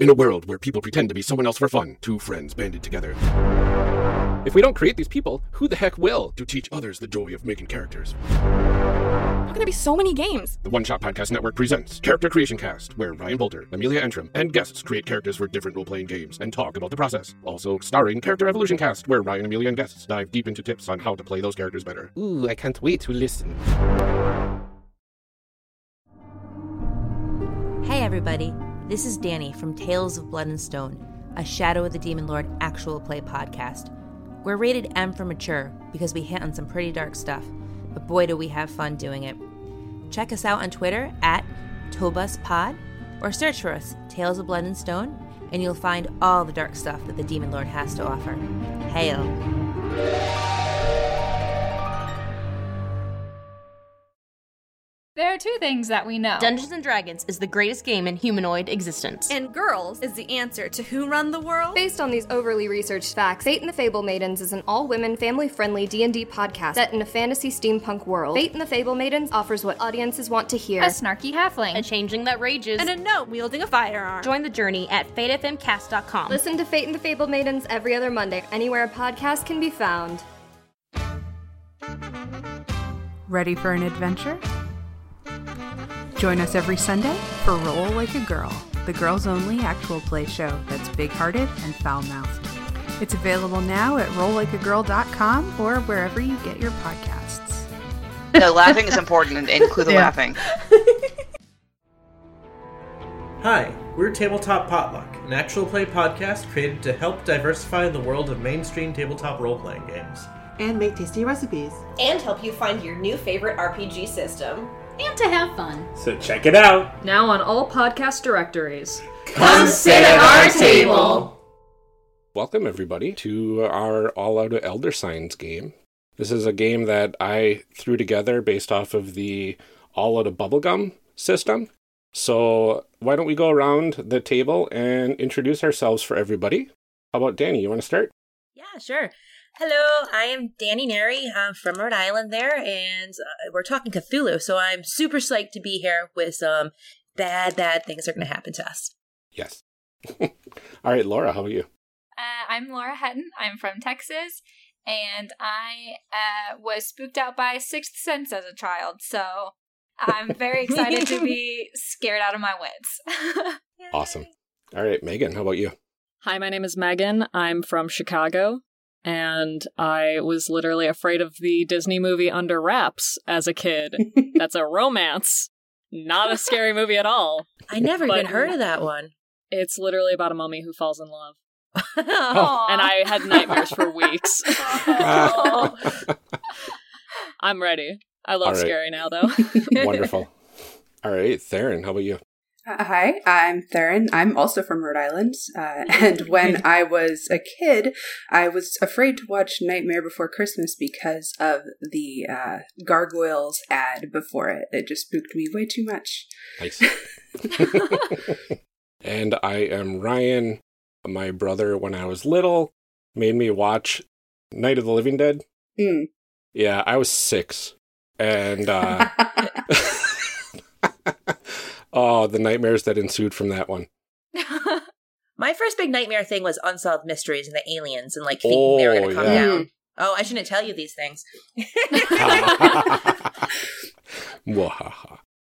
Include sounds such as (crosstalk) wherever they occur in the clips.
In a world where people pretend to be someone else for fun, two friends banded together. If we don't create these people, who the heck will? To teach others the joy of making characters. How can there be so many games? The One Shot Podcast Network presents Character Creation Cast, where Ryan Boelter, Amelia Antrim, and guests create characters for different role playing games and talk about the process. Also starring Character Evolution Cast, where Ryan, Amelia, and guests dive deep into tips on how to play those characters better. Ooh, I can't wait to listen. Hey everybody, this is Danny from Tales of Blood and Stone, a Shadow of the Demon Lord actual play podcast. We're rated M for mature because we hit on some pretty dark stuff, but boy do we have fun doing it. Check us out on Twitter at TobusPod or search for us, Tales of Blood and Stone, and you'll find all the dark stuff that the Demon Lord has to offer. Hail. There are two things that we know. Dungeons and Dragons is the greatest game in humanoid existence. And girls is the answer to who run the world? Based on these overly researched facts, Fate and the Fable Maidens is an all-women, family-friendly D&D podcast set in a fantasy steampunk world. Fate and the Fable Maidens offers what audiences want to hear. a snarky halfling. a changeling that rages. And a note wielding a firearm. Join the journey at fatefmcast.com. Listen to Fate and the Fable Maidens every other Monday, anywhere a podcast can be found. Ready for an adventure? Join us every Sunday for Roll Like a Girl, the girls only actual play show that's big hearted and foul mouthed. It's available now at rolllikeagirl.com or wherever you get your podcasts. No, laughing is important and include the Yeah. laughing. Hi, we're Tabletop Potluck, an actual play podcast created to help diversify the world of mainstream tabletop role playing games. and make tasty recipes. and help you find your new favorite RPG system. And to have fun. So check it out. Now on all podcast directories. Come sit at our table. Welcome, everybody, to our All Out of Elder Signs game. This is a game that I threw together based off of the All Out of Bubblegum system. So, why don't we go around the table and introduce ourselves for everybody? How about Danny? You want to start? Yeah, sure. Hello, I am Danny Neri. I'm from Rhode Island there, and uh, we're talking Cthulhu, so I'm super psyched to be here with some bad, bad things are going to happen to us. Yes. (laughs) All right, Laura, how about you? Uh, I'm Laura Hutton. I'm from Texas, and I uh, was spooked out by Sixth Sense as a child, so I'm very excited to be (laughs) scared out of my wits. (laughs) Awesome. All right, Megan, how about you? Hi, my name is Megan. I'm from Chicago, and I was literally afraid of the Disney movie Under Wraps as a kid. (laughs) That's a romance, not a scary movie at all. (laughs) I never But- even heard of that one. It's literally about a mummy who falls in love. (laughs) Aw. And I had nightmares for weeks. Oh. I'm ready. I love All right. scary now, though. Wonderful. All right, Theron, how about you? Uh, hi, I'm Theron. I'm also from Rhode Island. Uh, and when I was a kid, I was afraid to watch Nightmare Before Christmas because of the uh, Gargoyles ad before it. It just spooked me way too much. Nice. (laughs) (laughs) and I am Ryan. My brother, when I was little, made me watch Night of the Living Dead. Mm. Yeah, I was six. And, uh, (laughs) oh, the nightmares that ensued from that one. (laughs) My first big nightmare thing was Unsolved Mysteries and the aliens and like thinking they were going Oh, to come yeah. down. Oh, I shouldn't tell you these things. (laughs)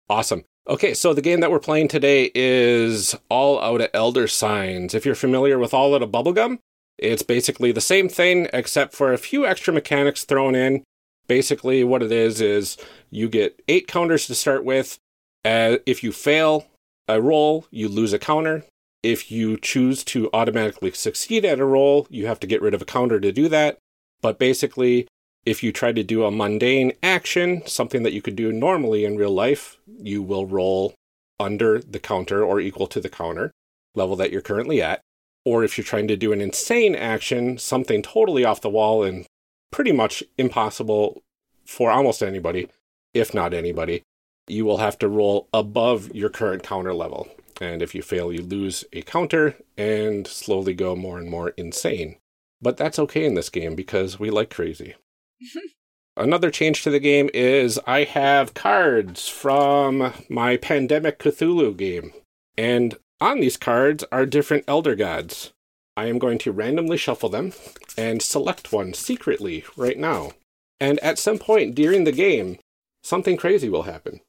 Awesome. Okay, so the game that we're playing today is All Out of Elder Signs. If you're familiar with All Out of Bubblegum, it's basically the same thing except for a few extra mechanics thrown in. Basically, what it is is you get eight counters to start with. Uh, if you fail a roll, you lose a counter. If you choose to automatically succeed at a roll, you have to get rid of a counter to do that. But basically, if you try to do a mundane action, something that you could do normally in real life, you will roll under the counter or equal to the counter level that you're currently at. Or if you're trying to do an insane action, something totally off the wall and pretty much impossible for almost anybody, if not anybody, you will have to roll above your current counter level. And if you fail, you lose a counter and slowly go more and more insane. But that's okay in this game because we like crazy. (laughs) Another change to the game is I have cards from my Pandemic Cthulhu game. And On these cards are different elder gods. I am going to randomly shuffle them and select one secretly right now. And at some point during the game, something crazy will happen.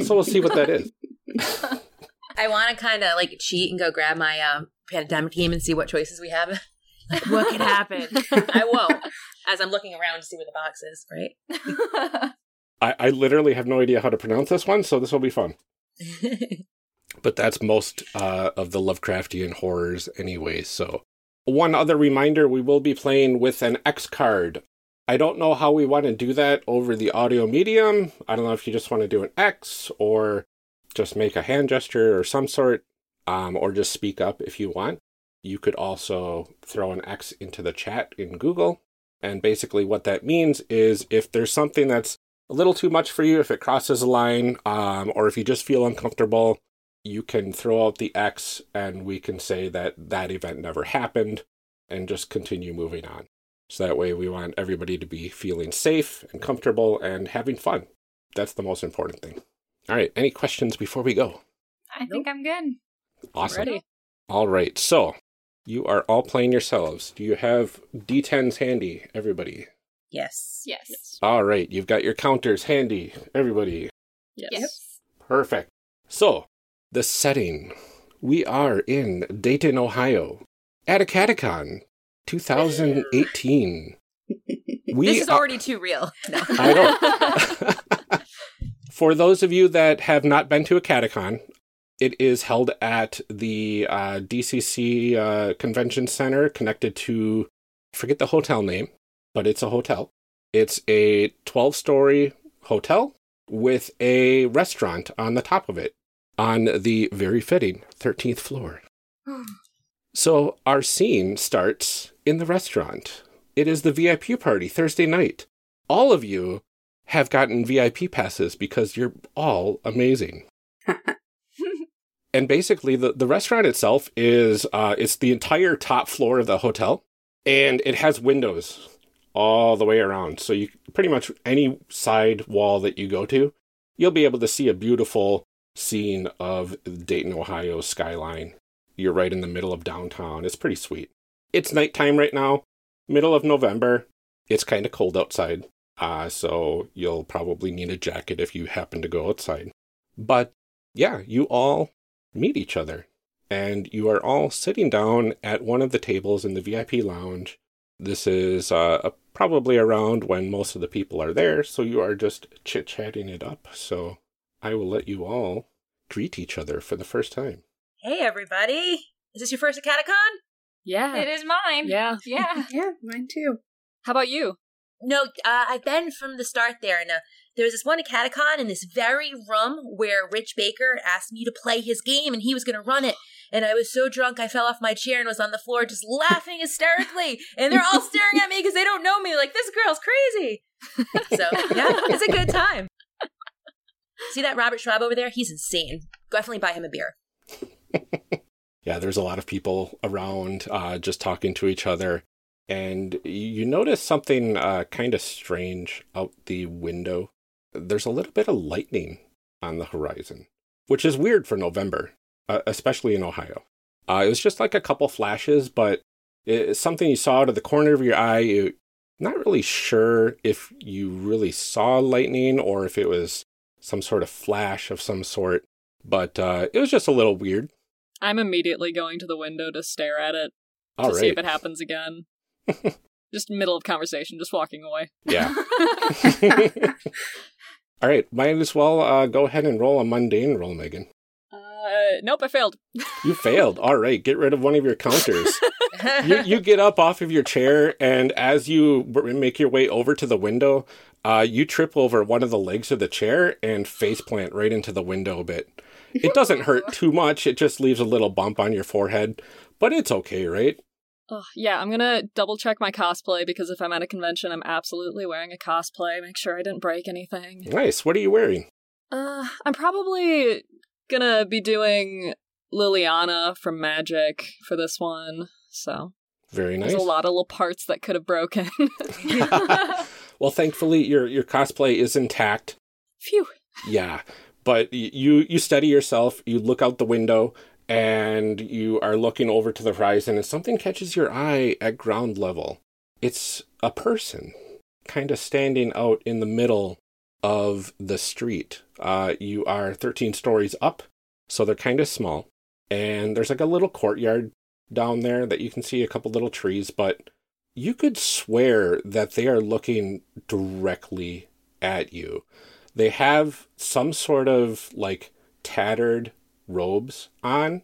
So we'll see what that is. (laughs) I want to kind of like cheat and go grab my um, pandemic team and see what choices we have. (laughs) what could happen? I won't. As I'm looking around to see where the box is, right? (laughs) I, I literally have no idea how to pronounce this one, so this will be fun. but that's most uh, of the Lovecraftian horrors anyway. So, one other reminder we will be playing with an X card. I don't know how we want to do that over the audio medium. I don't know if you just want to do an X or just make a hand gesture or some sort, um, or just speak up if you want. You could also throw an X into the chat in Google. And basically, what that means is if there's something that's a little too much for you, if it crosses a line, um, or if you just feel uncomfortable, you can throw out the X and we can say that that event never happened and just continue moving on. So that way we want everybody to be feeling safe and comfortable and having fun. That's the most important thing. All right, any questions before we go? I think I'm good. Awesome. Ready. All right, so you are all playing yourselves. Do you have D10s handy, everybody? Yes. Yes. All right, you've got your counters handy, everybody. Yes. Perfect. So, the setting. We are in Dayton, Ohio, at a catacon, 2018. (laughs) We this is are- already too real. (laughs) No. I know. (laughs) For those of you that have not been to a catacon, it is held at the uh, DCC uh, Convention Center, connected to, I forget the hotel name, but it's a hotel. It's a 12 story hotel with a restaurant on the top of it on the very fitting 13th floor. (gasps) So our scene starts in the restaurant. It is the VIP party Thursday night. All of you have gotten VIP passes because you're all amazing. (laughs) and basically the, the restaurant itself is uh, it's the entire top floor of the hotel and it has windows all the way around. So you pretty much any side wall that you go to, you'll be able to see a beautiful scene of Dayton, Ohio skyline. You're right in the middle of downtown. It's pretty sweet. It's nighttime right now, middle of November. It's kind of cold outside, uh, so you'll probably need a jacket if you happen to go outside. But yeah, you all meet each other, and you are all sitting down at one of the tables in the VIP lounge. This is uh, probably around when most of the people are there, so you are just chit chatting it up. So I will let you all greet each other for the first time. Hey, everybody. Is this your first Catacon? Yeah. It is mine. Yeah. (laughs) Yeah. Yeah, mine too. How about you? No, uh, I've been from the start there, and uh, there was this one Catacon in this very room where Rich Baker asked me to play his game, and he was going to run it. And I was so drunk, I fell off my chair and was on the floor just laughing hysterically. And they're all staring at me because they don't know me. Like this girl's crazy. So yeah, it's a good time. See that Robert Schwalb over there? He's insane. Definitely buy him a beer. Yeah, there's a lot of people around uh, just talking to each other. And you notice something uh, kind of strange out the window. There's a little bit of lightning on the horizon, which is weird for November, uh, especially in Ohio. Uh, it was just like a couple flashes, but it's something you saw out of the corner of your eye. You, not really sure if you really saw lightning or if it was some sort of flash of some sort, but uh, it was just a little weird. I'm immediately going to the window to stare at it to All see if it happens again. (laughs) just middle of conversation, just walking away. Yeah. (laughs) (laughs) All right, might as well uh, go ahead and roll a mundane roll, Megan. Uh, nope, I failed. You failed. All right, get rid of one of your counters. you, you get up off of your chair, and as you make your way over to the window, uh, you trip over one of the legs of the chair and face plant right into the window a bit. It doesn't hurt too much, it just leaves a little bump on your forehead, but it's okay, right? Ugh, yeah, I'm gonna double check my cosplay because if I'm at a convention, I'm absolutely wearing a cosplay. Make sure I didn't break anything. Nice. What are you wearing? Uh, I'm probably gonna be doing Liliana from Magic for this one. So Very nice. there's a lot of little parts that could have broken. (laughs) well, thankfully, your your cosplay is intact. Phew. Yeah, but you you steady yourself. You look out the window, and you are looking over to the horizon, and something catches your eye at ground level. It's a person kind of standing out in the middle of the street. Uh, you are 13 stories up, so they're kind of small. And there's like a little courtyard down there that you can see a couple little trees, but you could swear that they are looking directly at you. They have some sort of like tattered robes on,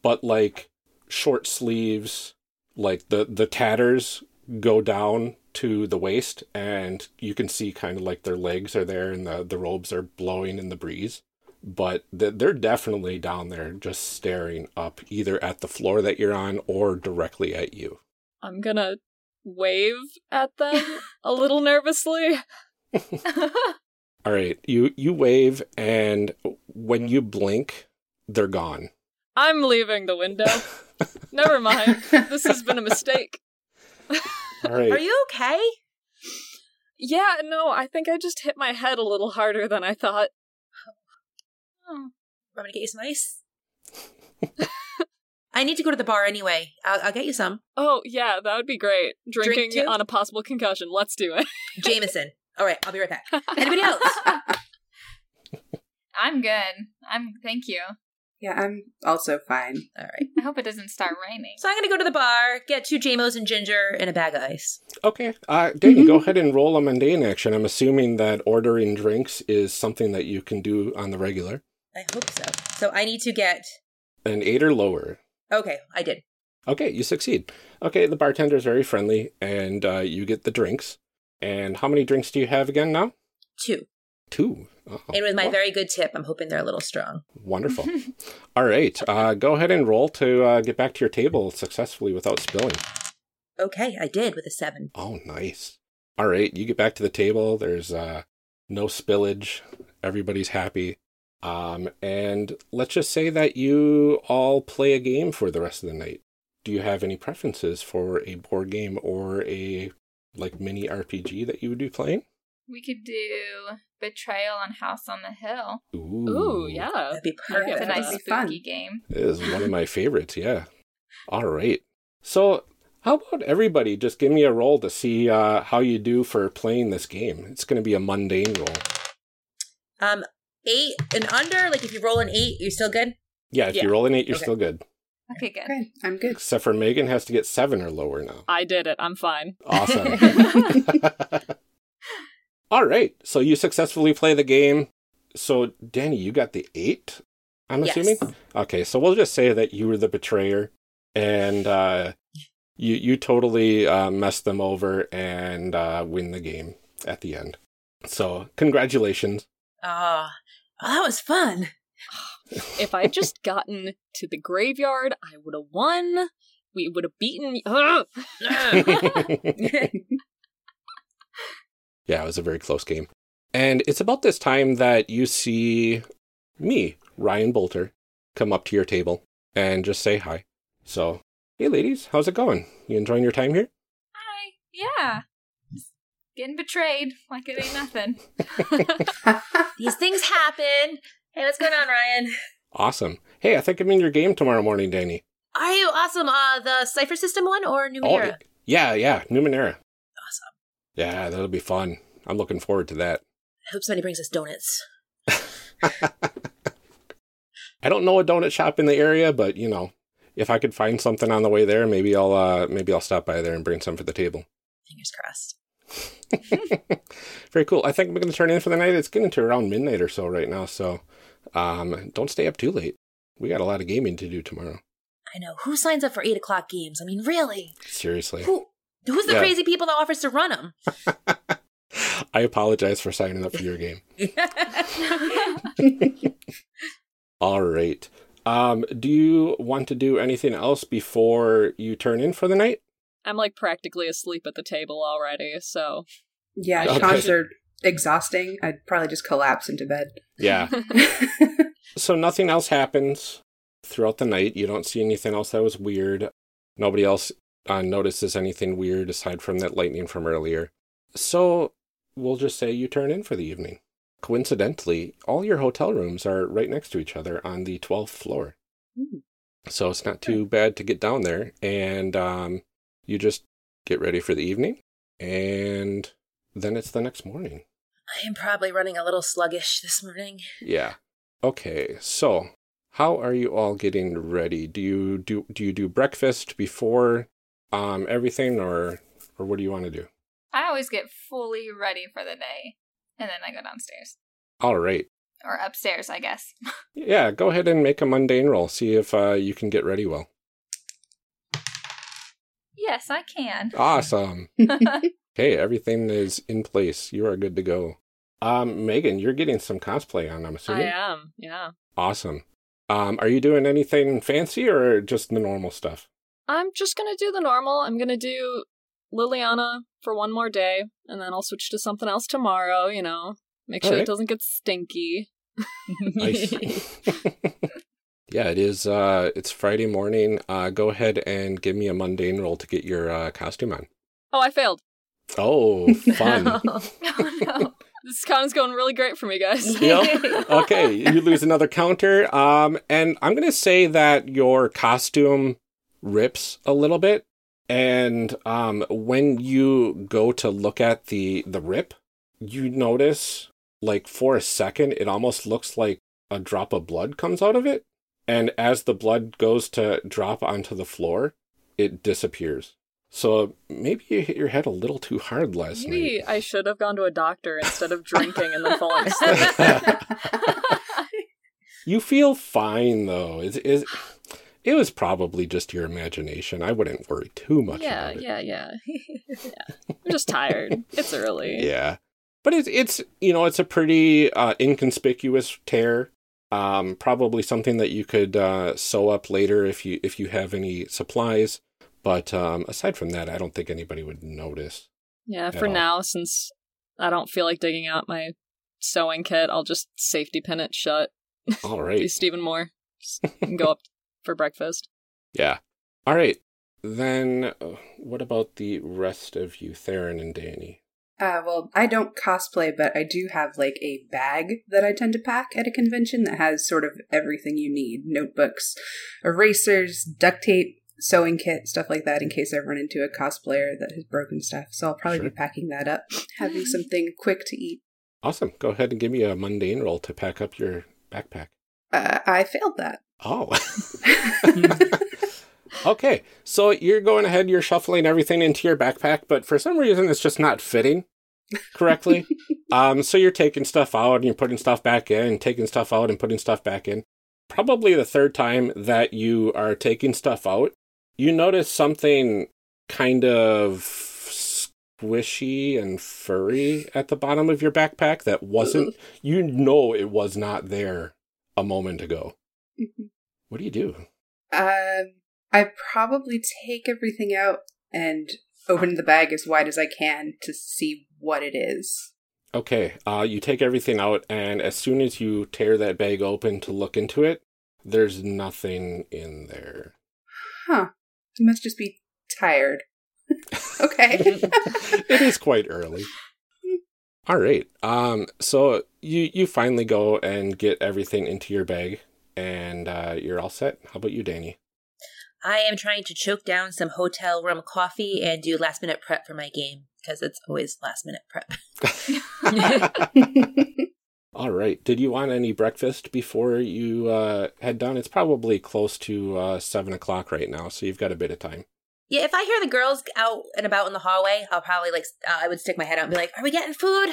but like short sleeves, like the the tatters go down to the waist and you can see kind of like their legs are there and the the robes are blowing in the breeze but they're definitely down there just staring up either at the floor that you're on or directly at you. I'm gonna wave at them (laughs) a little nervously. (laughs) All right, you you wave and when you blink, they're gone. I'm leaving the window. (laughs) Never mind. This has been a mistake. All right. Are you okay? Yeah, no, I think I just hit my head a little harder than I thought. Oh. I'm gonna get you some ice? (laughs) I need to go to the bar anyway. I'll, I'll get you some. Oh, yeah, that would be great. Drinking Drink on a possible concussion. Let's do it. (laughs) Jameson. All right, I'll be right back. Anybody else? (laughs) I'm good. I'm thank you. Yeah, I'm also fine. All right. I hope it doesn't start raining. So I'm going to go to the bar, get two JMOs and ginger, and a bag of ice. Okay, uh, Danny, go ahead and roll a mundane action. I'm assuming that ordering drinks is something that you can do on the regular. I hope so. So I need to get. An eight or lower. Okay, I did. Okay, you succeed. Okay, the bartender is very friendly, and uh, you get the drinks. And how many drinks do you have again now? Two. Two. Oh, and with my very good tip, I'm hoping they're a little strong. wonderful. (laughs) All right, uh, go ahead and roll to uh, get back to your table successfully without spilling. Okay, I did with a seven. Oh, nice. All right, you get back to the table. There's uh, no spillage. Everybody's happy. Um, and let's just say that you all play a game for the rest of the night. Do you have any preferences for a board game or a like mini RPG that you would be playing? We could do Betrayal on House on the Hill. Ooh, Ooh, yeah. That'd be perfect. It's perfect. a nice That'd spooky fun. game. It is one of my (laughs) favorites, yeah. All right. So, how about everybody just give me a roll to see uh, how you do for playing this game? It's going to be a mundane roll. Um, eight and under. Like if you roll an eight, you're still good. Yeah, if Yeah. you roll an eight, you're Okay. still good. Okay, good. Okay, I'm good. Except for Megan has to get seven or lower now. I did it. I'm fine. Awesome. (laughs) (laughs) All right. So you successfully play the game. So, Danny, you got the eight, I'm Yes. assuming? Okay. So we'll just say that you were the betrayer and uh, you, you totally uh, mess them over and uh, win the game at the end. So, congratulations. Ah, oh, that was fun. If I'd just gotten to the graveyard, I would have won. We would have beaten. (laughs) Yeah, it was a very close game. And it's about this time that you see me, Ryan Boelter, come up to your table and just say hi. So, hey ladies, how's it going? You enjoying your time here? Hi. Yeah. Just getting betrayed like it ain't nothing. (laughs) (laughs) These things happen. Hey, what's going on, Ryan? Awesome. Hey, I think I'm in your game tomorrow morning, Danny. Are you awesome? Uh, the Cipher System one or Numenera? Oh, yeah, yeah, Numenera. Awesome. Yeah, that'll be fun. I'm looking forward to that. I hope somebody brings us donuts. (laughs) I don't know a donut shop in the area, but you know, if I could find something on the way there, maybe I'll uh maybe I'll stop by there and bring some for the table. Fingers crossed. (laughs) Very cool. I think I'm going to turn in for the night. It's getting to around midnight or so right now, so um, don't stay up too late. We got a lot of gaming to do tomorrow. I know. Who signs up for eight o'clock games? I mean, really? Seriously. Who? Who's the Yeah. crazy people that offers to run them? (laughs) I apologize for signing up for your game. (laughs) (laughs) All right. Um, do you want to do anything else before you turn in for the night? I'm like practically asleep at the table already, so. Yeah, Okay. cons are exhausting. I'd probably just collapse into bed. Yeah. (laughs) so nothing else happens throughout the night. You don't see anything else that was weird. Nobody else uh, notices anything weird aside from that lightning from earlier. So we'll just say you turn in for the evening. Coincidentally, all your hotel rooms are right next to each other on the 12th floor. So it's not too bad to get down there. And um, you just get ready for the evening. And then it's the next morning. I am probably running a little sluggish this morning. Yeah. Okay. So how are you all getting ready? Do you do do you do breakfast before um everything or or what do you want to do? I always get fully ready for the day, and then I go downstairs All right. or upstairs, I guess. (laughs) Yeah, go ahead and make a mundane roll. See if uh, you can get ready well. yes, I can. Awesome. (laughs) okay, everything is in place. You are good to go. Um, Megan, you're getting some cosplay on, I'm assuming. I am. Yeah. Awesome. Um, are you doing anything fancy or just the normal stuff? I'm just gonna do the normal. I'm gonna do Liliana for one more day, and then I'll switch to something else tomorrow. You know, make sure Alright. it doesn't get stinky. (laughs) (laughs) Yeah, it is. Uh, it's Friday morning. Uh, go ahead and give me a mundane roll to get your uh, costume on. oh, I failed. Oh, fun. oh (laughs) no. This con is going really great for me, guys. (laughs) Yep. (laughs) Okay, you lose another counter. Um, and I'm gonna say that your costume rips a little bit, and um, when you go to look at the the rip, you notice like for a second it almost looks like a drop of blood comes out of it, and as the blood goes to drop onto the floor, it disappears. So maybe you hit your head a little too hard last night. Maybe I should have gone to a doctor instead of drinking and then falling (laughs) asleep. (laughs) You feel fine though. Is is it was probably just your imagination. I wouldn't worry too much yeah, about it. yeah, yeah, (laughs) yeah. I'm just tired. It's early. Yeah. But it's it's you know, it's a pretty uh inconspicuous tear. Um probably something that you could uh sew up later if you if you have any supplies. But um aside from that, I don't think anybody would notice. Yeah, for all. now, since I don't feel like digging out my sewing kit, I'll just safety pin it shut. All (laughs) right. Be. Stephen Moore. Just (laughs) can go up for breakfast. Yeah. All right. Then uh, what about the rest of you, Theron and Danny? Uh, well, I don't cosplay, but I do have like a bag that I tend to pack at a convention that has sort of everything you need notebooks, erasers, duct tape, sewing kit, stuff like that, in case I run into a cosplayer that has broken stuff. So I'll probably Sure. be packing that up, (sighs) having something quick to eat. Awesome. Go ahead and give me a mundane roll to pack up your backpack. Uh, I failed that. Oh. (laughs) (laughs) okay. So you're going ahead, you're shuffling everything into your backpack, but for some reason it's just not fitting correctly. (laughs) um, so you're taking stuff out and you're putting stuff back in, taking stuff out and putting stuff back in. Probably the third time that you are taking stuff out, you notice something kind of squishy and furry at the bottom of your backpack that wasn't, (laughs) you know, it was not there a moment ago. (laughs) What do you do? Um, I probably take everything out and open the bag as wide as I can to see what it is. Okay, uh, you take everything out, and as soon as you tear that bag open to look into it, there's nothing in there. Huh. I must just be tired. (laughs) okay. (laughs) it is quite early. All right. Um. So you you finally go and get everything into your bag, and uh, you're all set. How about you, Danny? I am trying to choke down some hotel room coffee and do last minute prep for my game because it's always last minute prep. (laughs) All right. Did you want any breakfast before you uh, head down? It's probably close to uh, seven o'clock right now, so you've got a bit of time. Yeah, if I hear the girls out and about in the hallway, I'll probably like uh, I would stick my head out and be like, "Are we getting food?"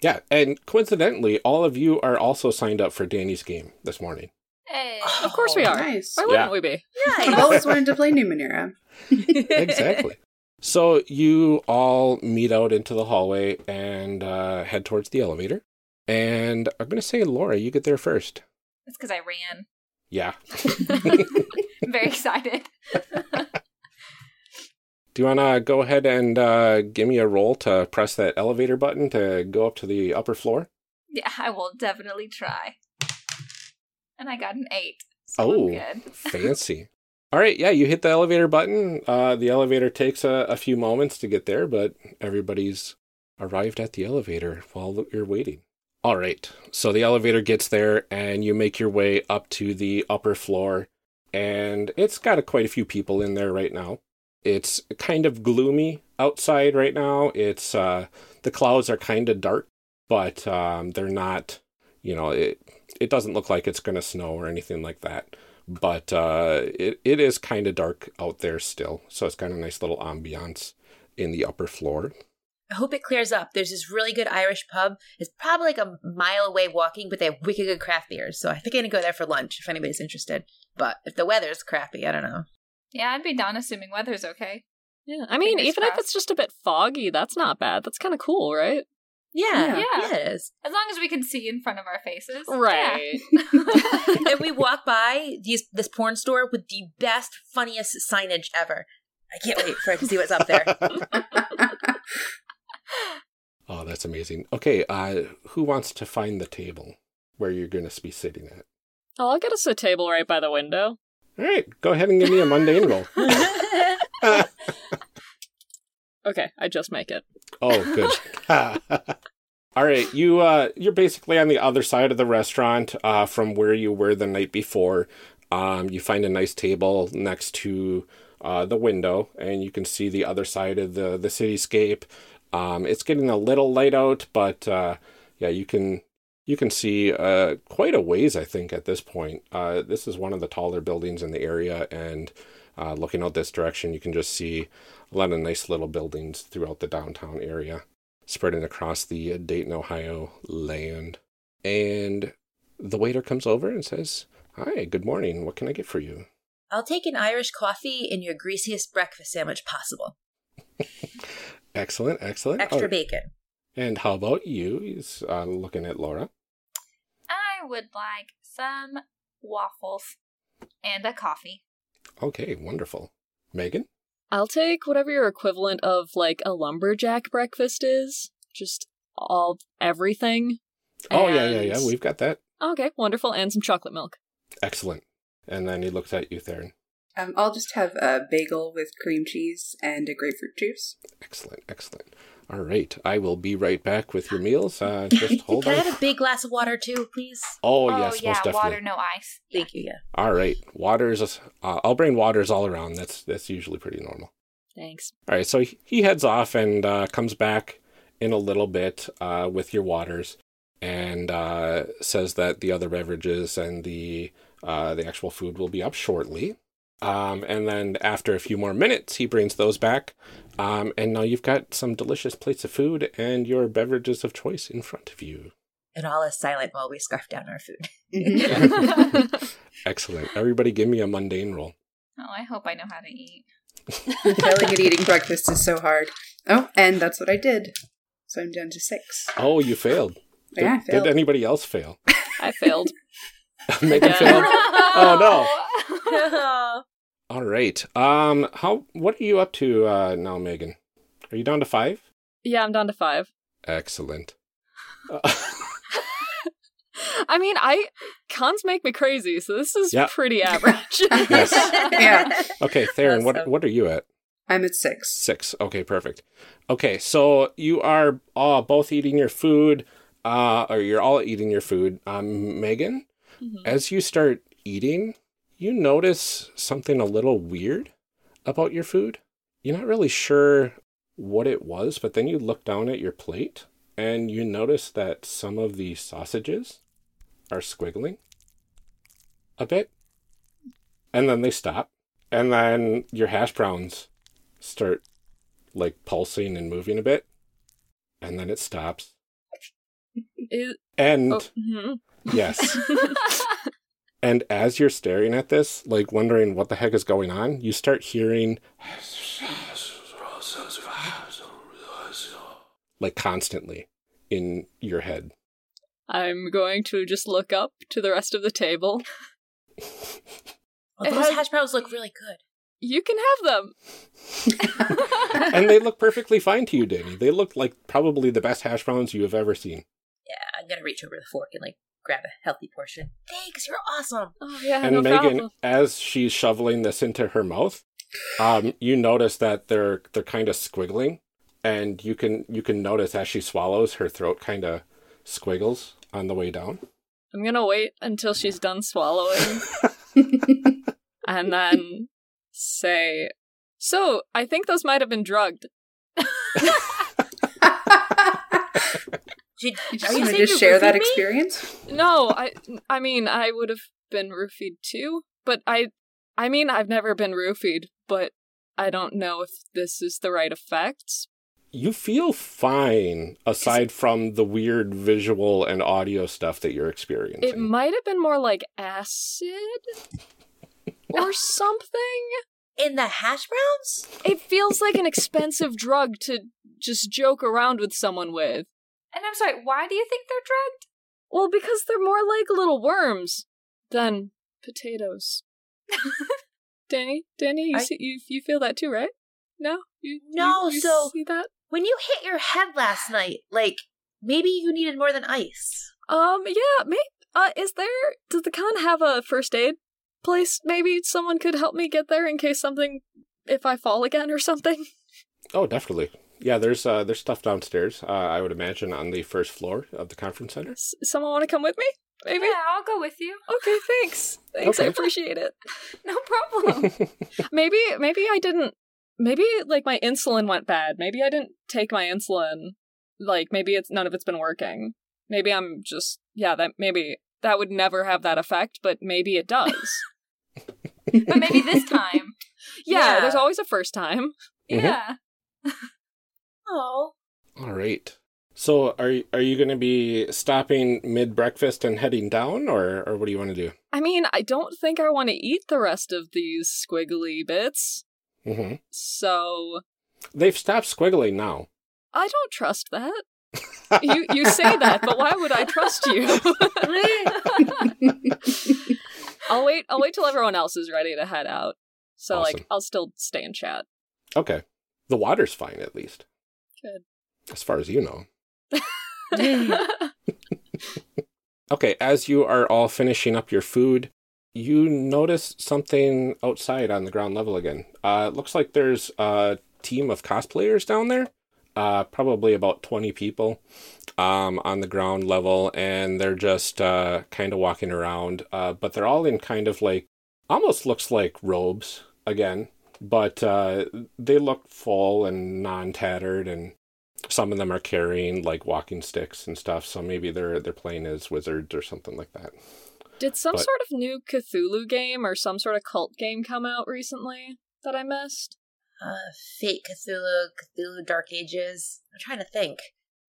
Yeah, and coincidentally, all of you are also signed up for Danny's game this morning. Hey. Of course we are. Nice. Why wouldn't Yeah. we be? Yeah, I've always wanted to play Numenera. (laughs) exactly. So you all meet out into the hallway and uh, head towards the elevator. And I'm going to say, Laura, you get there first. That's because I ran. Yeah. I'm (laughs) (laughs) very excited. (laughs) Do you want to go ahead and uh, give me a roll to press that elevator button to go up to the upper floor? Yeah, I will definitely try. And I got an eight. So Oh, good. fancy. All right, yeah, you hit the elevator button. Uh, the elevator takes a, a few moments to get there, but everybody's arrived at the elevator while you're waiting. All right, so the elevator gets there, and you make your way up to the upper floor. and it's got a, quite a few people in there right now. It's kind of gloomy outside right now. It's uh, the clouds are kind of dark, but um, they're not. You know, it it doesn't look like it's going to snow or anything like that. But uh, it it is kind of dark out there still, so it's got a nice little ambiance in the upper floor. I hope it clears up. There's this really good Irish pub. It's probably like a mile away walking, but they have wicked good craft beers. So I think I'm gonna go there for lunch if anybody's interested. But if the weather's crappy, I don't know. Yeah, I'd be down assuming weather's okay. Yeah, I mean, Fingers even if it's just a bit foggy, that's not bad. That's kind of cool, right? Yeah, Yeah. yeah, it is. As long as we can see in front of our faces. Right. (laughs) (laughs) and we walk by these this porn store with the best, funniest signage ever. I can't wait for it to see what's up there. (laughs) (gasps) Oh, that's amazing. Okay, uh, who wants to find the table where you're going to be sitting at? Oh, I'll get us a table right by the window. All right, go ahead and give me a mundane roll. (laughs) (laughs) Okay, I just make it. Oh, good. (laughs) All right, you uh, you're basically on the other side of the restaurant uh, from where you were the night before. Um, you find a nice table next to uh, the window, and you can see the other side of the the cityscape. Um, it's getting a little light out, but uh, yeah, you can you can see uh, quite a ways. I think at this point, uh, this is one of the taller buildings in the area, and uh, looking out this direction, you can just see a lot of nice little buildings throughout the downtown area, spreading across the Dayton, Ohio land. And the waiter comes over and says, "Hi, good morning. What can I get for you?" I'll take an Irish coffee and your greasiest breakfast sandwich possible. (laughs) Excellent, excellent. Extra Oh, bacon. And how about you? He's uh, looking at Laura. I would like some waffles and a coffee. Okay, wonderful. Megan. I'll take whatever your equivalent of like a lumberjack breakfast is. Just all everything. Oh yeah, yeah, yeah. We've got that. Okay, wonderful, and some chocolate milk. Excellent. And then he looks at you, Theron. Um, I'll just have a bagel with cream cheese and a grapefruit juice. Excellent, excellent. All right, I will be right back with your meals. Uh, just (laughs) hold Can I have a big glass of water too, please? Oh, yes, yeah, most definitely. water, no ice. Thank you. Yeah. All right, waters. Uh, I'll bring waters all around. That's that's usually pretty normal. Thanks. All right, so he- he heads off and uh, comes back in a little bit uh, with your waters, and uh, says that the other beverages and the uh, the actual food will be up shortly. Um, and then after a few more minutes, he brings those back, um, and now you've got some delicious plates of food and your beverages of choice in front of you. And all is silent while we scarf down our food. (laughs) Excellent. Everybody, give me a mundane roll. Oh, I hope I know how to eat. Failing at eating breakfast is so hard. Oh, and that's what I did. So I'm down to six. Oh, you failed. Did, Yeah, I failed. did anybody else fail? I failed. (laughs) Megan Yeah. failed. (laughs) Oh no. No. All right. Um, how? What are you up to uh, now, Megan? Are you down to five? Yeah, I'm down to five. Excellent. Uh, (laughs) I mean, I cons make me crazy, so this is Yeah. pretty average. (laughs) Yes. Yeah. okay, Theron, what Awesome. what are you at? I'm at six. Six. Okay, perfect. Okay, so you are uh, both eating your food, uh, or you're all eating your food. Um, Megan, Mhm. as you start eating, you notice something a little weird about your food. You're not really sure what it was, but then you look down at your plate and you notice that some of the sausages are squiggling a bit. And then they stop. And then your hash browns start like pulsing and moving a bit. And then it stops. Is- And oh, mhm. yes. (laughs) And as you're staring at this, like wondering what the heck is going on, you start hearing like constantly in your head. I'm going to just look up to the rest of the table. Well, those hash browns look really good. You can have them. (laughs) and they look perfectly fine to you, Danny. They look like probably the best hash browns you have ever seen. Yeah, I'm gonna reach over the fork and like grab a healthy portion. Thanks, you're awesome. Oh yeah, and no Megan, problem. as she's shoveling this into her mouth, um, you notice that they're they're kind of squiggling, and you can you can notice as she swallows, her throat kind of squiggles on the way down. I'm gonna wait until she's done swallowing. (laughs) and then say, "So, I think those might have been drugged." (laughs) (laughs) Did, You are just you want to just share that me? experience? No, I I mean, I would have been roofied too, but I I mean, I've never been roofied, but I don't know if this is the right effect. You feel fine aside from the weird visual and audio stuff that you're experiencing. It might have been more like acid (laughs) or something. In the hash browns? It feels like an expensive drug to just joke around with someone with. And I'm sorry, why do you think they're drugged? Well, because they're more like little worms than potatoes. (laughs) Danny, Danny, you I- see, you you feel that too, right? No, you No, you, you so- see that? When you hit your head last night, like maybe you needed more than ice. Um, yeah, maybe. Uh, is there? Does the con have a first aid place? Maybe someone could help me get there in case something, if I fall again or something. Oh, definitely. Yeah, there's uh, there's stuff downstairs. Uh, I would imagine on the first floor of the conference center. S- someone want to come with me? Maybe. Yeah, I'll go with you. Okay, thanks. Thanks, I appreciate it. (laughs) No problem. (laughs) maybe, maybe I didn't. Maybe like my insulin went bad. Maybe I didn't take my insulin. Like maybe it's none of it's been working. Maybe I'm just yeah. That maybe that would never have that effect, but maybe it does. (laughs) but maybe this time. yeah, Yeah. there's always a first time. Mhm. Yeah. Oh. All right. So, are are you going to be stopping mid breakfast and heading down, or or what do you want to do? I mean, I don't think I want to eat the rest of these squiggly bits. hmm So They've stopped squiggling now. I don't trust that. you you say that, but why would I trust you? (laughs) I'll wait. I'll wait till everyone else is ready to head out. So Awesome. like, I'll still stay and chat. Okay. The water's fine, at least, Good. as far as you know. (laughs) Okay, as you are all finishing up your food, you notice something outside on the ground level again. Uh, it looks like there's a team of cosplayers down there, uh, probably about 20 people um, on the ground level, and they're just uh, kind of walking around. Uh, but they're all in kind of like, almost looks like robes again, but uh, they look full and non tattered and some of them are carrying like walking sticks and stuff, so maybe they're they're playing as wizards or something like that. Did some But- sort of new Cthulhu game or some sort of cult game come out recently that I missed? Uh, Fate Cthulhu, Cthulhu Dark Ages. I'm trying to think.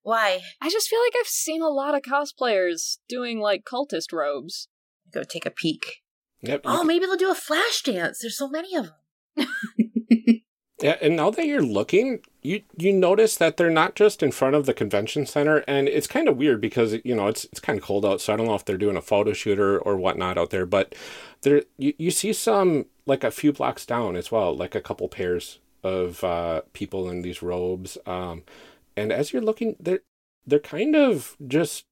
Why? I just feel like I've seen a lot of cosplayers doing like cultist robes. Go take a peek. Yep. Oh, can- maybe they'll do a flash dance. There's so many of them. (laughs) Yeah, and now that you're looking, you you notice that they're not just in front of the convention center, and it's kind of weird because you know it's it's kind of cold out, so I don't know if they're doing a photo shoot or, or whatnot out there, but there you, you see some like a few blocks down as well, like a couple pairs of uh, people in these robes, um, and as you're looking, they're they're kind of just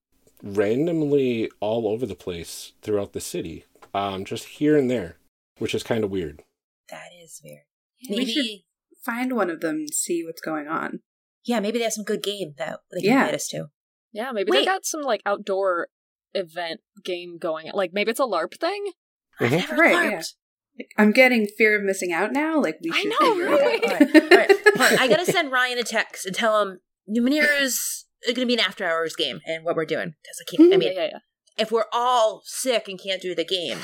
randomly all over the place throughout the city, um, just here and there, which is kind of weird. That is weird. We Maybe. should find one of them and see what's going on. Yeah, maybe they have some good game that they can Yeah. invite us to. Yeah, maybe Wait. they got some like outdoor event game going. Like maybe it's a LARP thing. I've Mhm. never Right, LARPed. yeah. Like, I'm getting fear of missing out now. Like we I know, figure it right? out. (laughs) All right, all right. I gotta send Ryan a text and tell him Numenera's gonna be an after hours game and what we're doing. Because I can't. I mean, yeah, yeah, if we're all sick and can't do the game,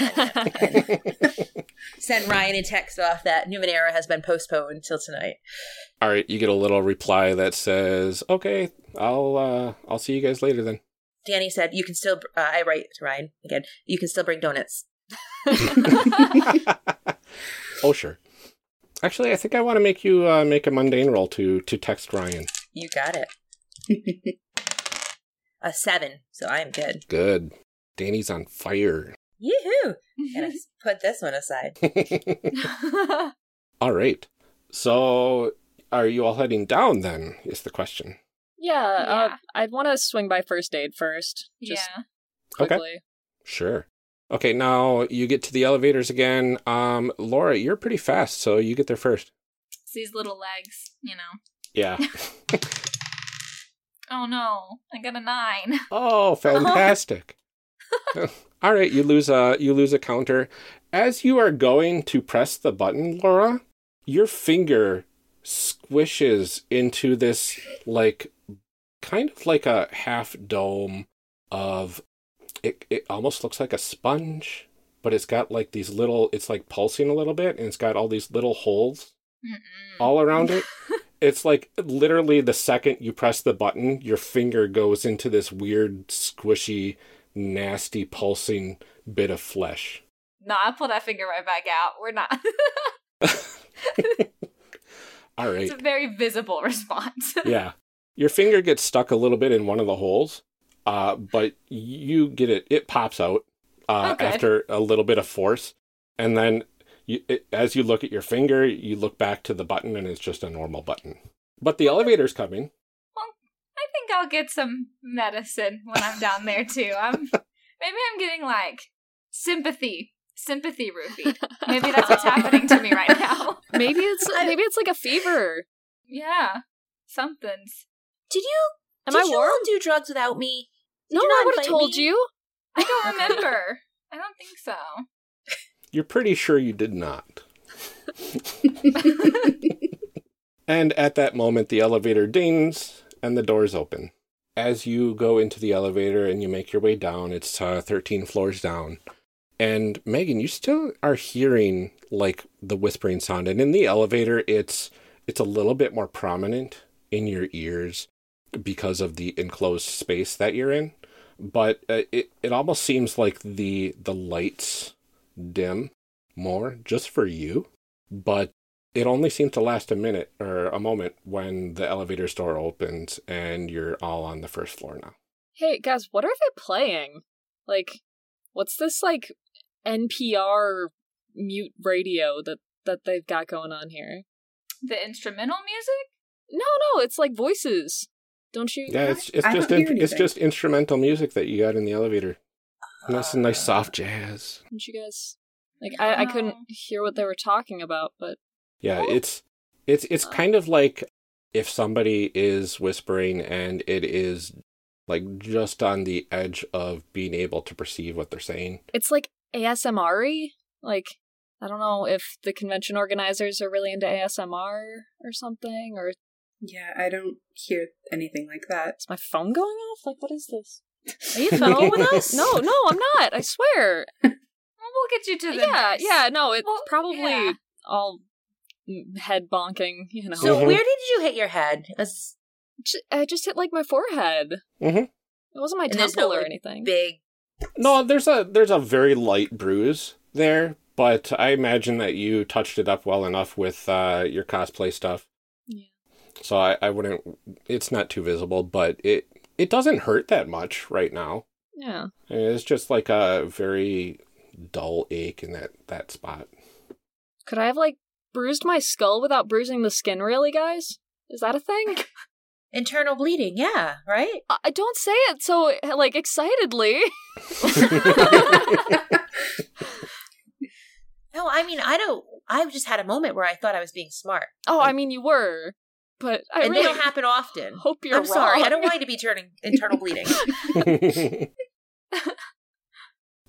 (laughs) send Ryan a text off that Numenera has been postponed till tonight. All right, you get a little reply that says, "Okay, I'll uh I'll see you guys later then." Danny said, "You can still." Uh, I write to Ryan again. You can still bring donuts. (laughs) (laughs) oh, sure. Actually, I think I want to make you uh, make a mundane roll to to text Ryan. You got it. A seven, so I am good. Good. Danny's on fire. Yoo-hoo! (laughs) And I just put this one aside. (laughs) all right. So, are you all heading down then? Is the question. yeah, Uh, I'd want to swing by first aid first. Just yeah. Okay. Sure. Okay, now you get to the elevators again. Um, Laura, you're pretty fast, so you get there first. It's these little legs, you know. Yeah. (laughs) Oh no, I got a nine. (laughs) oh, (laughs) fantastic. (laughs) All right, you lose a you lose a counter. As you are going to press the button, Laura, your finger squishes into this like kind of like a half dome of it it almost looks like a sponge, but it's got like these little it's like pulsing a little bit and it's got all these little holes all around it. It's like literally the second you press the button, your finger goes into this weird, squishy, nasty, pulsing bit of flesh. No, I pull that finger right back out. We're not. (laughs) All right. it's a very visible response. (laughs) yeah. Your finger gets stuck a little bit in one of the holes, uh, but you get it, it pops out uh, Oh, after a little bit of force. And then you, it, as you look at your finger, you look back to the button and it's just a normal button. But the elevator's coming. Well, I think I'll get some medicine when I'm down there (laughs) too. I'm maybe I'm getting like sympathy, sympathy roofied. (laughs) Maybe that's what's happening to me right (laughs) now. Maybe it's maybe it's like a fever. Yeah, something's. Did you? Am did I you warm? all do drugs without me? Did No, you I would have told me? you. I don't remember. I don't think so. You're pretty sure you did not. and at that moment, the elevator dings and the doors open. As you go into the elevator and you make your way down, it's uh, 13 floors down. And Megan, you still are hearing like the whispering sound. And in the elevator, it's it's a little bit more prominent in your ears because of the enclosed space that you're in. But uh, it it almost seems like the the lights dim more just for you, but it only seems to last a minute or a moment when the elevator door opens and you're all on the first floor now. Hey guys, what are they playing? Like, what's this like NPR mute radio that that they've got going on here? The instrumental music? No, no, it's like voices. Don't you? Yeah, it's it's just in, it's just instrumental music that you got in the elevator. Nice and nice soft jazz. Don't you guys? Like, I, I couldn't hear what they were talking about, but Yeah, it's it's it's uh, kind of like if somebody is whispering and it is like just on the edge of being able to perceive what they're saying. it's like ASMR Like, I don't know if the convention organizers are really into ASMR or something, or Yeah, I don't hear anything like that. is my phone going off? Like, what is this? Are you following with us? No, no, I'm not. I swear. (laughs) We'll get you to the yeah, nurse. yeah, no, it's Well, probably yeah. all mm, head bonking, you know. So where did you hit your head? That's- J- I just hit like my forehead. Mm-hmm. It wasn't my And temple no, or anything. Big. No, there's a there's a very light bruise there, but I imagine that you touched it up well enough with uh, your cosplay stuff. Yeah. So I, I wouldn't. It's not too visible, but it it doesn't hurt that much right now. Yeah. I mean, It's just like a very dull ache in that that spot. Could I have like bruised my skull without bruising the skin? Really, guys? Is that a thing? (laughs) Internal bleeding, yeah, right? I I don't say it so like excitedly. (laughs) No, I mean, I don't. I just had a moment where I thought I was being smart. Oh, I mean you were, but I and really they don't happen often. hope you're I'm sorry. I don't want you to be turning internal bleeding. (laughs) (laughs)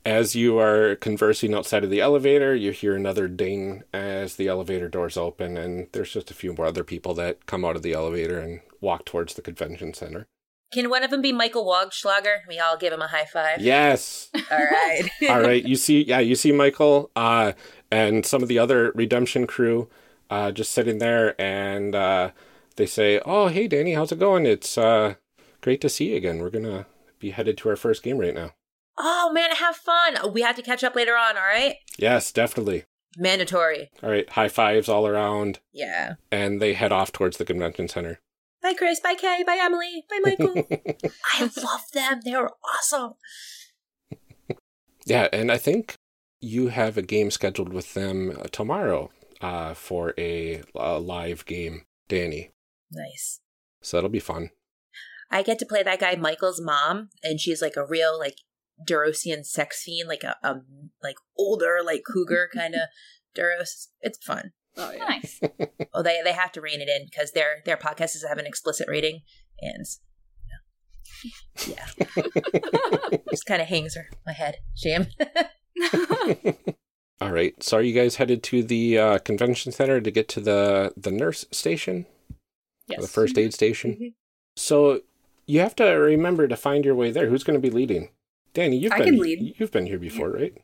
As you are conversing outside of the elevator, you hear another ding as the elevator doors open, and there's just a few more other people that come out of the elevator and walk towards the convention center. Can one of them be Michael Wogschlager? We all give him a high five. Yes. All right. (laughs) All right. You see, yeah, you see Michael uh, and some of the other redemption crew uh, just sitting there, and uh, they say, "Oh, hey, Danny, how's it going? It's uh, great to see you again. We're gonna be headed to our first game right now." Oh man, have fun. We have to catch up later on. All right. Yes, definitely. Mandatory. All right. High fives all around, Yeah. and they head off towards the convention center. Bye, Chris. Bye, Kay. Bye, Emily. Bye, Michael. (laughs) I love them. They're awesome. Yeah, and I think you have a game scheduled with them tomorrow uh, for a, a live game, Danny. Nice. So that'll be fun. I get to play that guy Michael's mom, and she's like a real like Durosian sex fiend, like a, a like older like cougar (laughs) kind of Duros. It's fun. Oh yeah. Nice. (laughs) Oh, they they have to rein it in because their their podcast is have an explicit rating, and Yeah. (laughs) Just kind of hangs her my head. Shame. All right. So are you guys headed to the uh, convention center to get to the the nurse station? Yes. The first aid station. So you have to remember to find your way there. Who's going to be leading? Danny, you've I been can lead. you've been here before, right?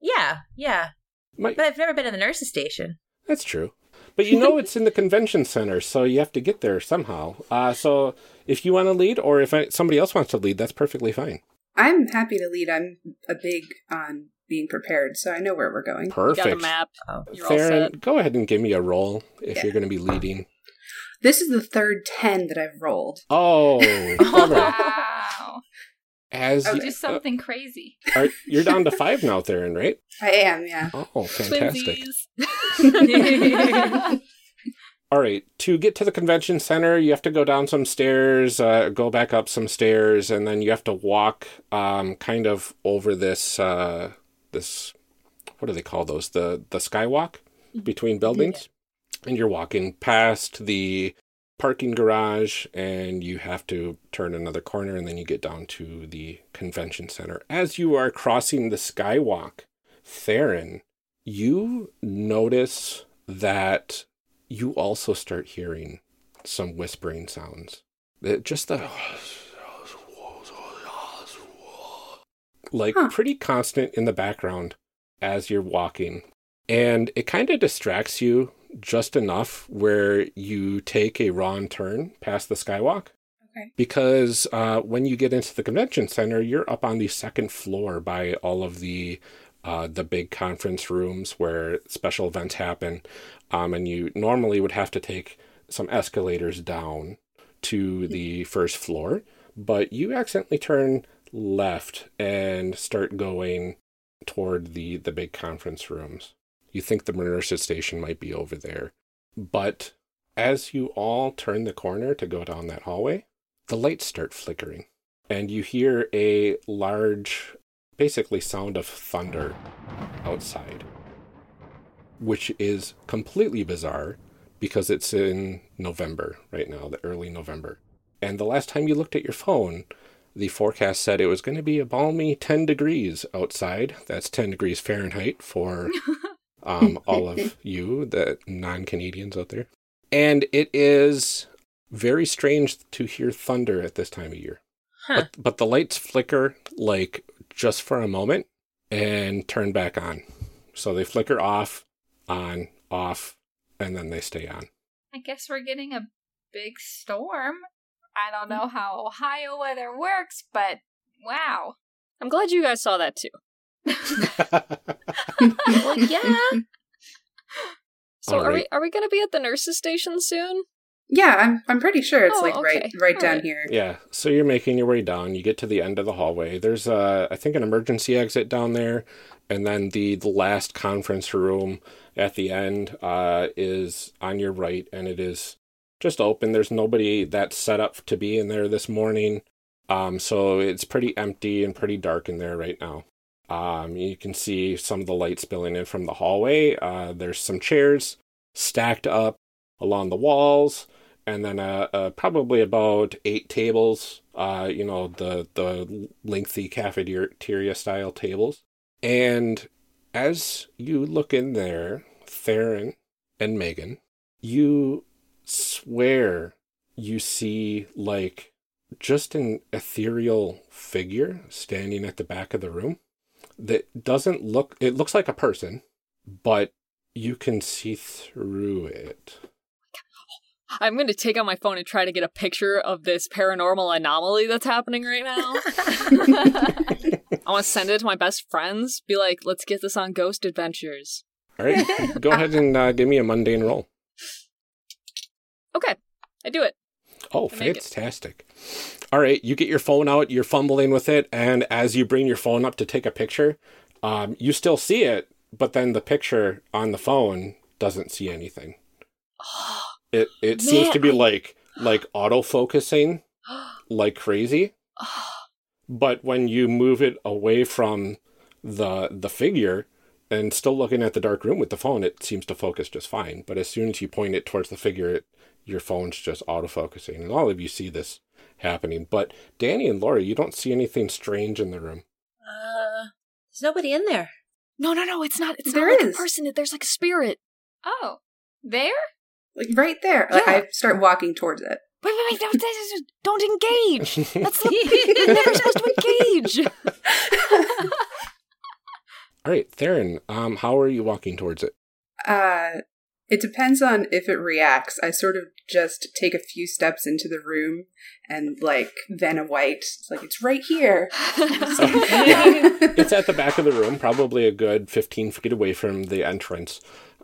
yeah, yeah. My- But I've never been to the nurse's station. That's true. But you know it's in the convention center, so you have to get there somehow. Uh, so if you want to lead, or if I, somebody else wants to lead, that's perfectly fine. I'm happy to lead. I'm a big on being prepared, so I know where we're going. Perfect. You got a map. You're all Theron, set. go ahead and give me a roll if Yeah. you're going to be leading. This is the third 10 that I've rolled. Oh. (laughs) Wow. As You you, do something crazy. are, you're down to (laughs) five now, Theron, right? I am, yeah. Oh, fantastic. (laughs) All right, to get to the convention center, you have to go down some stairs, uh, go back up some stairs, and then you have to walk um, kind of over this uh, this what do they call those? The the skywalk between buildings, and you're walking past the parking garage, and you have to turn another corner, and then you get down to the convention center. As you are crossing the skywalk, Theron, you notice that you also start hearing some whispering sounds. That just the like Huh. pretty constant in the background as you're walking. And it kind of distracts you just enough where you take a wrong turn past the skywalk. Okay. Because uh, when you get into the convention center, you're up on the second floor by all of the uh, the big conference rooms where special events happen, um, and you normally would have to take some escalators down to the first floor, but you accidentally turn left and start going toward the the big conference rooms. You think the Mercer station might be over there, but as you all turn the corner to go down that hallway, the lights start flickering, and you hear a large, basically sound of thunder outside, which is completely bizarre because it's in November right now, the early November. And the last time you looked at your phone, the forecast said it was going to be a balmy 10 degrees outside. That's 10 degrees Fahrenheit for (laughs) um, (laughs) all of you, the non Canadians out there. And it is very strange to hear thunder at this time of year. Huh. But, but the lights flicker like just for a moment and turn back on. So they flicker off, on, off, and then they stay on. I guess we're getting a big storm. I don't know how Ohio weather works, but wow. I'm glad you guys saw that too. Well, yeah. (laughs) So All are we are we gonna be at the nurses station soon? Yeah, I'm I'm pretty sure it's Oh, like right okay. right All down right. here. Yeah, so you're making your way down. You get to the end of the hallway. There's, uh, I think, an emergency exit down there, and then the, the last conference room at the end uh, is on your right, and it is just open. There's nobody that's set up to be in there this morning, um, so it's pretty empty and pretty dark in there right now. Um, you can see some of the light spilling in from the hallway. Uh, there's some chairs stacked up along the walls and then uh, uh, probably about eight tables. Uh, you know the the lengthy cafeteria style tables. And as you look in there, Theron and Megan, you swear you see like just an ethereal figure standing at the back of the room that doesn't look. It looks like a person, but you can see through it. I'm gonna take out my phone and try to get a picture of this paranormal anomaly that's happening right now. (laughs) I want to send it to my best friends. Be like, let's get this on Ghost Adventures. All right, go ahead and uh, give me a mundane roll. (laughs) Okay, I do it. Oh, I make it. fantastic. All right, you get your phone out, you're fumbling with it, and as you bring your phone up to take a picture, um, you still see it, but then the picture on the phone doesn't see anything. (gasps) It it seems to be I- like like auto focusing (gasps) like crazy. But when you move it away from the the figure and still looking at the dark room with the phone, it seems to focus just fine. But as soon as you point it towards the figure, it, your phone's just autofocusing, and all of you see this happening. But Danny and Laura, you don't see anything strange in the room. Uh, there's nobody in there. No, no, no, it's not. It's There not like is. a person. There's like a spirit. Oh, there? Like right there. Like Yeah. I start walking towards it. Wait, wait, wait! Don't, don't engage. (laughs) That's the, you're never (laughs) supposed to engage. (laughs) All right, Theron, um, how are you walking towards it? Uh it depends on if it reacts. I sort of just take a few steps into the room and like then a White. It's like it's right here. (laughs) (laughs) it's at the back of the room, probably a good 15 feet away from the entrance.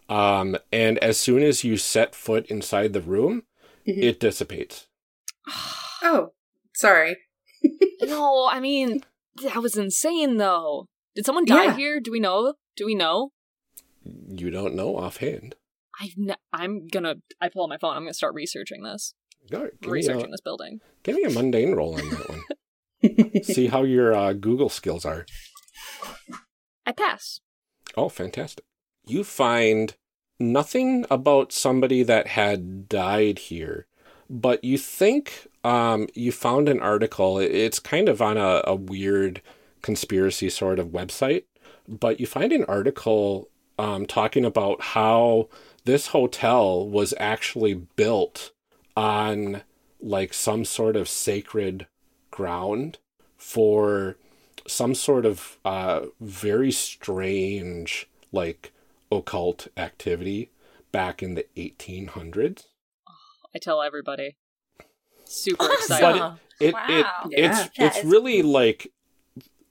Um, and as soon as you set foot inside the room, Mhm. it dissipates. Oh, sorry. no, I mean that was insane, though. Did someone die Yeah. here? Do we know? Do we know? You don't know offhand. I've n- I'm gonna. I pull out my phone. I'm gonna start researching this. All right, give, me researching a, this building. give me a mundane roll on that one. (laughs) See how your uh, Google skills are. I pass. Oh, fantastic. You find nothing about somebody that had died here, but you think um, you found an article. It's kind of on a, a weird conspiracy sort of website, but you find an article um, talking about how this hotel was actually built on like some sort of sacred ground for some sort of uh, very strange, like occult activity back in the 1800s. I tell everybody. (laughs) Super But excited. it, it, Wow. it Yeah. it's That it's is really like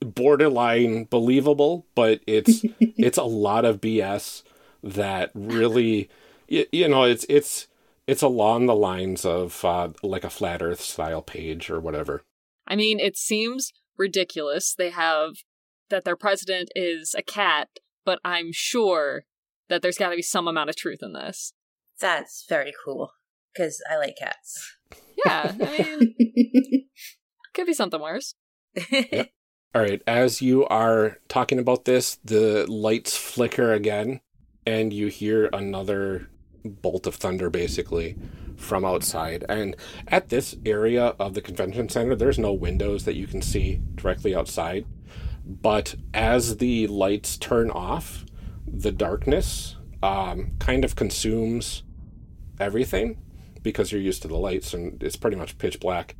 borderline believable, but it's (laughs) it's a lot of BS that really you, you know it's it's it's along the lines of uh, like a flat Earth style page or whatever. I mean, it seems ridiculous. They have that their president is a cat, but I'm sure that there's got to be some amount of truth in this. That's very cool because I like cats. Yeah, I mean, (laughs) could be something worse. (laughs) All right, as you are talking about this, the lights flicker again, and you hear another bolt of thunder basically from outside. And at this area of the convention center, there's no windows that you can see directly outside. But as the lights turn off, the darkness um, kind of consumes everything because you're used to the lights and it's pretty much pitch black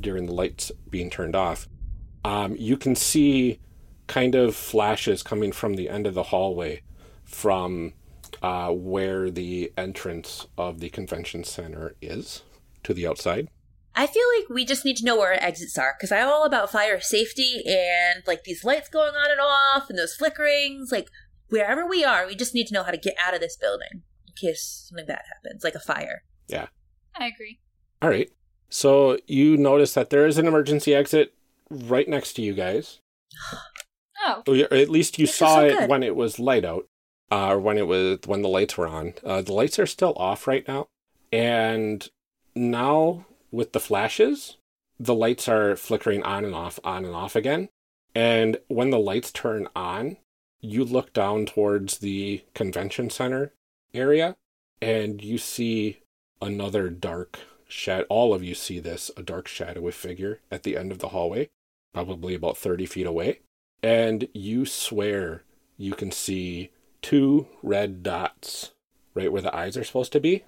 during the lights being turned off um, you can see kind of flashes coming from the end of the hallway from uh, where the entrance of the convention center is to the outside. I feel like we just need to know where our exits are because I'm all about fire safety and like these lights going on and off and those flickerings. Like wherever we are, we just need to know how to get out of this building in case something bad happens, like a fire. Yeah. I agree. All right. So you notice that there is an emergency exit right next to you guys. Oh, Or at least you This saw so it when it was light out, uh, or when it was when the lights were on. Uh, the lights are still off right now, and now with the flashes, the lights are flickering on and off, on and off again. And when the lights turn on, you look down towards the convention center area, and you see another dark shadow. All of you see this a dark shadowy figure at the end of the hallway, probably about thirty feet away and you swear you can see two red dots right where the eyes are supposed to be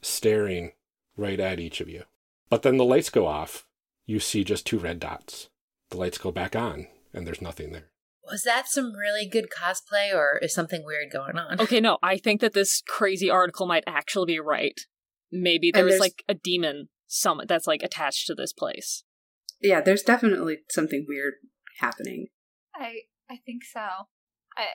staring right at each of you. But then the lights go off. You see just two red dots. The lights go back on, and there's nothing there. Was that some really good cosplay or is something weird going on? Okay, no, I think that this crazy article might actually be right. Maybe there And was like a demon some that's like attached to this place. Yeah, there's definitely something weird happening. I I think so. I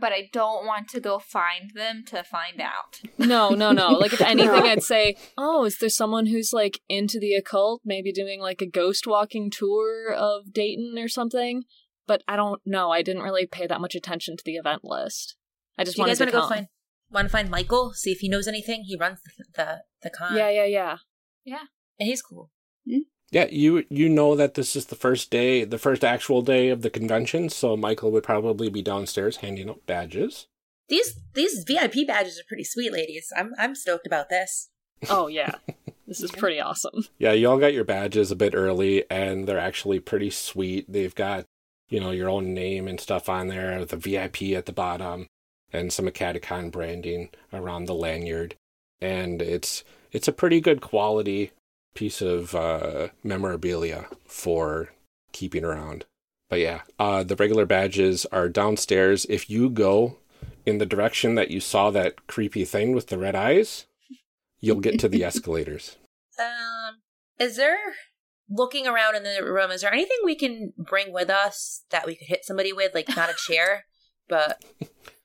but I don't want to go find them to find out. No, no, no. Like if (laughs) anything, No. I'd say, oh, is there someone who's like into the occult, maybe doing like a ghost walking tour of Dayton or something? But I don't know. I didn't really pay that much attention to the event list. I just Do you guys to want to go come. find want to find Michael? See if he knows anything. He runs the the, the con. Yeah, yeah, yeah. Yeah. And he's cool. Hmm? Yeah, you you know that this is the first day, the first actual day of the convention, so Michael would probably be downstairs handing out badges. These these VIP badges are pretty sweet, ladies. I'm I'm stoked about this. Oh yeah. (laughs) This is pretty awesome. Yeah, you all got your badges a bit early, and they're actually pretty sweet. They've got, you know, your own name and stuff on there, the VIP at the bottom, and some Acadicon branding around the lanyard. And it's it's a pretty good quality piece of uh, memorabilia for keeping around. But yeah, uh, the regular badges are downstairs. If you go in the direction that you saw that creepy thing with the red eyes, you'll get to the (laughs) escalators. Um, is there looking around in the room? Is there anything we can bring with us that we could hit somebody with? Like not a (laughs) chair, but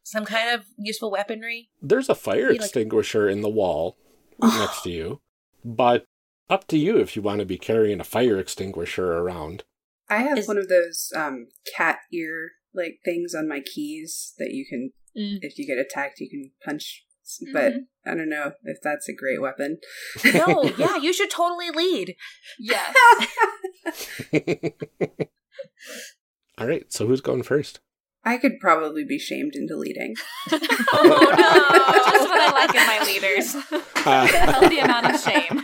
some kind of useful weaponry. There's a fire Be like- extinguisher in the wall (gasps) next to you, but up to you if you want to be carrying a fire extinguisher around. I have Is- one of those um, cat ear like things on my keys that you can, Mm. if you get attacked, you can punch. But I don't know if that's a great weapon. No, (laughs) yeah, you should totally lead. Yes. (laughs) All right, so who's going first? I could probably be shamed into leading. (laughs) oh no! Just what I like in my leaders. Uh, A healthy amount of shame.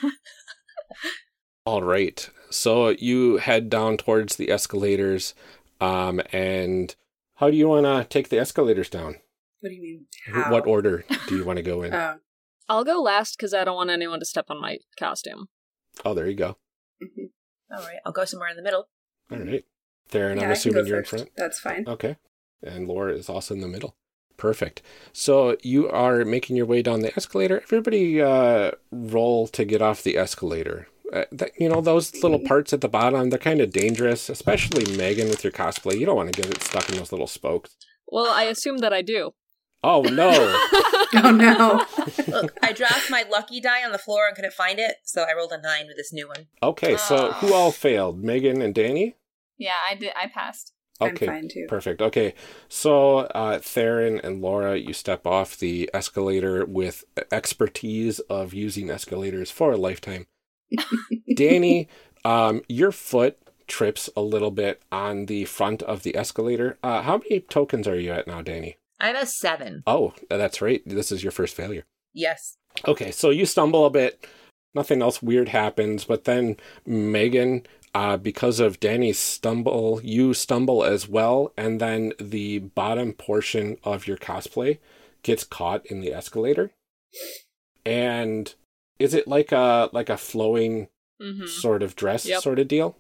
All right. So you head down towards the escalators. Um, and how do you want to take the escalators down? What do you mean? Wh- What order do you want to go (laughs) in? Oh, I'll go last because I don't want anyone to step on my costume. oh, there you go. All right, I'll go somewhere in the middle. All right. Theron, yeah, I'm assuming you're in first. front. That's fine. Okay. And Laura is also in the middle. Perfect. So you are making your way down the escalator. Everybody uh, roll to get off the escalator. Uh, that, you know, those little parts at the bottom, they're kind of dangerous, especially Megan with your cosplay. You don't want to get it stuck in those little spokes. Well, I assume that I do. Oh, no. (laughs) (laughs) Oh no! Look, I dropped my lucky die on the floor and couldn't find it, so I rolled a nine with this new one. Okay, so who all failed? Megan and Danny? Yeah, I did. I passed. Okay, I'm fine too. perfect. Okay, so uh, Theron and Laura, you step off the escalator with expertise of using escalators for a lifetime. Danny, um, your foot trips a little bit on the front of the escalator. Uh, how many tokens are you at now, Danny? I'm a seven. Oh, that's right. This is your first failure. Yes. Okay, so you stumble a bit. Nothing else weird happens, but then Megan, uh, because of Danny's stumble, you stumble as well, and then the bottom portion of your cosplay gets caught in the escalator. And is it like a like a flowing Mm-hmm. sort of dress Yep. sort of deal?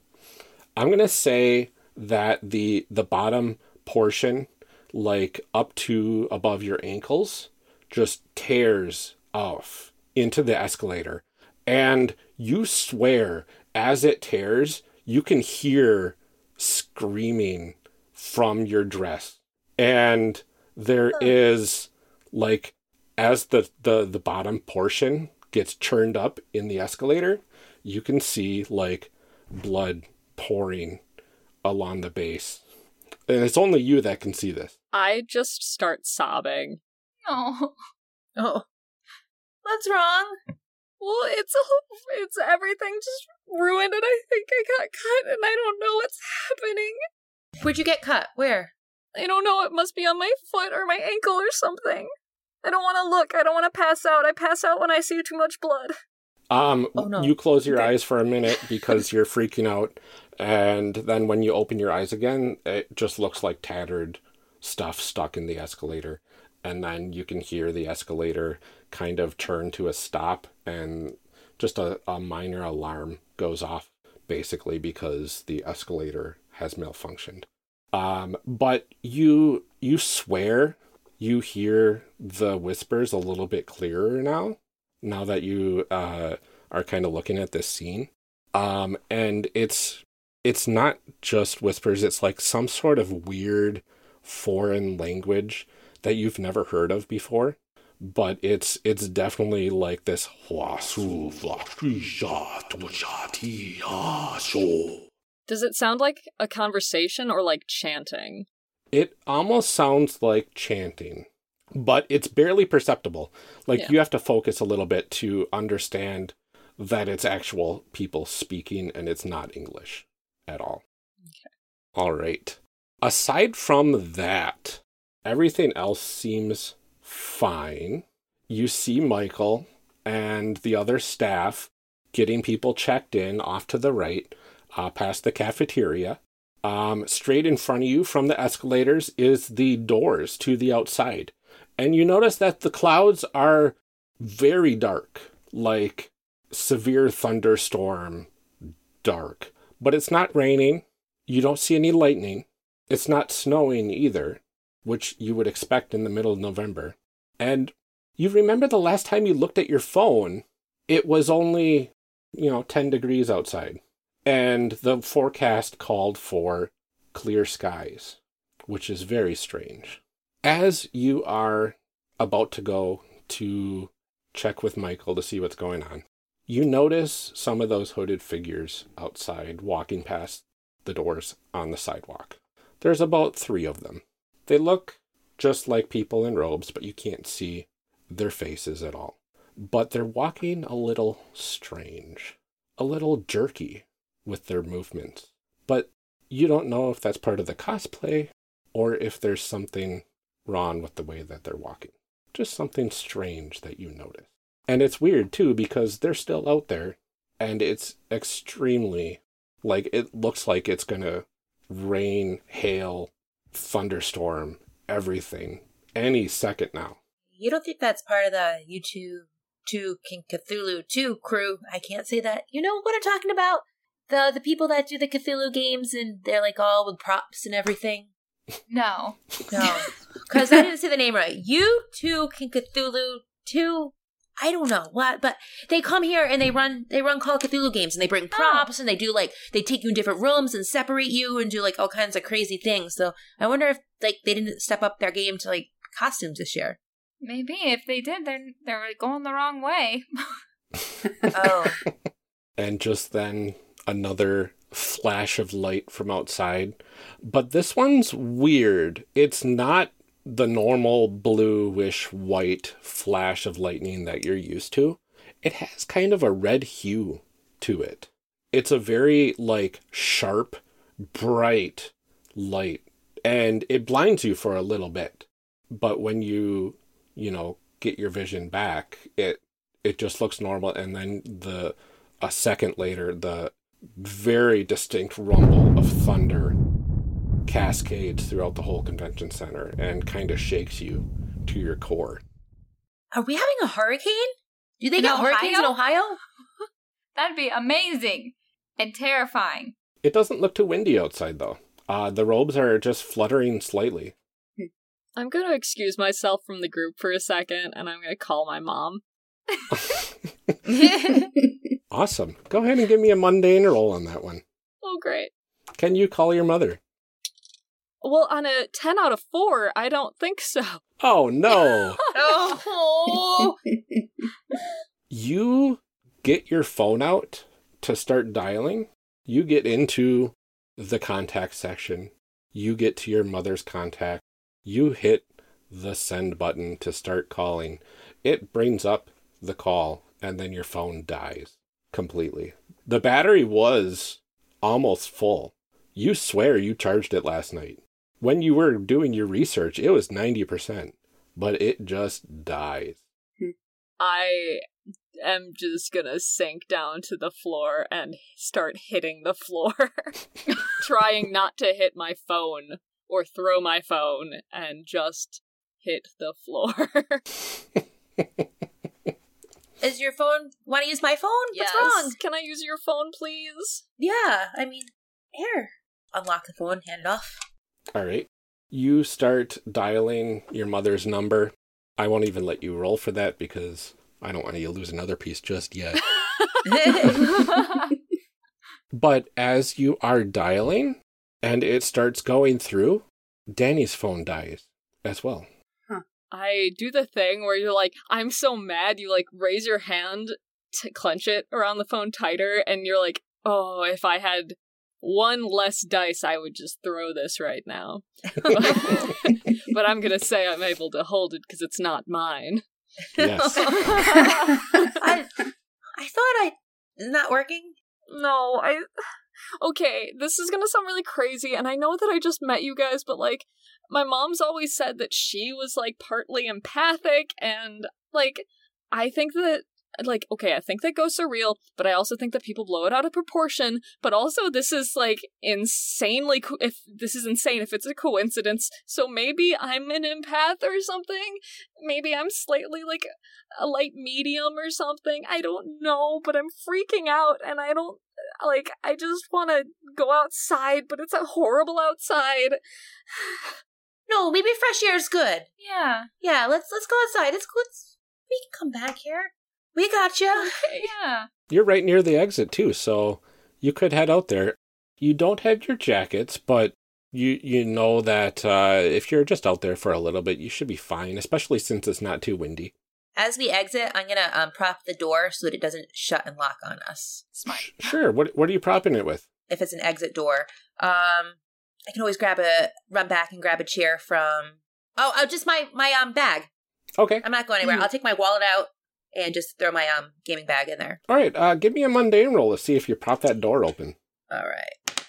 I'm gonna say that the the bottom portion, like up to above your ankles, just tears off into the escalator. And you swear as it tears, you can hear screaming from your dress. And there is like as the, the the bottom portion gets churned up in the escalator, you can see like blood pouring along the base. And it's only you that can see this. I just start sobbing. Oh. Oh. What's wrong? Well, it's a, it's everything just ruined, and I think I got cut, and I don't know what's happening. Where'd you get cut? Where? I don't know. It must be on my foot or my ankle or something. I don't want to look. I don't want to pass out. I pass out when I see too much blood. Um, Oh, no. you close your eyes for a minute because (laughs) you're freaking out, and then when you open your eyes again, it just looks like tattered stuff stuck in the escalator, and then you can hear the escalator kind of turn to a stop, and just a, a minor alarm goes off, basically because the escalator has malfunctioned. Um, but you you swear you hear the whispers a little bit clearer now now that you uh, are kind of looking at this scene. Um, and it's it's not just whispers; it's like some sort of weird foreign language that you've never heard of before. But it's it's definitely like this. Does it sound like a conversation or like chanting? It almost sounds like chanting, but it's barely perceptible. Like Yeah. you have to focus a little bit to understand that it's actual people speaking and it's not English at all. Okay. All right. Aside from that, everything else seems fine. You see Michael and the other staff getting people checked in off to the right, uh, past the cafeteria. Um, straight in front of you from the escalators is the doors to the outside. And you notice that the clouds are very dark, like severe thunderstorm dark. But it's not raining. You don't see any lightning. It's not snowing either, which you would expect in the middle of November. And you remember the last time you looked at your phone, it was only, you know, 10 degrees outside. And the forecast called for clear skies, which is very strange. As you are about to go to check with Michael to see what's going on, you notice some of those hooded figures outside walking past the doors on the sidewalk. There's about three of them. They look just like people in robes, but you can't see their faces at all. But they're walking a little strange, a little jerky with their movements. But you don't know if that's part of the cosplay or if there's something wrong with the way that they're walking. Just something strange that you notice. And it's weird too because they're still out there and it's extremely like it looks like it's going to rain, hail, thunderstorm, everything any second now. You don't think that's part of the U2 2 King Cthulhu 2 crew? I can't say that. You know what I'm talking about? The the people that do the Cthulhu games and they're like all with props and everything. No. No. (laughs) Because I didn't say the name right. You two can Cthulhu 2 I don't know what, but they come here and they run they run Call of Cthulhu games and they bring oh. props and they do like they take you in different rooms and separate you and do like all kinds of crazy things. So I wonder if like they didn't step up their game to like costumes this year. Maybe if they did, they're they're going the wrong way. (laughs) (laughs) oh. And just then another flash of light from outside. But this one's weird. It's not the normal bluish white flash of lightning that you're used to. It has kind of a red hue to it. It's a very like sharp, bright light and it blinds you for a little bit. But when you, you know, get your vision back, it it just looks normal and then the a second later the very distinct rumble of thunder cascades throughout the whole convention center and kind of shakes you to your core. Are we having a hurricane? Do they In get hurricanes in Ohio? Ohio? (laughs) That'd be amazing and terrifying. It doesn't look too windy outside though. Uh, the robes are just fluttering slightly. I'm gonna excuse myself from the group for a second and I'm gonna call my mom. (laughs) (laughs) Awesome. Go ahead and give me a mundane roll on that one. Oh, great. Can you call your mother? Well, on a 10 out of 4, I don't think so. Oh no. oh. (laughs) (laughs) you get your phone out to start dialing. You get into the contact section. You get to your mother's contact. You hit the send button to start calling. It brings up the call and then your phone dies completely. The battery was almost full. You swear you charged it last night. When you were doing your research, it was 90%, but it just dies. I am just gonna sink down to the floor and start hitting the floor, (laughs) trying not to hit my phone or throw my phone and just hit the floor. (laughs) Is your phone want to use my phone? Yes. What's wrong? Can I use your phone, please? Yeah, I mean, here. Unlock the phone, hand it off. All right. You start dialing your mother's number. I won't even let you roll for that because I don't want you to lose another piece just yet. (laughs) (laughs) but as you are dialing and it starts going through, Danny's phone dies as well. I do the thing where you're like, I'm so mad, you like raise your hand to clench it around the phone tighter, and you're like, oh, if I had one less dice, I would just throw this right now. (laughs) but I'm gonna say I'm able to hold it because it's not mine. Yes. (laughs) I, I thought I not working. No, I. Okay, this is gonna sound really crazy, and I know that I just met you guys, but like, my mom's always said that she was like partly empathic, and like, I think that like okay i think that ghosts are real but i also think that people blow it out of proportion but also this is like insanely co- if this is insane if it's a coincidence so maybe i'm an empath or something? Maybe i'm slightly like a light medium or something? I don't know but i'm freaking out and i don't like i just want to go outside but it's a horrible outside (sighs) No, maybe fresh air is good. Yeah. Yeah, let's let's go outside. It's good. We can come back here. We got you. (laughs) Yeah. You're right near the exit too, so you could head out there. You don't have your jackets, but you you know that uh, if you're just out there for a little bit, you should be fine, especially since it's not too windy. As we exit, I'm gonna um, prop the door so that it doesn't shut and lock on us. Smart. Sure. What what are you propping it with? If it's an exit door, um, I can always grab a run back and grab a chair from. Oh, oh, just my my um bag. Okay. I'm not going anywhere. I'll take my wallet out and just throw my um gaming bag in there. All right. Uh, give me a mundane roll to see if you prop that door open. All right.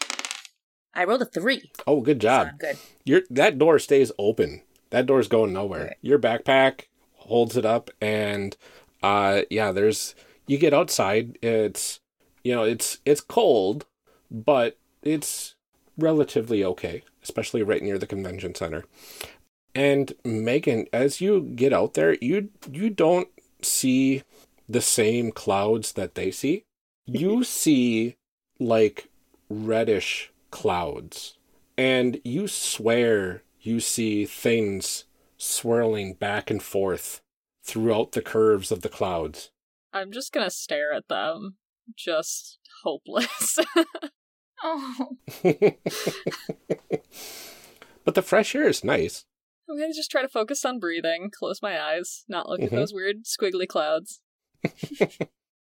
I rolled a three. Oh, good job. Good. Your that door stays open. That door's going nowhere. Your backpack holds it up, and uh, yeah, there's you get outside. It's you know it's it's cold, but it's relatively okay, especially right near the convention center. And Megan, as you get out there, you you don't see the same clouds that they see. You (laughs) see like reddish clouds. And you swear you see things swirling back and forth throughout the curves of the clouds. i'm just gonna stare at them just hopeless Oh. (laughs) (laughs) but the fresh air is nice. i'm gonna just try to focus on breathing close my eyes not look Mhm. at those weird squiggly clouds (laughs)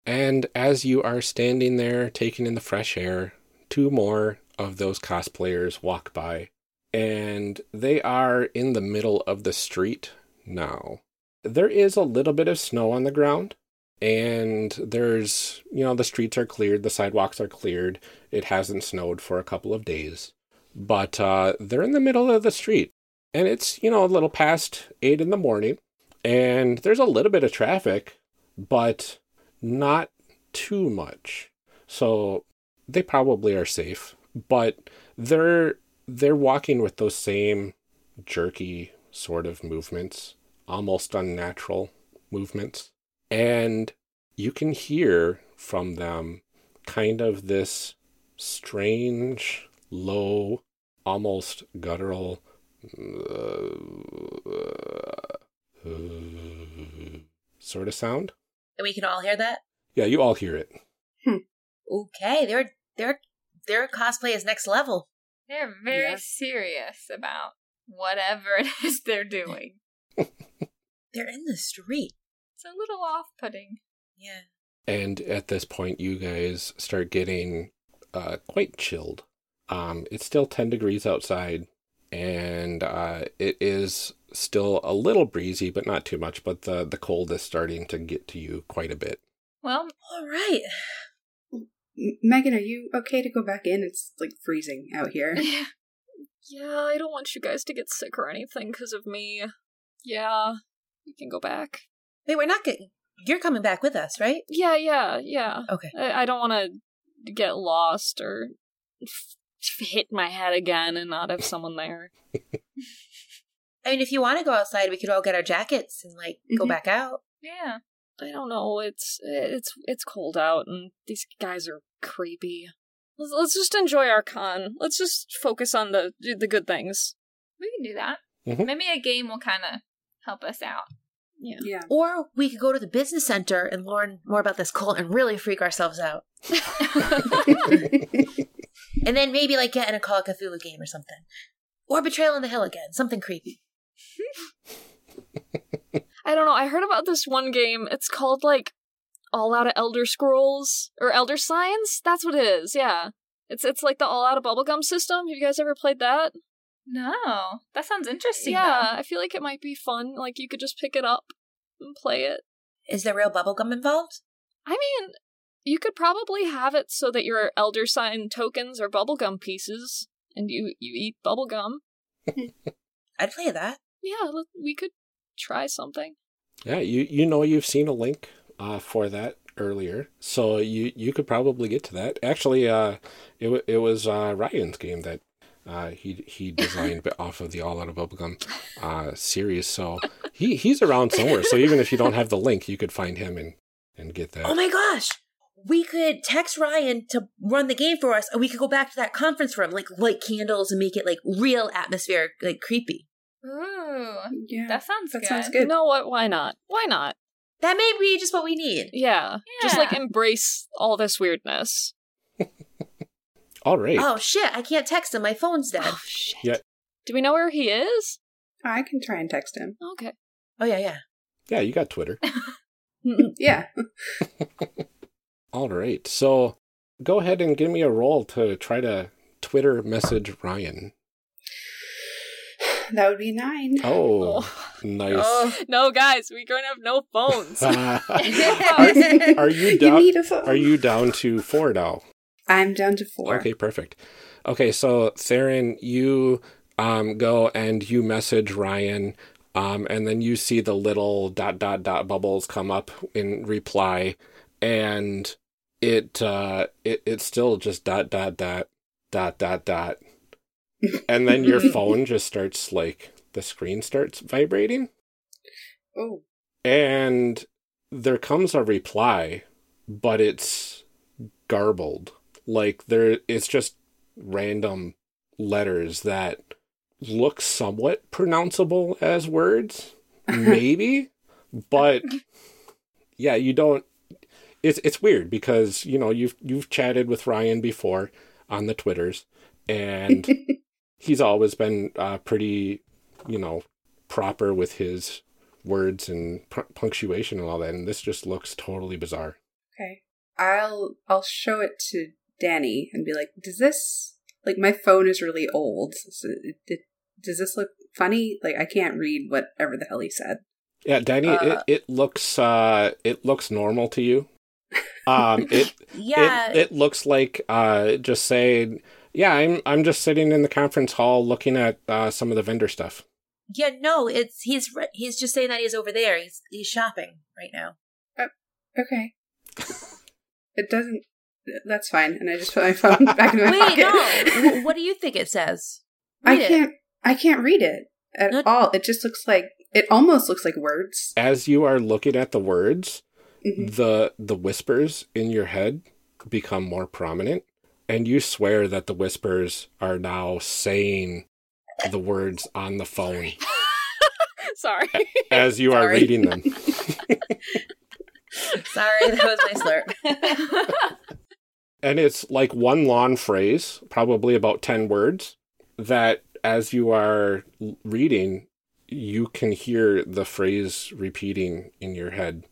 And as you are standing there taking in the fresh air, two more of those cosplayers walk by. And they are in the middle of the street now. There is a little bit of snow on the ground. And there's, you know, the streets are cleared, the sidewalks are cleared. It hasn't snowed for a couple of days. But uh, they're in the middle of the street. And it's, you know, a little past eight in the morning. And there's a little bit of traffic, but not too much. So they probably are safe, but they're they're walking with those same jerky sort of movements, almost unnatural movements. And you can hear from them kind of this strange, low, almost guttural sort of sound. And we can all hear that. Yeah, you all hear it. Hmm. Okay, their their their cosplay is next level. They're very Yeah. serious about whatever (laughs) it is they're doing. (laughs) They're in the street. It's a little off putting. Yeah. And at this point, you guys start getting uh, quite chilled. Um, it's still 10 degrees outside, and uh, it is still a little breezy, but not too much. But the, the cold is starting to get to you quite a bit. Well, all right. M- Megan, are you okay to go back in? It's like freezing out here. (laughs) Yeah, I don't want you guys to get sick or anything because of me. Yeah, you can go back. Wait, we're not getting. You're coming back with us, right? Yeah, yeah, yeah. Okay. I, I don't want to get lost or f- hit my head again and not have someone there. (laughs) I mean, if you want to go outside, we could all get our jackets and like go Mhm. back out. Yeah. I don't know. It's it's it's cold out, and these guys are creepy. Let's, let's just enjoy our con. Let's just focus on the the good things. We can do that. Mhm. Maybe a game will kind of help us out. Yeah. Yeah. Or we could go to the business center and learn more about this cult and really freak ourselves out. (laughs) (laughs) and then maybe like get in a Call of Cthulhu game or something. Or Betrayal on the Hill again, something creepy. (laughs) I don't know. I heard about this one game. It's called like All Out of Elder Scrolls or Elder Signs. That's what it is. Yeah. It's it's like the All Out of Bubblegum system. Have you guys ever played that? No, that sounds interesting. Yeah, I feel like it might be fun. Like you could just pick it up and play it. Is there real bubblegum involved? I mean, you could probably have it so that your Elder Sign tokens are bubblegum pieces, and you you eat bubblegum. (laughs) I'd play that. Yeah, we could try something. Yeah, you, you know you've seen a link uh, for that earlier, so you you could probably get to that. Actually, uh, it wa- it was uh, Ryan's game that uh, he he designed (laughs) off of the All Out of Bubblegum uh, series. So he he's around somewhere. So even if you don't have the link, you could find him and and get that. Oh my gosh. We could text Ryan to run the game for us, and we could go back to that conference room, like light candles and make it like real atmospheric, like creepy. Ooh, Yeah, that sounds that good. sounds good. You know what? Why not? Why not? That may be just what we need. Yeah. Just like embrace all this weirdness. (laughs) All right. Oh shit! I can't text him. My phone's dead. Oh, shit. Yeah. Do we know where he is? I can try and text him. Okay. Oh yeah, yeah. Yeah, you got Twitter. (laughs) (laughs) Yeah. All right. So go ahead and give me a roll to try to Twitter message Ryan. (laughs) That would be nine. Oh, nice. Oh. No, guys, we're going to have no phones. (laughs) are, are you (laughs) You down? need a phone. Are you down to four now? I'm down to four. Okay, perfect. Okay, so Theron, you um, go and you message Ryan, um, and then you see the little dot dot dot bubbles come up in reply, and it uh, it it's still just dot dot dot dot dot dot, and then your (laughs) phone just starts like the screen starts vibrating, Oh. and there comes a reply, but it's garbled. Like there, it's just random letters that look somewhat pronounceable as words, (laughs) maybe, but yeah, you don't. It's it's weird because you know you've you've chatted with Ryan before on the twitters, and (laughs) he's always been uh, pretty, you know, proper with his words and pu- punctuation and all that, and this just looks totally bizarre. Okay. I'll I'll show it to Danny and be like, "Does this like my phone is really old? So it, it, does this look funny? Like I can't read whatever the hell he said." Yeah, Danny, Uh, it, it looks uh it looks normal to you. (laughs) Um it Yeah. it, it looks like uh just saying, yeah, I'm I'm just sitting in the conference hall looking at uh some of the vendor stuff. yeah, no, it's he's he's just saying that he's over there. He's he's shopping right now. Okay. (laughs) it doesn't. That's fine. And I just put my phone (laughs) back in my Wait, pocket. no. (laughs) What do you think it says? I Read it. can't. I can't read it at Not- all. It just looks like it almost looks like words. As you are looking at the words, Mhm. the the whispers in your head become more prominent and you swear that the whispers are now saying the words on the phone (laughs) Sorry. as you are reading them. (laughs) Sorry, that was my slurp. (laughs) And it's like one long phrase, probably about 10 words, that as you are reading, you can hear the phrase repeating in your head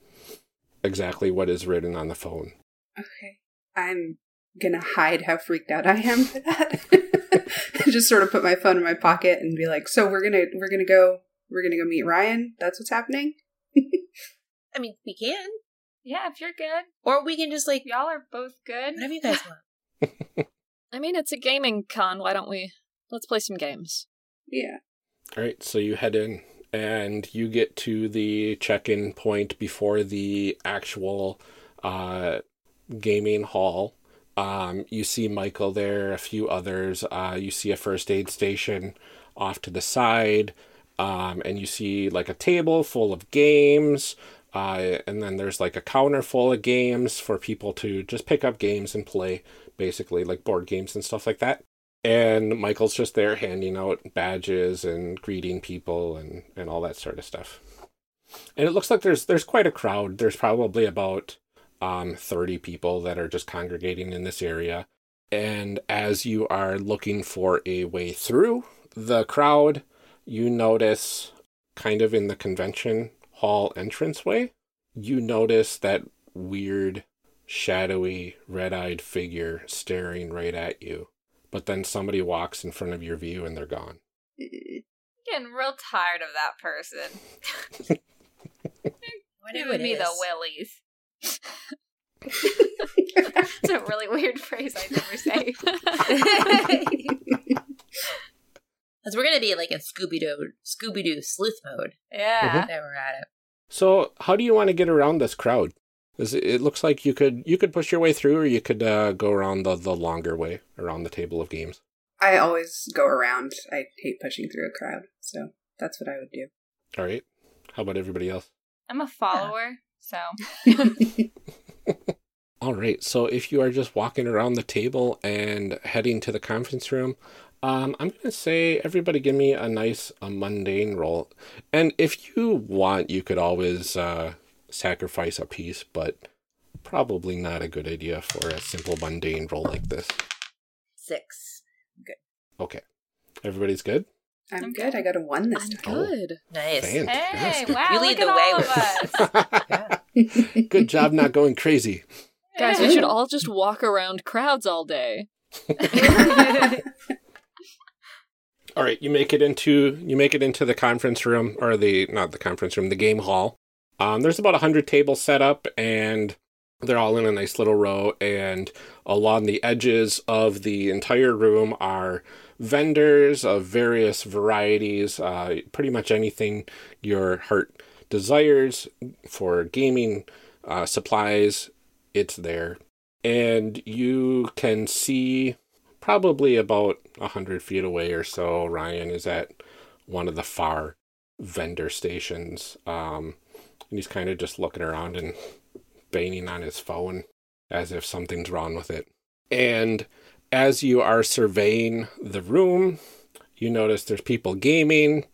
exactly what is written on the phone. Okay. I'm gonna hide how freaked out I am for that. (laughs) just sort of put my phone in my pocket and be like, "So we're gonna we're gonna go we're gonna go meet Ryan. That's what's happening." (laughs) I mean, we can, yeah, if you're good, or we can just like y'all are both good. whatever you guys (laughs) want. I mean, it's a gaming con. Why don't we? Let's play some games. Yeah. All right, so you head in and you get to the check in point before the actual uh, gaming hall. Um, you see Michael there, a few others. Uh, you see a first aid station off to the side. Um, and you see like a table full of games. Uh, and then there's like a counter full of games for people to just pick up games and play, basically, like board games and stuff like that and Michael's just there handing out badges and greeting people and and all that sort of stuff. And it looks like there's there's quite a crowd. There's probably about um 30 people that are just congregating in this area. And as you are looking for a way through the crowd, you notice kind of in the convention hall entranceway, you notice that weird shadowy red-eyed figure staring right at you but then somebody walks in front of your view and they're gone. (laughs) getting real tired of that person. (laughs) Whatever Giving it me the is. willies. (laughs) it's a really weird phrase I never say. (laughs) Because we're gonna be like in Scooby Doo, Scooby Doo sleuth mode. yeah. Whenever we're at it. So, how do you want to get around this crowd? Is it, it looks like you could you could push your way through, or you could uh, go around the the longer way around the table of games. I always go around. I hate pushing through a crowd, so that's what I would do. All right. How about everybody else? I'm a follower, so (laughs) All right. So if you are just walking around the table and heading to the conference room, um, I'm going to say everybody give me a nice a mundane roll. And if you want, you could always uh, sacrifice a piece, but probably not a good idea for a simple mundane roll like this. Six. Good. Okay. Everybody's good? I'm good. I got a one this time. Good. Nice. Fantastic. wow, You look lead at the way all with of us. (laughs) Good job not going crazy. Guys, we should all just walk around crowds all day. (laughs) All right, you make it into you make it into the conference room or the not the conference room, the game hall. Um, there's about a hundred tables set up, and they're all in a nice little row. And along the edges of the entire room are vendors of various varieties, uh, pretty much anything your heart desires for gaming uh, supplies. It's there, and you can see probably about a hundred feet away or so. Ryan is at one of the far vendor stations, um, and he's kind of just looking around and banging on his phone as if something's wrong with it. And as you are surveying the room, you notice there's people gaming,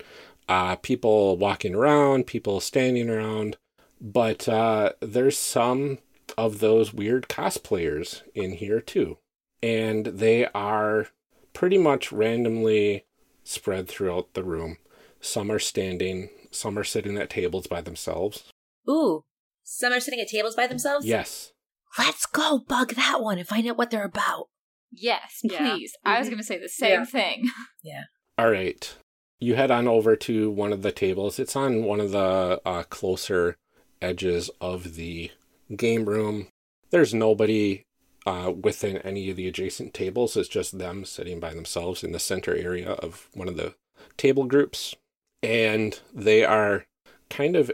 uh, people walking around, people standing around, but uh, there's some of those weird cosplayers in here too. And they are pretty much randomly spread throughout the room. Some are standing, some are sitting at tables by themselves. Ooh. Some are sitting at tables by themselves? Yes. Let's go bug that one and find out what they're about. Yes, Yeah. please. I was going to say the same Yeah. thing. (laughs) Yeah. All right. You head on over to one of the tables. It's on one of the uh, closer edges of the game room. There's nobody uh, within any of the adjacent tables. It's just them sitting by themselves in the center area of one of the table groups. And they are kind of,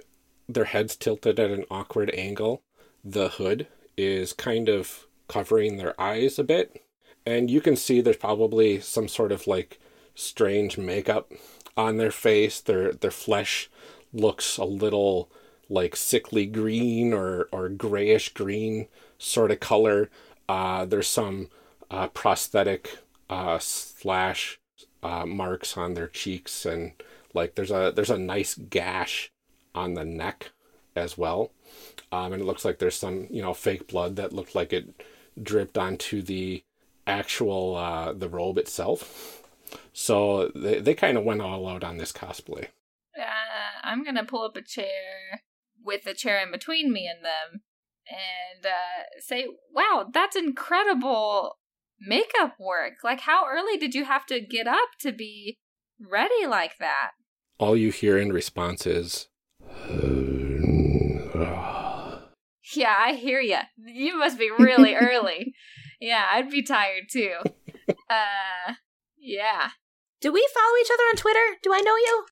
their heads tilted at an awkward angle. The hood is kind of covering their eyes a bit. And you can see there's probably some sort of like strange makeup on their face. Their their flesh looks a little like sickly green or or grayish green sort of color. Uh, there's some uh, prosthetic uh, slash uh, marks on their cheeks and like there's a there's a nice gash on the neck as well. Um, and it looks like there's some you know fake blood that looked like it dripped onto the actual uh, the robe itself. So they they kind of went all out on this cosplay. Uh, I'm to pull up a chair with a chair in between me and them and uh, say, wow, that's incredible makeup work. Like, how early did you have to get up to be ready like that? All you hear in response is, Yeah, I hear you. You must be really (laughs) early. Yeah, I'd be tired too. (laughs) Uh, yeah. Do we follow each other on Twitter? Do I know you?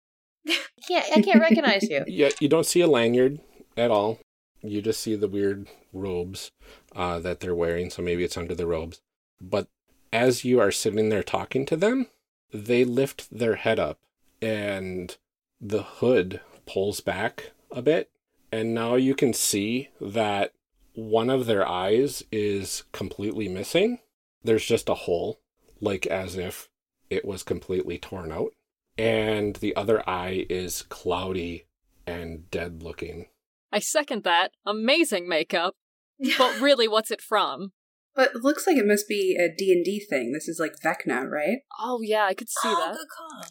I (laughs) can't I can't recognize you. (laughs) yeah, you don't see a lanyard at all. You just see the weird robes uh, that they're wearing. So maybe it's under the robes. But as you are sitting there talking to them, they lift their head up and the hood pulls back a bit. And now you can see that one of their eyes is completely missing. There's just a hole, like as if it was completely torn out. And the other eye is cloudy and dead looking. I second that. Amazing makeup. (laughs) But really, what's it from? But it looks like it must be a D&D thing. This is like Vecna, right? Oh, yeah, I could see Oh, that. good call.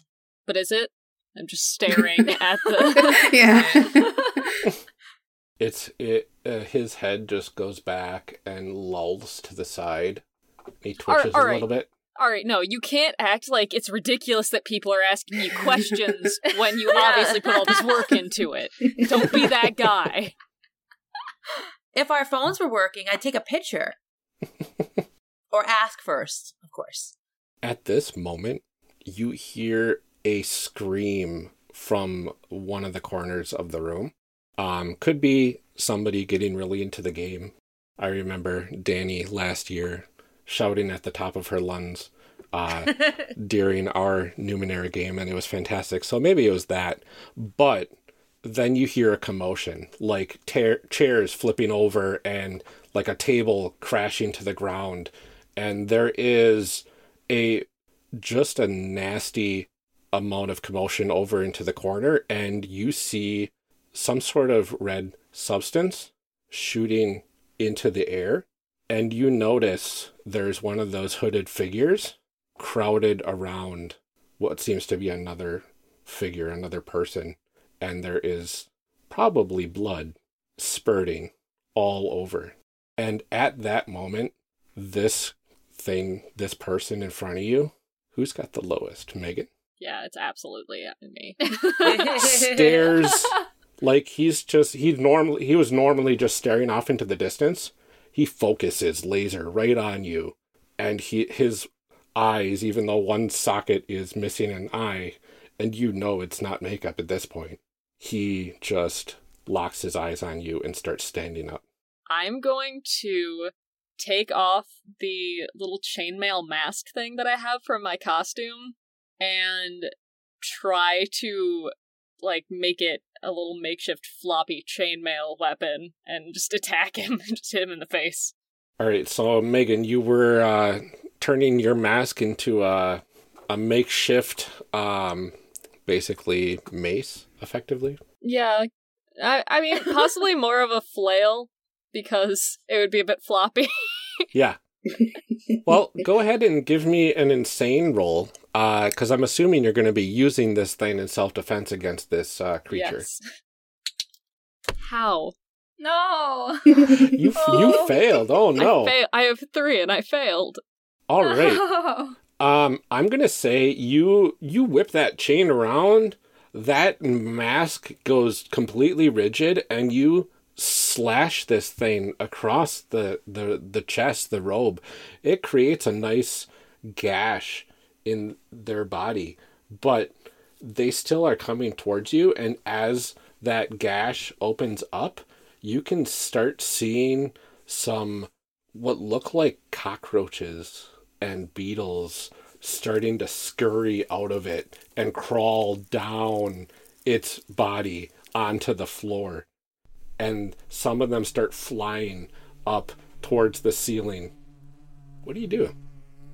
But is it? I'm just (laughs) staring at the. yeah. (laughs) It's it. Uh, his head just goes back and lolls to the side. He twitches all a right. little bit. All right, no, you can't act like it's ridiculous that people are asking you questions (laughs) when you Yeah. obviously put all this work into it. Don't be that guy. (laughs) If our phones were working, I'd take a picture. (laughs) or ask first, of course. At this moment, you hear a scream from one of the corners of the room. Um, could be somebody getting really into the game. I remember Danny last year shouting at the top of her lungs uh, (laughs) during our Numenera game, and it was fantastic. So maybe it was that. But then you hear a commotion, like ta- chairs flipping over and like a table crashing to the ground. And there is a just a nasty amount of commotion over into the corner, and you see some sort of red substance shooting into the air. And you notice there's one of those hooded figures crowded around what seems to be another figure, another person. And there is probably blood spurting all over. And at that moment, this thing, this person in front of you, who's got the lowest? Megan? Yeah, it's absolutely me. (laughs) Stares like he's just he normally he was normally just staring off into the distance. He focuses laser right on you, and he his eyes, even though one socket is missing an eye, and you know it's not makeup at this point, he just locks his eyes on you and starts standing up. I'm going to take off the little chainmail mask thing that I have from my costume and try to like make it a little makeshift floppy chainmail weapon and just (laughs) attack him and (laughs) just hit him in the face. All right, so Megan, you were uh, turning your mask into a a makeshift, um, basically mace, effectively. Yeah, I I mean (laughs) possibly more of a flail because it would be a bit floppy. Yeah. well, go ahead and give me an insane roll, because I'm assuming you're going to be using this thing in self defense against this uh, creature. Yes. How? No. (laughs) You you failed. Oh no! I, fa- I have three and I failed. All right. No. (laughs) Um, I'm gonna say you you whip that chain around. That mask goes completely rigid, and you slash this thing across the the the chest, the robe. It creates a nice gash in their body, but they still are coming towards you. And as that gash opens up, you can start seeing some what look like cockroaches and beetles starting to scurry out of it and crawl down its body onto the floor. And some of them start flying up towards the ceiling. What do you do?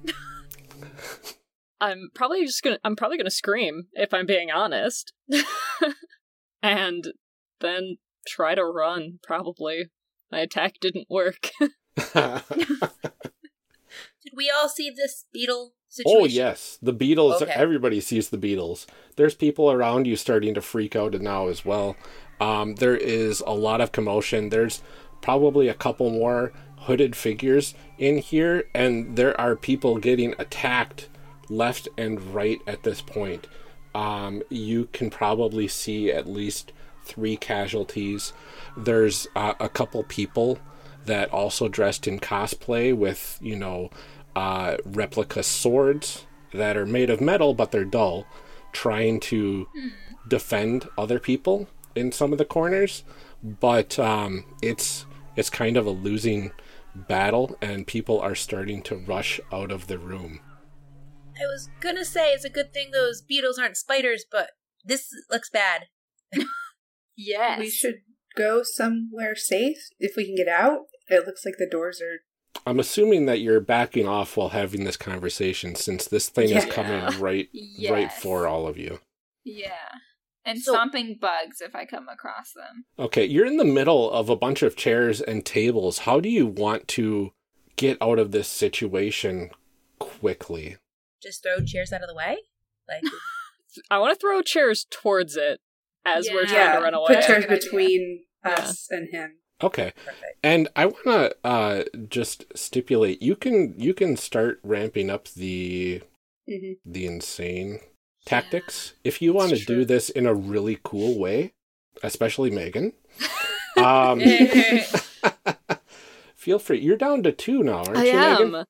(laughs) I'm probably just gonna I'm probably gonna scream if I'm being honest. (laughs) and then try to run, probably. My attack didn't work. (laughs) Did we all see this beetle situation? Oh yes, the beetles. Okay. Everybody sees the beetles. There's people around you starting to freak out now as well. Um, there is a lot of commotion. There's probably a couple more hooded figures in here, and there are people getting attacked left and right at this point. Um, you can probably see at least three casualties. There's uh, a couple people that also dressed in cosplay with, you know, uh, replica swords that are made of metal but they're dull, trying to defend other people in some of the corners. But um, it's it's kind of a losing battle, and people are starting to rush out of the room. I was gonna say it's a good thing those beetles aren't spiders, but this looks bad. (laughs) Yes. We should go somewhere safe if we can get out. It looks like the doors are. I'm assuming that you're backing off while having this conversation, since this thing is coming right right for all of you. Yeah. And So- stomping bugs if I come across them. Okay, you're in the middle of a bunch of chairs and tables. How do you want to get out of this situation quickly? Just throw chairs out of the way? Like (laughs) I want to throw chairs towards it as we're Yeah. trying to run away. Put chairs Good idea. between us and him. Okay. perfect. And I want to uh, just stipulate you can you can start ramping up the hmm the insane tactics if you want to do this in a really cool way, especially Megan. (laughs) Um, (laughs) feel free. You're down to two now, aren't I you, am. Megan?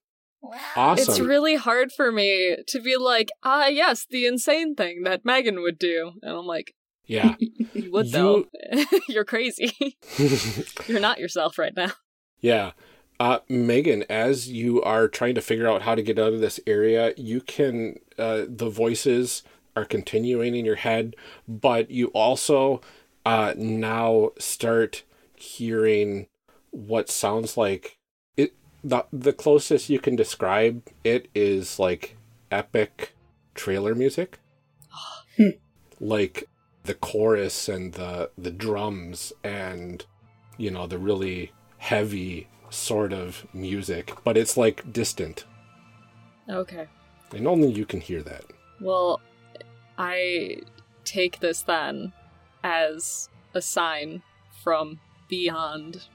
Wow. Awesome. It's really hard for me to be like, ah, yes, the insane thing that Megan would do. And I'm like, Yeah. (laughs) You would though. (laughs) You're crazy. (laughs) You're not yourself right now. Yeah. Uh, Megan, as you are trying to figure out how to get out of this area, you can, uh, the voices are continuing in your head, but you also uh, now start hearing what sounds like. The, the closest you can describe it is like epic trailer music. Hmm. like the chorus and the the drums and you know the really heavy sort of music, but it's like distant. Okay. And only you can hear that. Well, I take this then as a sign from beyond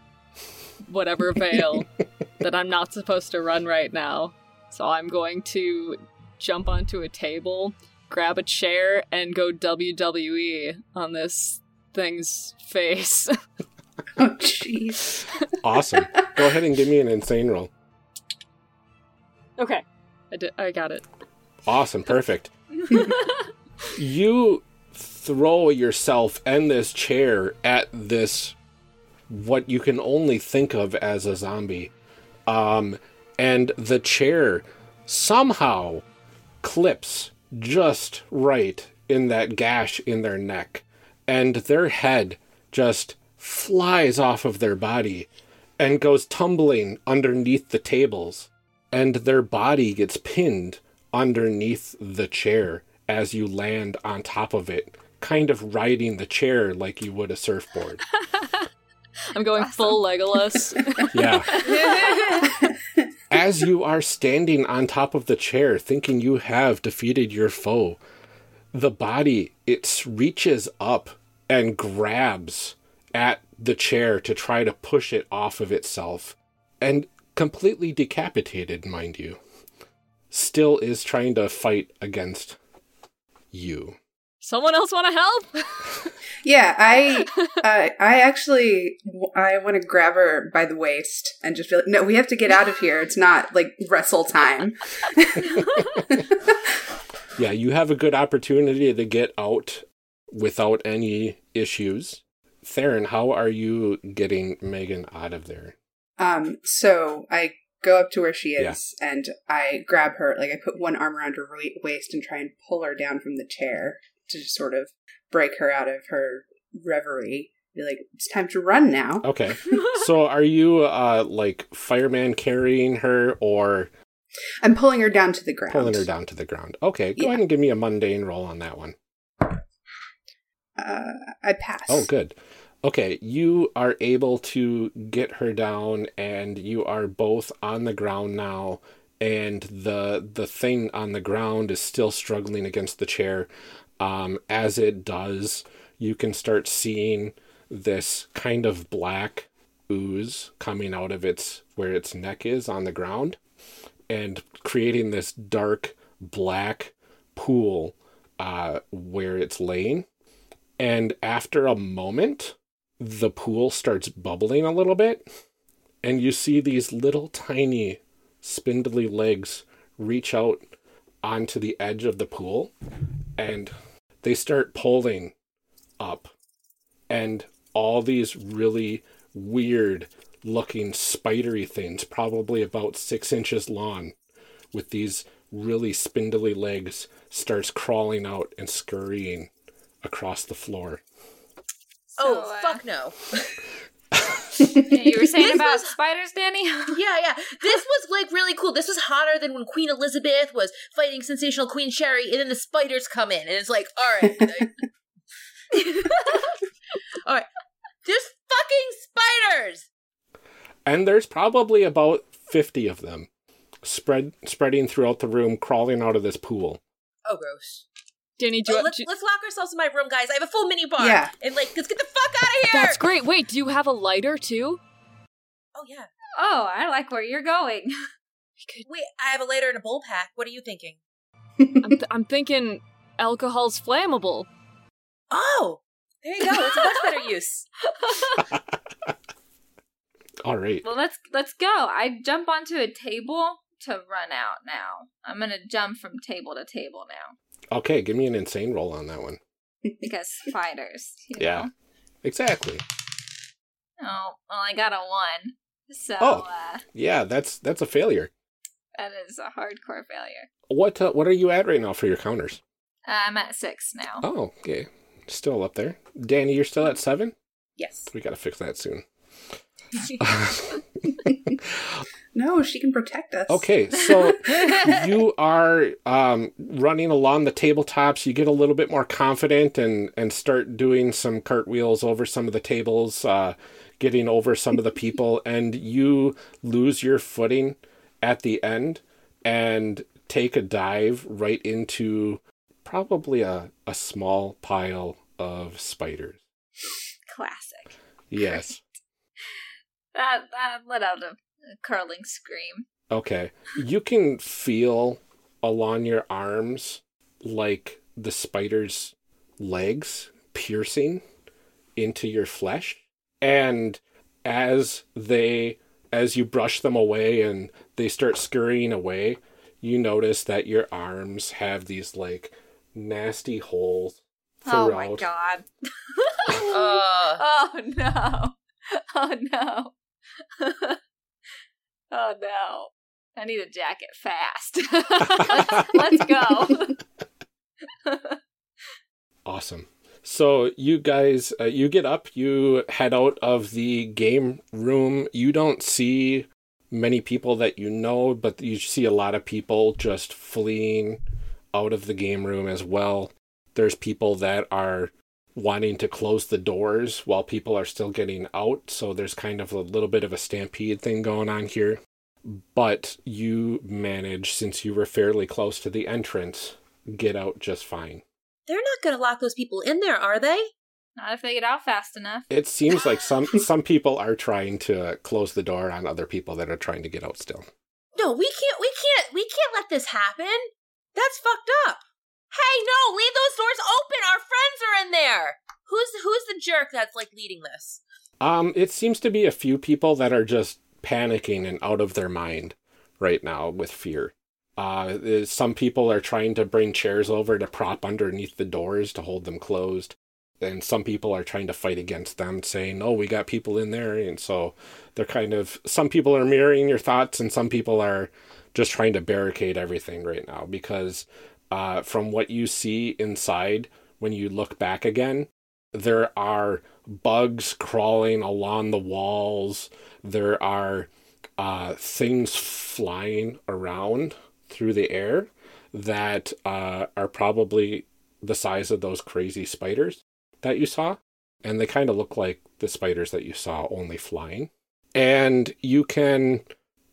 whatever veil (laughs) that I'm not supposed to run right now. So I'm going to jump onto a table, grab a chair, and go WWE on this thing's face. (laughs) oh, jeez. Awesome. Go ahead and give me an insane roll. okay. I, did, I got it. Awesome. Perfect. (laughs) you throw yourself and this chair at this what you can only think of as a zombie um, and the chair somehow clips just right in that gash in their neck and their head just flies off of their body and goes tumbling underneath the tables and their body gets pinned underneath the chair as you land on top of it, kind of riding the chair like you would a surfboard. (laughs) I'm going full Legolas. (laughs) Yeah. (laughs) As you are standing on top of the chair, thinking you have defeated your foe, the body it reaches up and grabs at the chair to try to push it off of itself, and completely decapitated, mind you, still is trying to fight against you. Someone else want to help? (laughs) Yeah, I, (laughs) uh, I actually, I want to grab her by the waist and just be like, "No, we have to get out of here. It's not like wrestle time." (laughs) Yeah, you have a good opportunity to get out without any issues. Theron, how are you getting Megan out of there? Um, so I go up to where she is and I grab her, like I put one arm around her waist and try and pull her down from the chair to sort of break her out of her reverie. Be like, it's time to run now. Okay. (laughs) so are you uh like fireman carrying her or I'm pulling her down to the ground. pulling her down to the ground? Okay, go Yeah. ahead and give me a mundane roll on that one. Uh, I pass. Oh, good. Okay, you are able to get her down, and you are both on the ground now. And the the thing on the ground is still struggling against the chair. Um, as it does, you can start seeing this kind of black ooze coming out of its where its neck is on the ground, and creating this dark black pool uh, where it's laying. And after a moment, the pool starts bubbling a little bit, and you see these little tiny spindly legs reach out onto the edge of the pool, and they start pulling up. And all these really weird looking spidery things, probably about six inches long, with these really spindly legs, starts crawling out and scurrying across the floor. oh, uh, fuck no. (laughs) you were (laughs) saying about was- spiders, Danny? (laughs) yeah, yeah. This was like really cool. This was hotter than when Queen Elizabeth was fighting sensational Queen Sherri, and then the spiders come in, and it's like, all right, (laughs) all right. There's fucking spiders. and there's probably about 50 of them spread spreading throughout the room crawling out of this pool Oh, gross. Danny, do Oh, you, uh, let's, do- let's lock ourselves in my room, guys. I have a full mini bar. Yeah. And like, let's get the fuck out of here. That's great. Wait, do you have a lighter too? Oh yeah. Oh, I like where you're going. (laughs) Wait, I have a lighter and a bowl pack. What are you thinking? I'm, th- I'm thinking alcohol's flammable. Oh, there you go. It's a much better use. (laughs) (laughs) all right Well, let's let's go. I jump onto a table to run out now. I'm gonna jump from table to table now. Okay give me an insane roll on that one (laughs) because fighters. You Yeah. Know? Exactly. Oh, well, I got a one. So Oh. uh, Yeah, that's that's a failure. that is a hardcore failure. What uh, what are you at right now for your counters? Uh, I'm at six now. Oh, okay. Still up there. Danny, you're still at seven? Yes. We gotta fix that soon. (laughs) No, she can protect us. Okay, so you are um, running along the tabletops. You get a little bit more confident and and start doing some cartwheels over some of the tables, uh, getting over some of the people, (laughs) and you lose your footing at the end and take a dive right into probably a, a small pile of spiders. Classic. Yes. That that let out a, a curling scream. Okay. You can feel along your arms like the spider's legs piercing into your flesh. And as they as you brush them away and they start scurrying away, you notice that your arms have these like nasty holes Oh my god. (laughs) Uh. oh no. (laughs) Oh no. (laughs) oh no. I need a jacket fast. let's, (laughs) let's go. Awesome. So you guys, uh, you get up, you head out of the game room. You don't see many people that you know, but you see a lot of people just fleeing out of the game room as well. There's people that are wanting to close the doors while people are still getting out. So there's kind of a little bit of a stampede thing going on here. But you manage, since you were fairly close to the entrance, get out just fine. They're not going to lock those people in there, are they? Not if they get out fast enough. It seems like some (laughs) some people are trying to close the door on other people that are trying to get out still. No, we can't. We can't. We can't let this happen. That's fucked up. Hey, no! Leave those doors open. Our friends are in there. Who's who's the jerk that's like leading this? Um, it seems to be a few people that are just panicking and out of their mind right now with fear. Uh, some people are trying to bring chairs over to prop underneath the doors to hold them closed. And some people are trying to fight against them, saying, "Oh, we got people in there." And so they're kind of some people are mirroring your thoughts, and some people are just trying to barricade everything right now because uh, from what you see inside when you look back again, there are bugs crawling along the walls. There are uh, things flying around through the air that uh, are probably the size of those crazy spiders that you saw. And they kind of look like the spiders that you saw only flying. And you can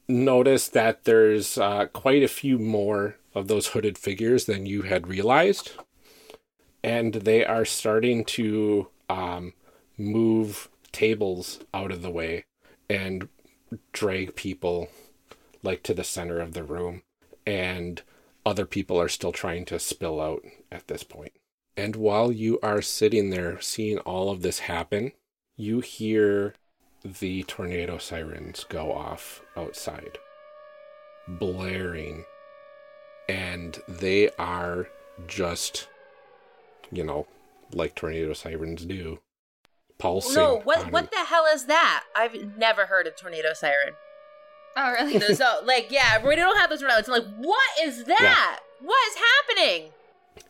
notice that there's uh, quite a few more of those hooded figures than you had realized. And they are starting to um, move tables out of the way and drag people like to the center of the room. And other people are still trying to spill out at this point. And while you are sitting there seeing all of this happen, you hear the tornado sirens go off outside, blaring. And they are just, you know, like tornado sirens do, pulsing. no, what on what the hell is that? I've never heard of tornado siren. Oh, really? No, (laughs) so like, yeah, we don't have those around. It's like, what is that? What is happening?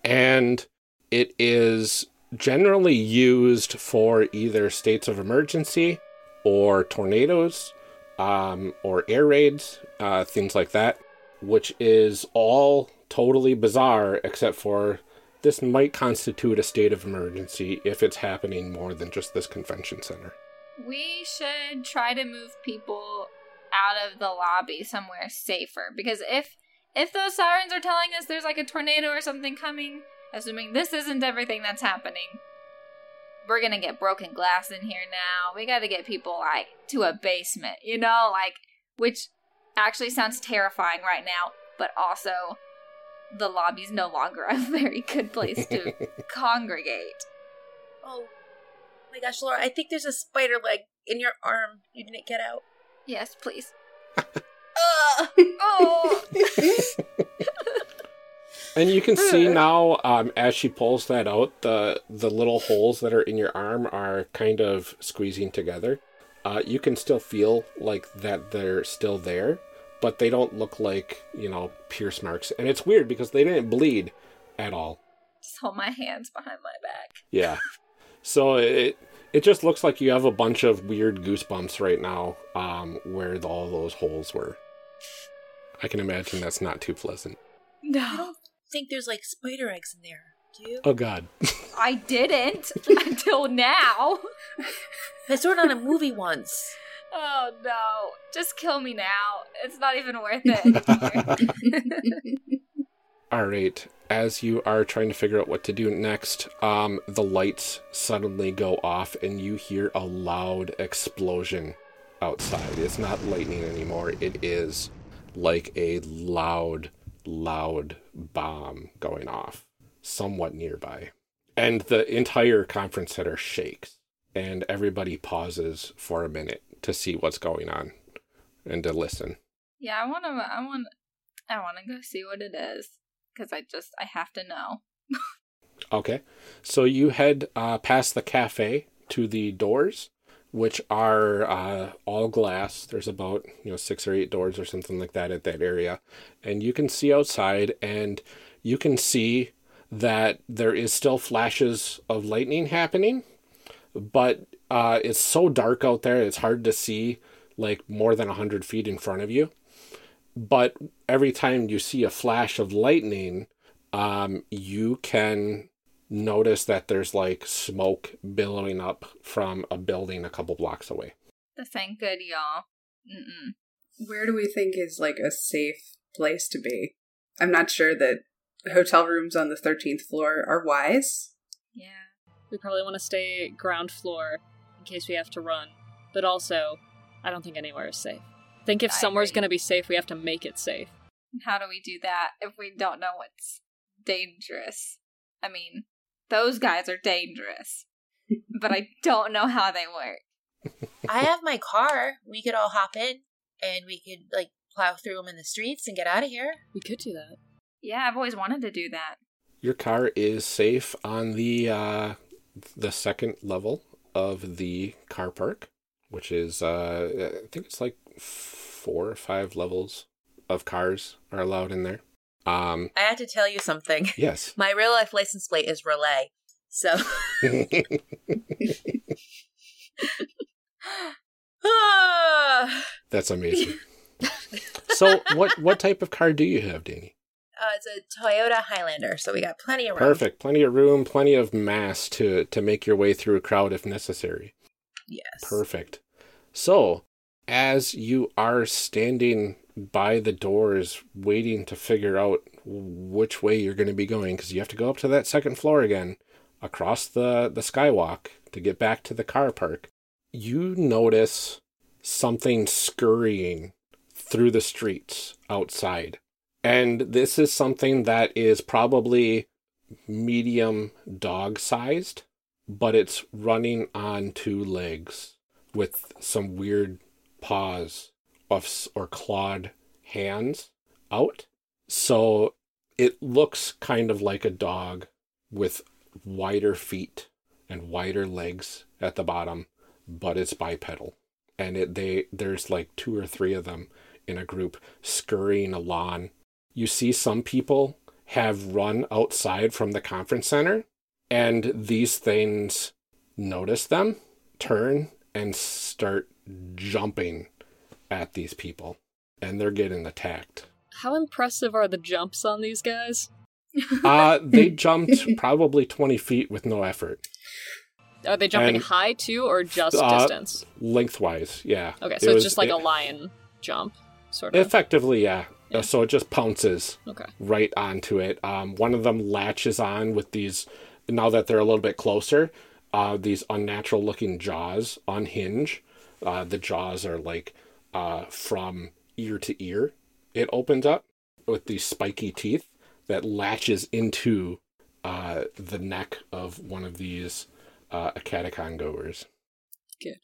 and it is generally used for either states of emergency or tornadoes um, or air raids, uh, things like that, which is all totally bizarre except for this might constitute a state of emergency if it's happening more than just this convention center. We should try to move people out of the lobby somewhere safer because if if those sirens are telling us there's like a tornado or something coming, assuming this isn't everything that's happening, we're gonna get broken glass in here now. We gotta get people like to a basement, you know, like which actually sounds terrifying right now, but also the lobby's no longer a (laughs) very good place to (laughs) congregate. Oh my gosh, Laura, I think there's a spider leg in your arm. You didn't get out. Yes, please. (laughs) Ugh. Oh. And you can see now, um, as she pulls that out, the the little holes that are in your arm are kind of squeezing together. Uh, you can still feel like that they're still there, but they don't look like you know pierce marks. And it's weird because they didn't bleed at all. Just hold my hands behind my back. Yeah. So it it just looks like you have a bunch of weird goosebumps right now, um, where all those holes were. I can imagine that's not too pleasant. No. I don't think there's like spider eggs in there. Do you? Oh God. (laughs) I didn't (laughs) until now. I saw it on a movie once. Oh no. Just kill me now. It's not even worth it. (laughs) All right. As you are trying to figure out what to do next, um, the lights suddenly go off and you hear a loud explosion outside. It's not lightning anymore. It is like a loud, loud bomb going off somewhat nearby. And the entire conference center shakes and everybody pauses for a minute to see what's going on and to listen. yeah, I wanna I want I wanna go see what it is. Because I just I have to know. Okay. So you head uh, past the cafe to the doors, which are uh, all glass. There's about you know six or eight doors or something like that at that area, and you can see outside, and you can see that there is still flashes of lightning happening, but uh, it's so dark out there it's hard to see like more than 100 feet in front of you but every time you see a flash of lightning um, you can notice that there's like smoke billowing up from a building a couple blocks away This ain't good, y'all. Mm-mm. Where do we think is like a safe place to be? I'm not sure that hotel rooms on the 13th floor are wise. Yeah. We probably want to stay ground floor in case we have to run. But also, I don't think anywhere is safe. I think if I somewhere's going to be safe, we have to make it safe. How do we do that if we don't know what's dangerous? I mean, those guys are dangerous, (laughs) but I don't know how they work. I have my car. We could all hop in and we could like plow through them in the streets and get out of here. We could do that. Yeah, I've always wanted to do that. your car is safe on the uh, the second level of the car park which is uh, i think it's like four or five levels of cars are allowed in there um, I had to tell you something. (laughs) yes My real life license plate is relay. So. (laughs) (laughs) That's amazing. so, what what type of car do you have, Danny? Uh, it's a Toyota Highlander, so we got plenty of room. Perfect, plenty of room, plenty of mass to to make your way through a crowd if necessary. Yes. Perfect. So, as you are standing by the doors, waiting to figure out which way you're going to be going, because you have to go up to that second floor again, across the the skywalk to get back to the car park, you notice something scurrying through the streets outside. And this is something that is probably medium dog sized, but it's running on two legs with some weird paws of or clawed hands out. So it looks kind of like a dog with wider feet and wider legs at the bottom, but it's bipedal. And it they there's like two or three of them in a group scurrying along. You see some people have run outside from the conference center and these things notice them, turn and start jumping at these people and they're getting attacked. How impressive are the jumps on these guys? Uh (laughs) they jumped probably 20 feet with no effort. Are they jumping And- high too, or just Uh, distance? Lengthwise, yeah. Okay, It so it's was- just like it- a lion jump, sort of. Effectively, yeah. Uh, So it just pounces Okay. right onto it. Um, one of them latches on with these, now that they're a little bit closer, uh, these unnatural looking jaws unhinge. Uh, the jaws are like uh, from ear to ear. It opens up with these spiky teeth that latches into uh, the neck of one of these uh, goers. Good.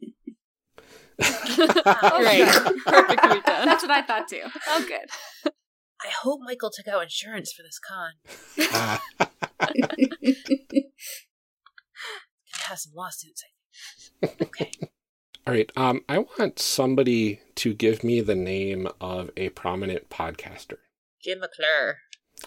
(laughs) Great. Perfect done. (laughs) That's what I thought too. Oh, good. I hope Michael took out insurance for this con. (laughs) Gonna have some lawsuits. I think. Okay. All right. Um, I want somebody to give me the name of a prominent podcaster. Jim McClure.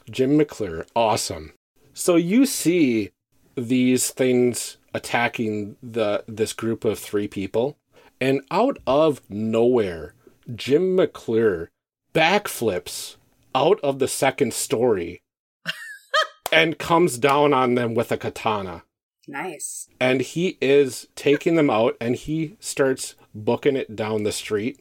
Jim McClure. Awesome. So you see these things attacking the this group of three people, and out of nowhere, Jim McClure backflips out of the second story (laughs) and comes down on them with a katana. Nice. And he is taking them out and he starts booking it down the street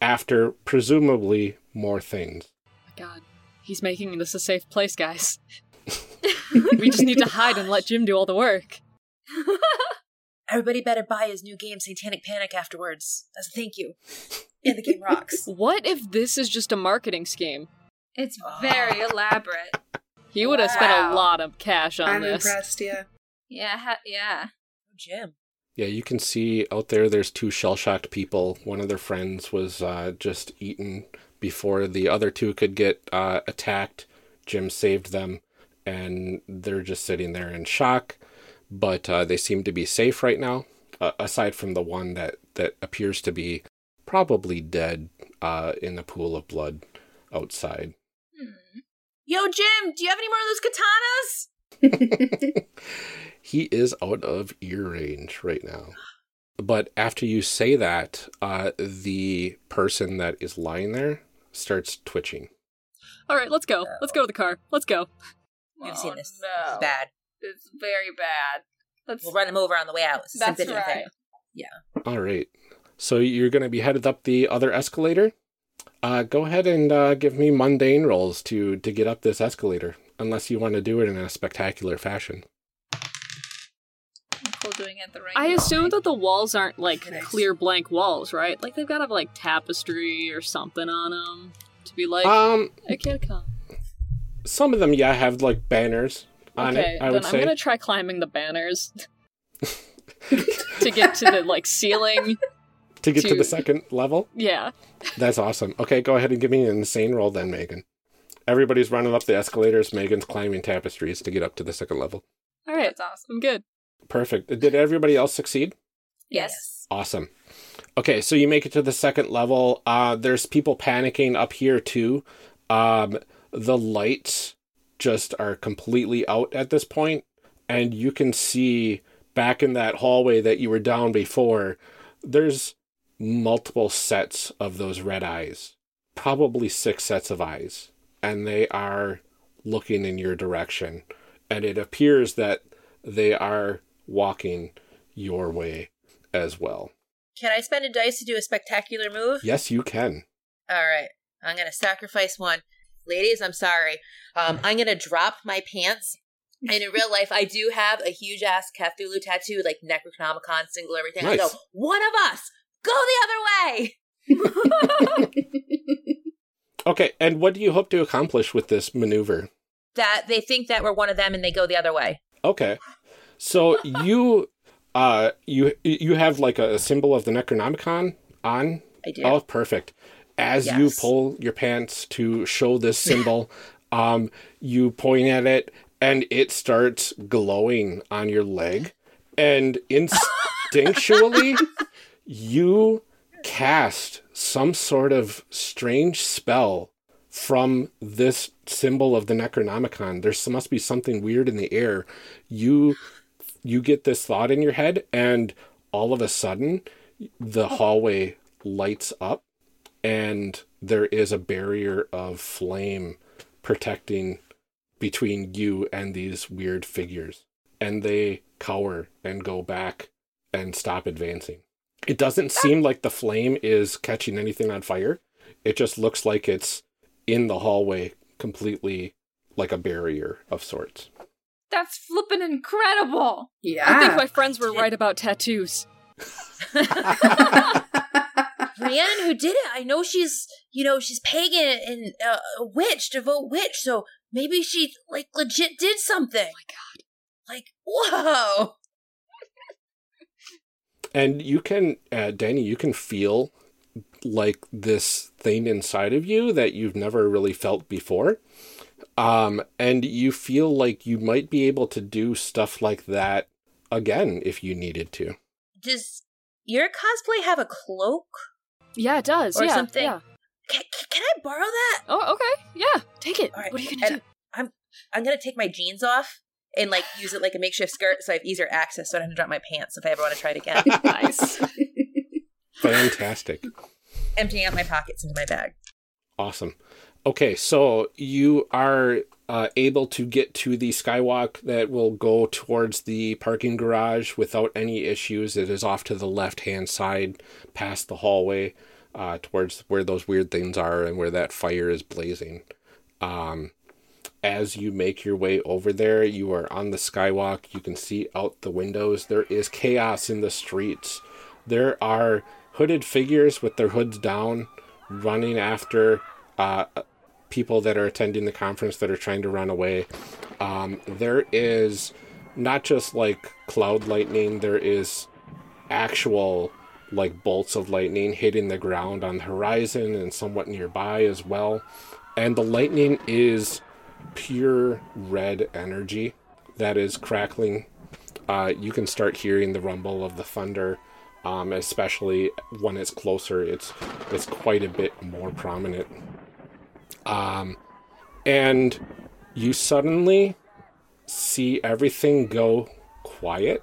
after presumably more things. Oh God, he's making this a safe place, guys. (laughs) we just need to hide and let Jim do all the work. (laughs) Everybody better buy his new game, Satanic Panic, afterwards. As a thank you. And the game rocks. (laughs) What if this is just a marketing scheme? It's very elaborate. He would have spent a lot of cash on this. I'm this. impressed, yeah. Yeah, ha- yeah. Oh, Jim. Yeah, you can see out there there's two shell shocked people. One of their friends was uh, just eaten before the other two could get uh, attacked. Jim saved them, and they're just sitting there in shock. But uh, they seem to be safe right now, uh, aside from the one that, that appears to be probably dead uh, in the pool of blood outside. Yo, Jim, do you have any more of those katanas? (laughs) he is out of ear range right now. But after you say that, uh, the person that is lying there starts twitching. All right, let's go. Let's go to the car. Let's go. We've seen this. no. It's bad. It's very bad. Let's. We'll run him over on the way out. It's That's bitch thing. right. Yeah. All right. So you're going to be headed up the other escalator. Uh, go ahead and uh, give me mundane rolls to to get up this escalator, unless you want to do it in a spectacular fashion. Doing it the right I way. assume that the walls aren't like Nice. clear blank walls, right? Like they've got to have like tapestry or something on them to be like Um, a kid come. some of them, yeah, have like banners on Okay, it. I then would I'm say gonna try climbing the banners (laughs) to get to the like ceiling. (laughs) to get to to- the second level. Yeah. That's awesome. Okay, go ahead and give me an insane roll then, Megan. Everybody's running up the escalators. Megan's climbing tapestries to get up to the second level. All right, That's awesome. I'm good. Perfect. Did everybody else succeed? Yes. Awesome. Okay, so you make it to the second level. Uh, there's people panicking up here too. Um, the lights just are completely out at this point, and you can see back in that hallway that you were down before. There's multiple sets of those red eyes, probably six sets of eyes, and they are looking in your direction. And it appears that they are walking your way as well. Can I spend a dice to do a spectacular move? Yes, you can. All right. I'm going to sacrifice one. Ladies, I'm sorry. Um, I'm going to drop my pants. And in real (laughs) life, I do have a huge ass Cthulhu tattoo, like Necronomicon, single, everything. I Nice. go, one of us, go the other way. (laughs) Okay, and what do you hope to accomplish with this maneuver? That they think that we're one of them and they go the other way. Okay. So (laughs) you uh you you have like a symbol of the Necronomicon on? I do. Oh, perfect. As you pull your pants to show this symbol, (laughs) um you point at it and it starts glowing on your leg and instinctually (laughs) you cast some sort of strange spell from this symbol of the Necronomicon. There must be something weird in the air. You you get this thought in your head, and all of a sudden, the hallway lights up, and there is a barrier of flame protecting between you and these weird figures. And they cower and go back and stop advancing. It doesn't seem like the flame is catching anything on fire. It just looks like it's in the hallway completely like a barrier of sorts. That's flippin' incredible. Yeah. I think my friends were right about tattoos. (laughs) (laughs) Rhiannon, who did it, I know she's, you know, she's pagan and uh, a witch, devout witch, so maybe she, like, legit did something. Oh my god. Like, whoa. And you can, uh, Danny, you can feel like this thing inside of you that you've never really felt before. Um, and you feel like you might be able to do stuff like that again if you needed to. Does your cosplay have a cloak Yeah, it does. or yeah, something? Yeah. Can, can I borrow that? Oh, okay. Yeah, take it. All right. What are you gonna And I'm I'm gonna take my jeans off and like use it like a makeshift skirt so I have easier access so I don't have to drop my pants if I ever want to try it again. (laughs) (laughs) nice. Fantastic. Emptying out my pockets into my bag. Awesome. Okay, so you are uh, able to get to the skywalk that will go towards the parking garage without any issues. It is off to the left hand side, past the hallway, uh, towards where those weird things are and where that fire is blazing. Um, as you make your way over there, you are on the skywalk. You can see out the windows. There is chaos in the streets. There are hooded figures with their hoods down running after uh, people that are attending the conference that are trying to run away. Um, there is not just like cloud lightning, there is actual like bolts of lightning hitting the ground on the horizon and somewhat nearby as well. And the lightning is pure red energy that is crackling. Uh, you can start hearing the rumble of the thunder, um, especially when it's closer. It's it's quite a bit more prominent. Um, and you suddenly see everything go quiet.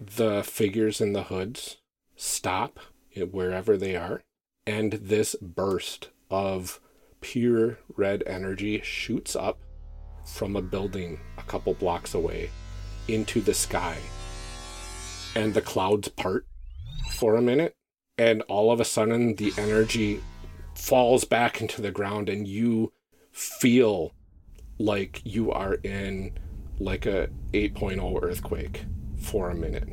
The figures in the hoods stop wherever they are, and this burst of pure red energy shoots up from a building a couple blocks away into the sky. And the clouds part for a minute, and all of a sudden the energy falls back into the ground and you feel like you are in like a 8.0 earthquake for a minute.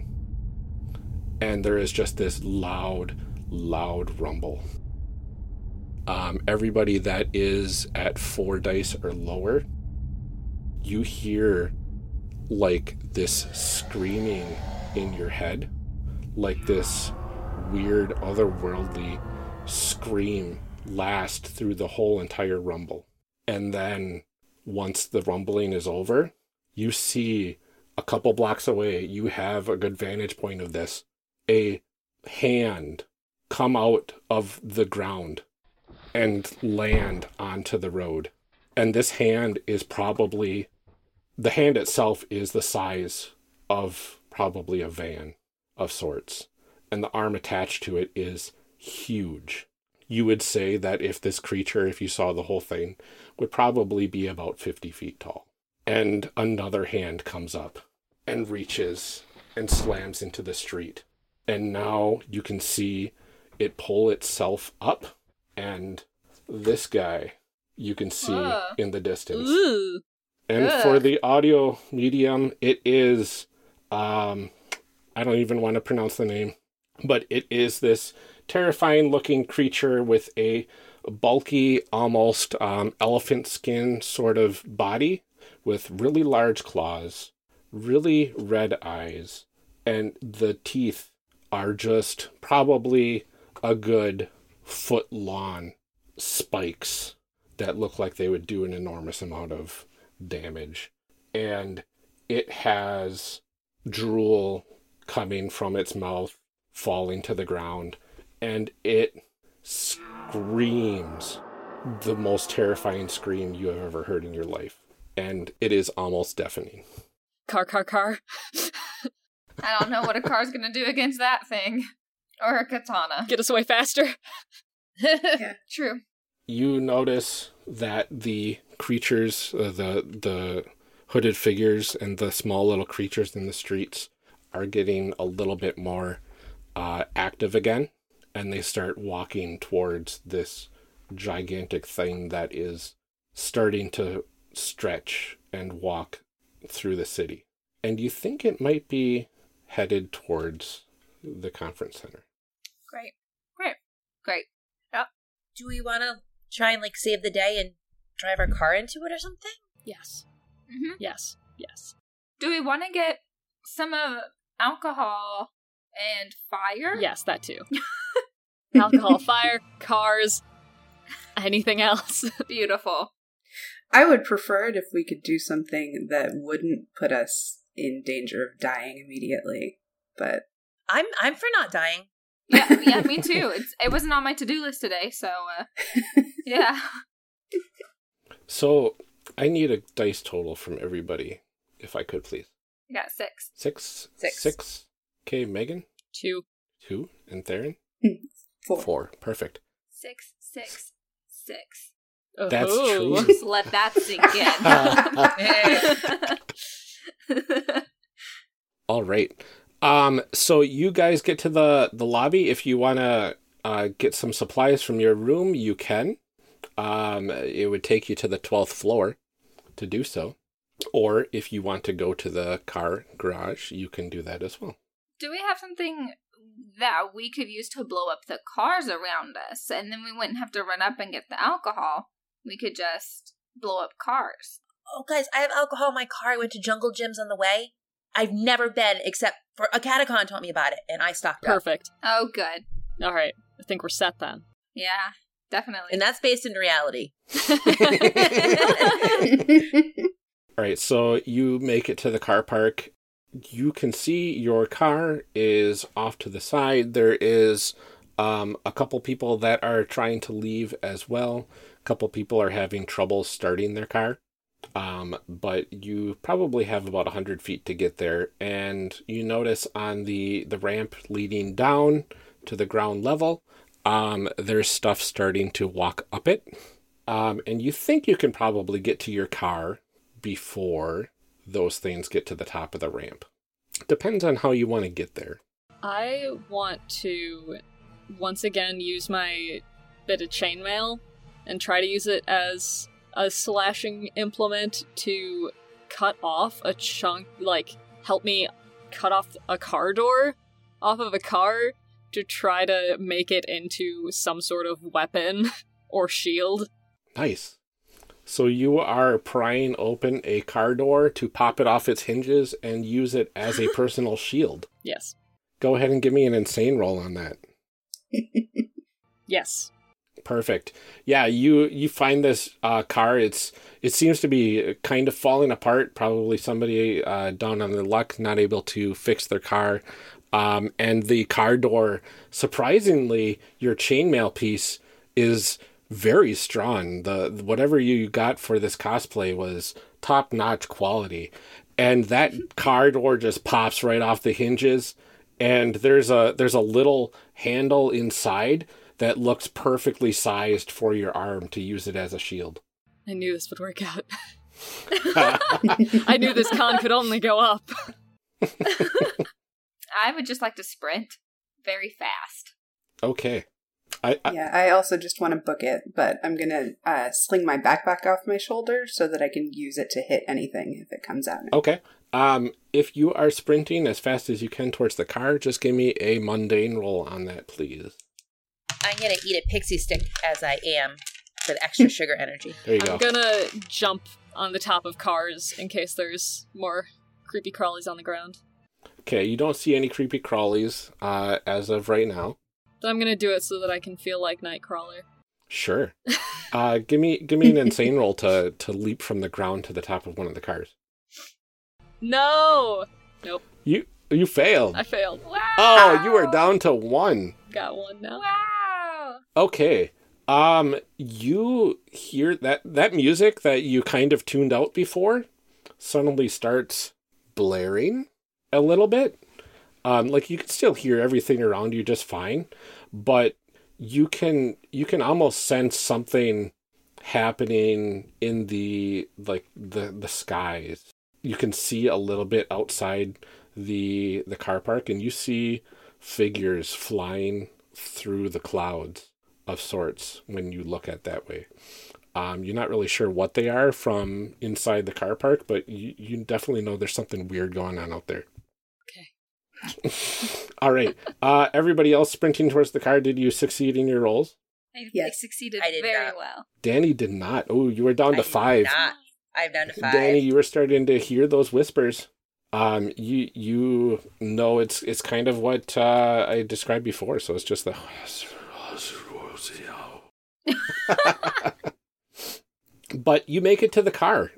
And there is just this loud, loud rumble. Um, everybody that is at four dice or lower, you hear like this screaming in your head, like this weird, otherworldly scream last through the whole entire rumble. And then once the rumbling is over, you see a couple blocks away, you have a good vantage point of this, a hand come out of the ground and land onto the road. And this hand is probably, the hand itself is the size of probably a van of sorts. And the arm attached to it is huge. You would say that if this creature, if you saw the whole thing, would probably be about 50 feet tall. And another hand comes up and reaches and slams into the street. And now you can see it pull itself up and this guy you can see Ugh. in the distance. Ooh. And Ugh. for the audio medium, it is um I don't even want to pronounce the name, but it is this terrifying looking creature with a bulky, almost um, elephant skin sort of body with really large claws, really red eyes, and the teeth are just probably a good foot long spikes that look like they would do an enormous amount of damage. And it has drool coming from its mouth, falling to the ground, and it screams the most terrifying scream you have ever heard in your life. And it is almost deafening. Car, car, car. I don't know what a car's gonna do against that thing. Or a katana. Get us away faster. (laughs) yeah, True. you notice that the creatures, uh, the the hooded figures, and the small little creatures in the streets are getting a little bit more uh, active again, and they start walking towards this gigantic thing that is starting to stretch and walk through the city. And you think it might be headed towards the conference center. Great. Great. Great. Yep. Do we want to try and like save the day and drive our car into it or something? Yes. Mm-hmm. Yes. Yes. Do we want to get some of alcohol and fire? Yes, that too. (laughs) alcohol, fire, cars, anything else. (laughs) Beautiful. I would prefer it if we could do something that wouldn't put us in danger of dying immediately. But I'm I'm for not dying. Yeah, (laughs) yeah, me too. It's it wasn't on my to do list today, so uh, yeah. So I need a dice total from everybody, if I could please. I got six. Six? Six. Six. Okay, Megan? Two. Two. And Theron? Four. Four. Perfect. Six, six, six. That's Ooh. true. (laughs) Just let that sink in. (laughs) (laughs) All right. Um, so you guys get to the, the lobby. If you want to uh, get some supplies from your room, you can. Um, it would take you to the 12th floor to do so. Or if you want to go to the car garage, you can do that as well. Do we have something that we could use to blow up the cars around us, and then we wouldn't have to run up and get the alcohol? We could just blow up cars. Oh, guys, I have alcohol in my car. I went to Jungle Jim's on the way. I've never been except for a catacon taught me about it, and I stocked up. Perfect. Oh, good. All right. I think we're set then. Yeah, definitely. And that's based in reality. (laughs) All right, so you make it to the car park. You can see your car is off to the side. There is um, a couple people that are trying to leave as well. A couple people are having trouble starting their car. Um, but you probably have about 100 feet to get there. And you notice on the, the ramp leading down to the ground level, um, there's stuff starting to walk up it. Um, and you think you can probably get to your car before those things get to the top of the ramp. Depends on how you want to get there. I want to once again use my bit of chainmail and try to use it as a slashing implement to cut off a chunk, like help me cut off a car door off of a car to try to make it into some sort of weapon (laughs) or shield. Nice. So you are prying open a car door to pop it off its hinges and use it as a (laughs) personal shield. Yes. Go ahead and give me an insane roll on that. (laughs) Yes. Perfect. Yeah, you you find this uh, car. It's it seems to be kind of falling apart. Probably somebody uh, down on their luck, not able to fix their car. Um, and the car door, surprisingly, your chainmail piece is very strong. The whatever you got for this cosplay was top notch quality, and that car door just pops right off the hinges. And there's a there's a little handle inside that looks perfectly sized for your arm to use it as a shield. I knew this would work out. (laughs) I knew this con could only go up. (laughs) I would just like to sprint very fast. Okay. I, I yeah, I also just want to book it, but I'm gonna uh, sling my backpack off my shoulder so that I can use it to hit anything if it comes at me. okay. Um, if you are sprinting as fast as you can towards the car, just give me a mundane roll on that, please. I'm gonna eat a pixie stick as I am for the extra (laughs) sugar energy. There you I'm go. gonna jump on the top of cars in case there's more creepy crawlies on the ground. Okay, you don't see any creepy crawlies uh, as of right now. But I'm gonna do it so that I can feel like Nightcrawler. Sure. (laughs) uh, give me give me an insane roll to to leap from the ground to the top of one of the cars. No! Nope, You you failed. I failed. Wow. Oh, you are down to one. Got one now. Wow. Okay. Um, you hear that that music that you kind of tuned out before suddenly starts blaring a little bit. Um, like you can still hear everything around you just fine, but you can you can almost sense something happening in the like the the skies. You can see a little bit outside the the car park, and you see figures flying through the clouds of sorts when you look at that way. Um, you're not really sure what they are from inside the car park, but you, you definitely know there's something weird going on out there. Okay. All right. Uh, everybody else sprinting towards the car, did you succeed in your rolls? I Yes. succeeded I did very not. well. Danny did not. Oh, you were down I to did five. Not. I'm down to five. Danny, you were starting to hear those whispers. Um, you you know it's it's kind of what uh, I described before. So it's just the (laughs) but you make it to the car.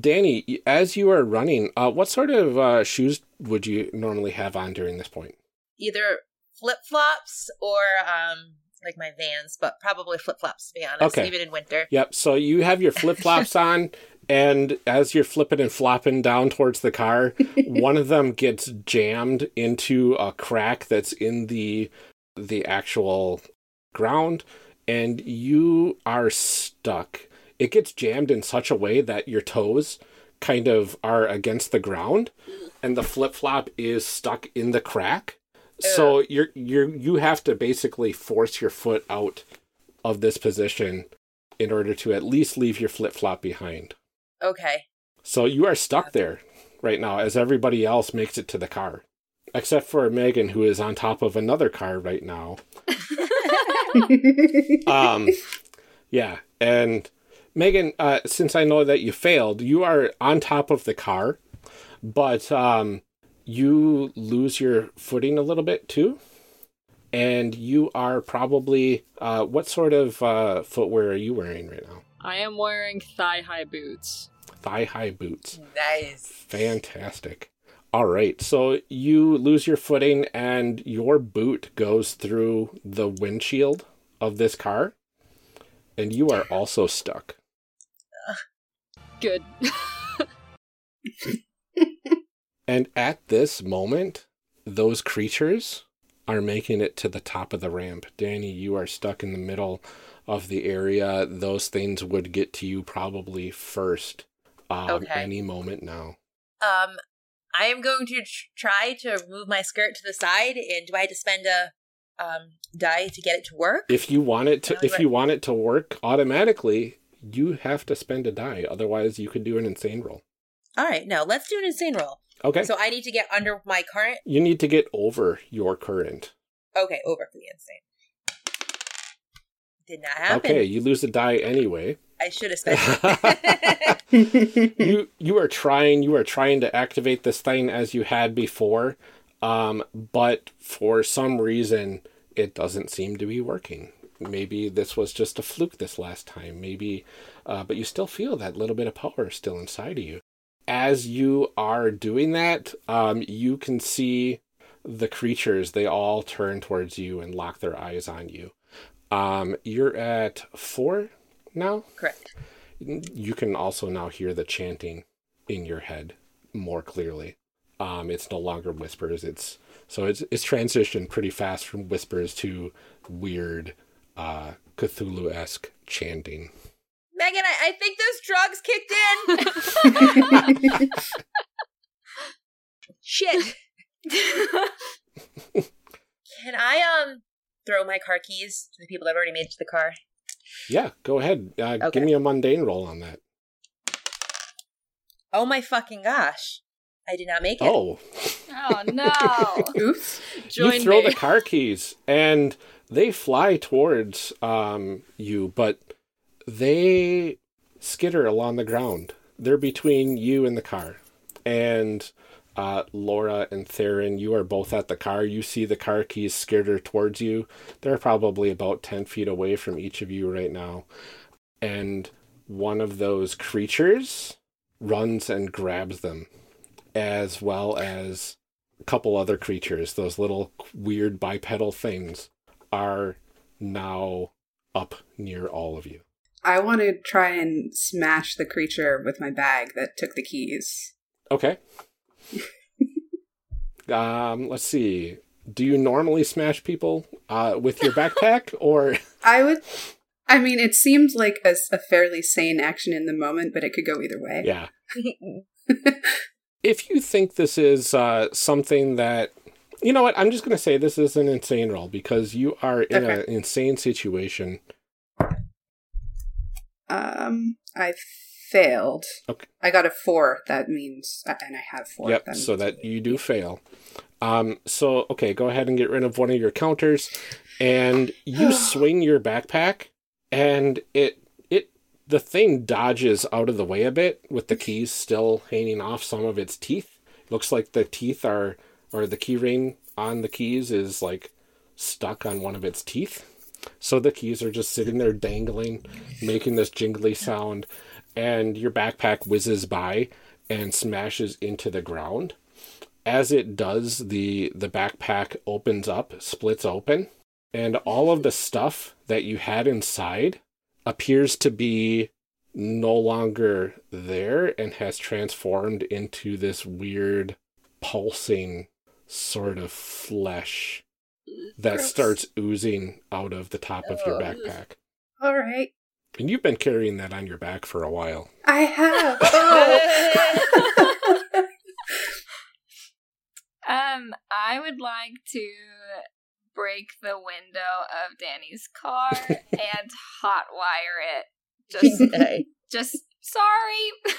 Danny, as you are running, uh, what sort of uh, shoes would you normally have on during this point? Either flip flops or um like my vans, but probably flip flops to be honest, Okay. even in winter. Yep. So you have your flip flops (laughs) on, and as you're flipping and flopping down towards the car, (laughs) one of them gets jammed into a crack that's in the the actual ground, and you are stuck. It gets jammed in such a way that your toes kind of are against the ground, and the flip flop is stuck in the crack. So you're you're you have to basically force your foot out of this position in order to at least leave your flip flop behind. Okay. So you are stuck there right now as everybody else makes it to the car. Except for Megan, who is on top of another car right now. (laughs) um, yeah. And Megan, uh, since I know that you failed, you are on top of the car, but um, you lose your footing a little bit too. And you are probably, uh, what sort of uh, footwear are you wearing right now? I am wearing thigh high boots. Thigh high boots. Nice. Fantastic. All right. So you lose your footing and your boot goes through the windshield of this car. And you are also stuck. Good. (laughs) And at this moment, those creatures are making it to the top of the ramp. Danny, you are stuck in the middle of the area. Those things would get to you probably first um, Okay. any moment now. Um, I am going to tr- try to move my skirt to the side, and do I have to spend a um die to get it to work? If you want it to, if you want it to work automatically, you have to spend a die. Otherwise, you could do an insane roll. All right, no, let's do an insane roll. Okay. So I need to get under my current. you need to get over your current. Okay, over for the insane. Did not happen. Okay, you lose a die anyway. I should have spent. (laughs) (laughs) you you are trying you are trying to activate this thing as you had before, um, but for some reason it doesn't seem to be working. Maybe this was just a fluke this last time. Maybe, uh, but you still feel that little bit of power still inside of you. As you are doing that, um, you can see the creatures. They all turn towards you and lock their eyes on you. Um, you're at four now. Correct. You can also now hear the chanting in your head more clearly. Um, it's no longer whispers. It's so it's it's transitioned pretty fast from whispers to weird, uh, Cthulhu esque chanting. Megan, I, I think those drugs kicked in. (laughs) Shit. (laughs) Can I um throw my car keys to the people that have already made it to the car? Yeah, go ahead. Uh, Okay. Give me a mundane roll on that. Oh my fucking gosh. I did not make it. Oh, Oh no! (laughs) Oops. you throw the car keys and they fly towards um, you, but they skitter along the ground. They're between you and the car. And uh, Laura and Theron, you are both at the car. You see the car keys skitter towards you. They're probably about 10 feet away from each of you right now. And one of those creatures runs and grabs them, as well as a couple other creatures. Those little weird bipedal things are now up near all of you. I want to try and smash the creature with my bag that took the keys. Okay. (laughs) um, let's see. Do you normally smash people uh, with your (laughs) backpack or I would. I mean, it seemed like a, a fairly sane action in the moment, but it could go either way. yeah? (laughs) If you think this is uh, something that you know what, I'm just going to say this is an insane roll because you are in Okay. an insane situation. Um, I failed. Okay. I got a four. That means, and I have four. Yep, so that you do fail. Um, so okay, go ahead and get rid of one of your counters, and you (sighs) swing your backpack, and it it the thing dodges out of the way a bit with the keys still hanging off some of its teeth. Looks like the teeth are or the key ring on the keys is like stuck on one of its teeth. So the keys are just sitting there dangling, making this jingly sound, and your backpack whizzes by and smashes into the ground. As it does, the the backpack opens up, splits open, and all of the stuff that you had inside appears to be no longer there and has transformed into this weird pulsing sort of flesh that Gross. starts oozing out of the top of your backpack. All right. And you've been carrying that on your back for a while. I have. (laughs) Oh. (laughs) Um, I would like to break the window of Danny's car (laughs) and hotwire it. Just, Okay. just sorry.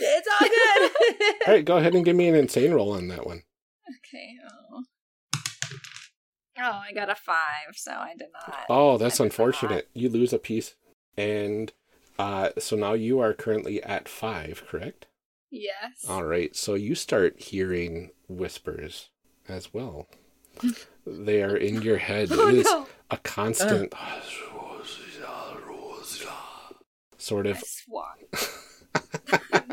It's all good. All right, go ahead and give me an insane roll on that one. Okay. Oh. Oh, I got a five, so I did not. Oh, that's unfortunate. You lose a piece. And uh, so now you are currently at five, correct? Yes. All right, so you start hearing whispers as well. (laughs) they are in your head. Oh, it is no. a constant sort of Swat.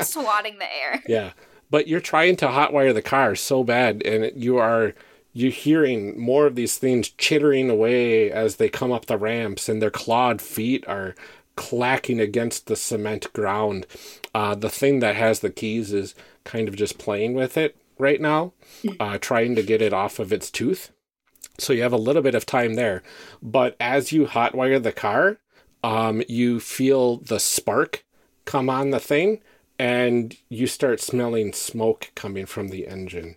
(laughs) (laughs) Swatting the air. yeah. But you're trying to hotwire the car so bad, and you are you're hearing more of these things chittering away as they come up the ramps, and their clawed feet are clacking against the cement ground. Uh, the thing that has the keys is kind of just playing with it right now, uh, trying to get it off of its tooth. So you have a little bit of time there. But as you hotwire the car, um, you feel the spark come on the thing and you start smelling smoke coming from the engine.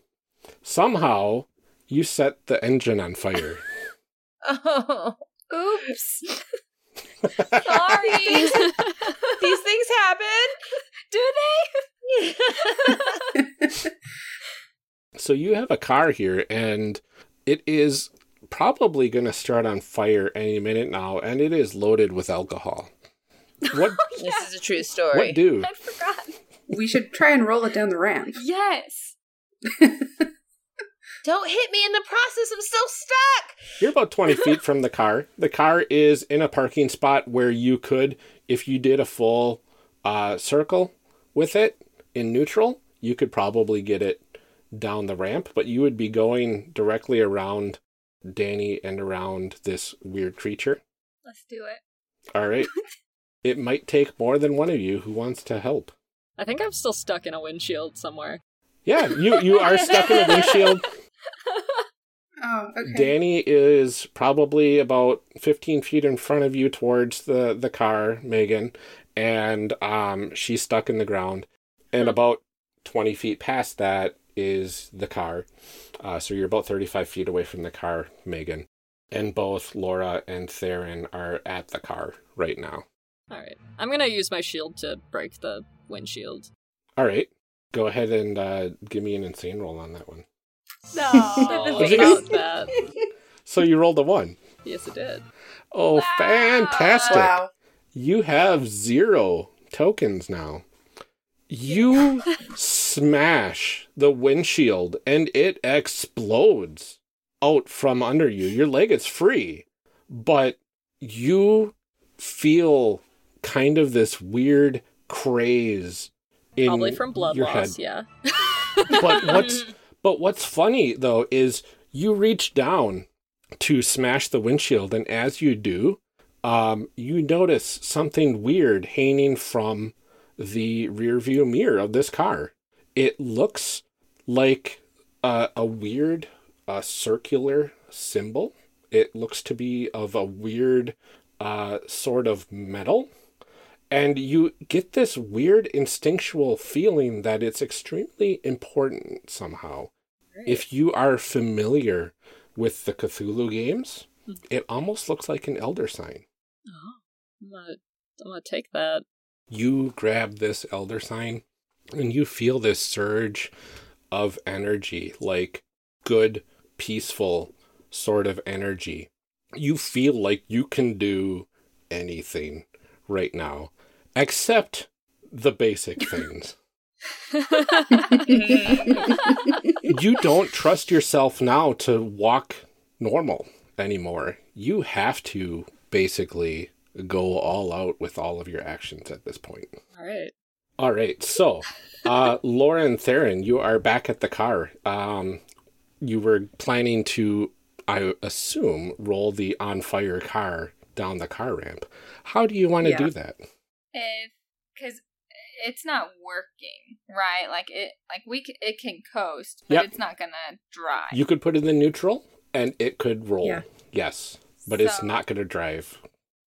Somehow, you set the engine on fire. (laughs) oh. Oops. (laughs) Sorry. these, these things happen. Do they? So you have a car here, and it is probably going to start on fire any minute now, and it is loaded with alcohol. What (laughs) This is a true story. what do? I forgot. we should try and roll it down the ramp. Yes. (laughs) Don't hit me in the process. I'm still stuck. You're about 20 (laughs) feet from the car. The car is in a parking spot where you could, if you did a full uh, circle with it in neutral, you could probably get it down the ramp, but you would be going directly around Danny and around this weird creature. Let's do it. All right. It might take more than one of you who wants to help. I think I'm still stuck in a windshield somewhere. Yeah, you, you are stuck in a (laughs) windshield. (laughs) Oh, okay. Danny is probably about 15 feet in front of you towards the, the car, Megan, and um, she's stuck in the ground. And about 20 feet past that is the car. Uh, so you're about 35 feet away from the car, Megan. And both Laura and Theron are at the car right now. All right. I'm going to use my shield to break the windshield. All right. Go ahead and uh, give me an insane roll on that one. No. (laughs) What'd about that. (laughs) So you rolled a one. Yes, it did. Oh, fantastic. Wow. You have zero tokens now. You (laughs) smash the windshield and it explodes out from under you. Your leg is free, but you feel kind of this weird craze in Probably from blood your loss, head. yeah. (laughs) but what's (laughs) but what's funny though is you reach down to smash the windshield and as you do um, you notice something weird hanging from the rear view mirror of this car it looks like a, a weird uh, circular symbol it looks to be of a weird uh, sort of metal and you get this weird instinctual feeling that it's extremely important somehow. If you are familiar with the Cthulhu games, hmm. it almost looks like an elder sign. Oh, I'm gonna, I'm gonna take that. You grab this elder sign and you feel this surge of energy, like good, peaceful sort of energy. You feel like you can do anything right now, except the basic things. (laughs) you don't trust yourself now to walk normal anymore. You have to basically go all out with all of your actions at this point. All right. All right. So, uh, (laughs) Laura and Theron, you are back at the car. Um, you were planning to, I assume, roll the on fire car down the car ramp. How do you want to Yeah. do that? If because it's not working right, like it, like we c- it can coast, but Yep. it's not gonna drive. You could put it in neutral and it could roll. Yeah. Yes. But it's not going to drive.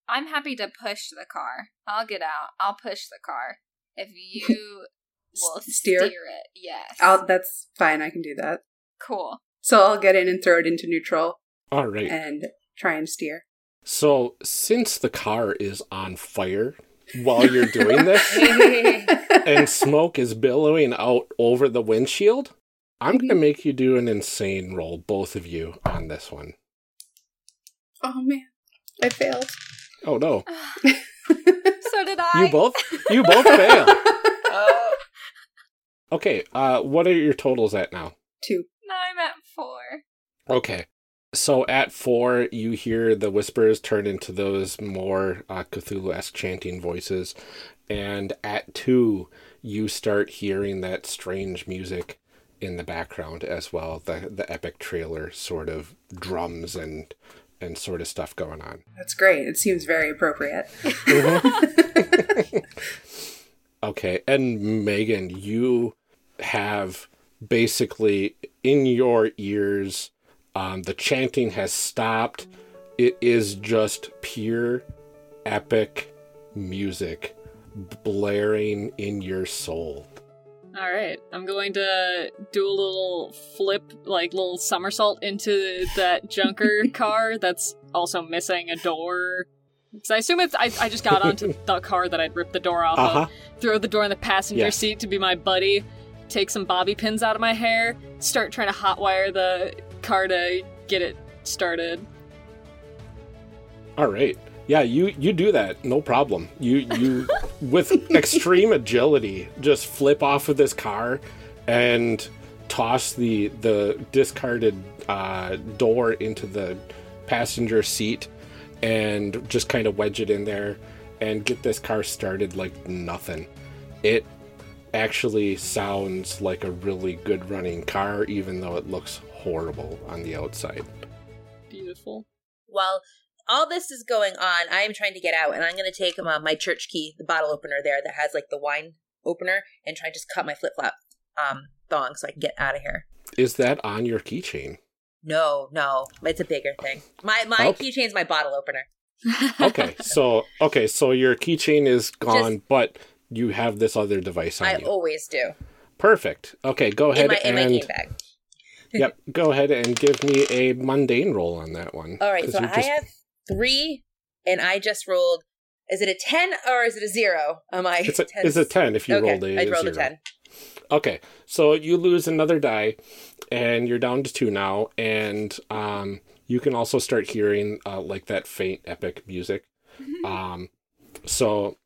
I'm happy to push the car. I'll get out. I'll push the car. If you (laughs) will steer? steer it, yes. I'll, that's fine. I can do that. Cool. So I'll get in and throw it into neutral All right. and try and steer. So, since the car is on fire while you're doing this (laughs) and smoke is billowing out over the windshield, I'm going to make you do an insane roll, both of you, on this one. Oh man, I failed. Oh no. (sighs) (laughs) so did I. You both you both fail. (laughs) Okay, uh what are your totals at now? Two. No, I'm at four. Okay. So at four, you hear the whispers turn into those more uh, Cthulhu esque chanting voices. And at two, you start hearing that strange music in the background as well. The the epic trailer sort of drums and and sort of stuff going on. That's great. It seems very appropriate. (laughs) Okay, and Megan, you have basically in your ears, um, the chanting has stopped. It is just pure epic music blaring in your soul. All right, I'm going to do a little flip, like little somersault into that (laughs) junker car that's also missing a door. So I assume it's I, I just got onto (laughs) the car that I'd ripped the door off Uh-huh. of. Throw the door in the passenger Yeah. seat to be my buddy. Take some bobby pins out of my hair. Start trying to hotwire the car to get it started. All right. Yeah, you you do that, no problem. You you (laughs) with extreme agility just flip off of this car and toss the the discarded uh, door into the passenger seat and just kind of wedge it in there and get this car started like nothing. It actually sounds like a really good running car even though it looks horrible on the outside. Beautiful. While all this is going on, I am trying to get out, and I'm going to take uh, my church key, the bottle opener there that has like the wine opener, and try to just cut my flip flop um, thong so I can get out of here. Is that on your keychain? No, no, it's a bigger thing. My my Oh. keychain's my bottle opener. (laughs) (laughs) okay, so okay, so your keychain is gone, but you have this other device on I you. I always do Perfect. Okay, go in ahead my in my and game bag. (laughs) yep, go ahead and give me a mundane roll on that one. All right. so I just- have three, and I just rolled. Is it a ten or is it a zero? Am I? It's a, it's a ten if you okay, rolled a I rolled a zero. ten. Okay, so you lose another die, and you're down to two now, and um, you can also start hearing uh, like that faint epic music. Um, so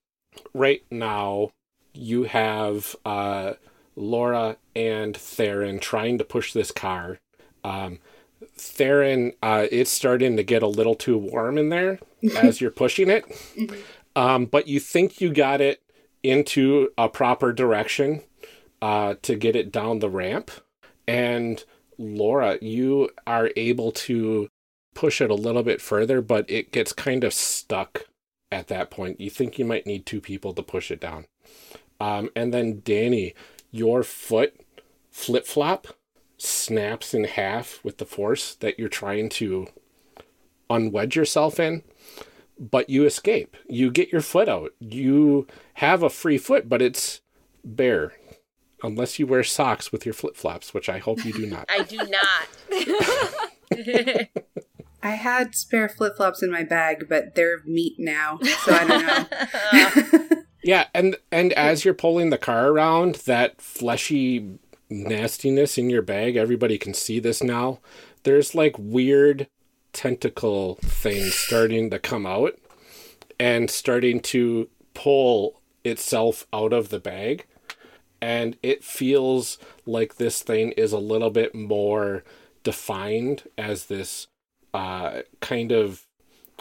right now you have uh, Laura and Theron trying to push this car. Um, Theron, uh, it's starting to get a little too warm in there (laughs) as you're pushing it, um, but you think you got it into a proper direction uh, to get it down the ramp. And Laura, you are able to push it a little bit further, but it gets kind of stuck at that point. You think you might need two people to push it down. Um, and then Danny, your foot flip flop snaps in half with the force that you're trying to unwedge yourself in, but you escape. You get your foot out. You have a free foot, but it's bare. Unless you wear socks with your flip flops, which I hope you do not. (laughs) I do not. (laughs) I had spare flip flops in my bag, but they're meat now, so I don't know. (laughs) Oh. Yeah, and and as you're pulling the car around, that fleshy nastiness in your bag, everybody can see this now. There's like weird tentacle things starting to come out and starting to pull itself out of the bag. And it feels like this thing is a little bit more defined as this uh, kind of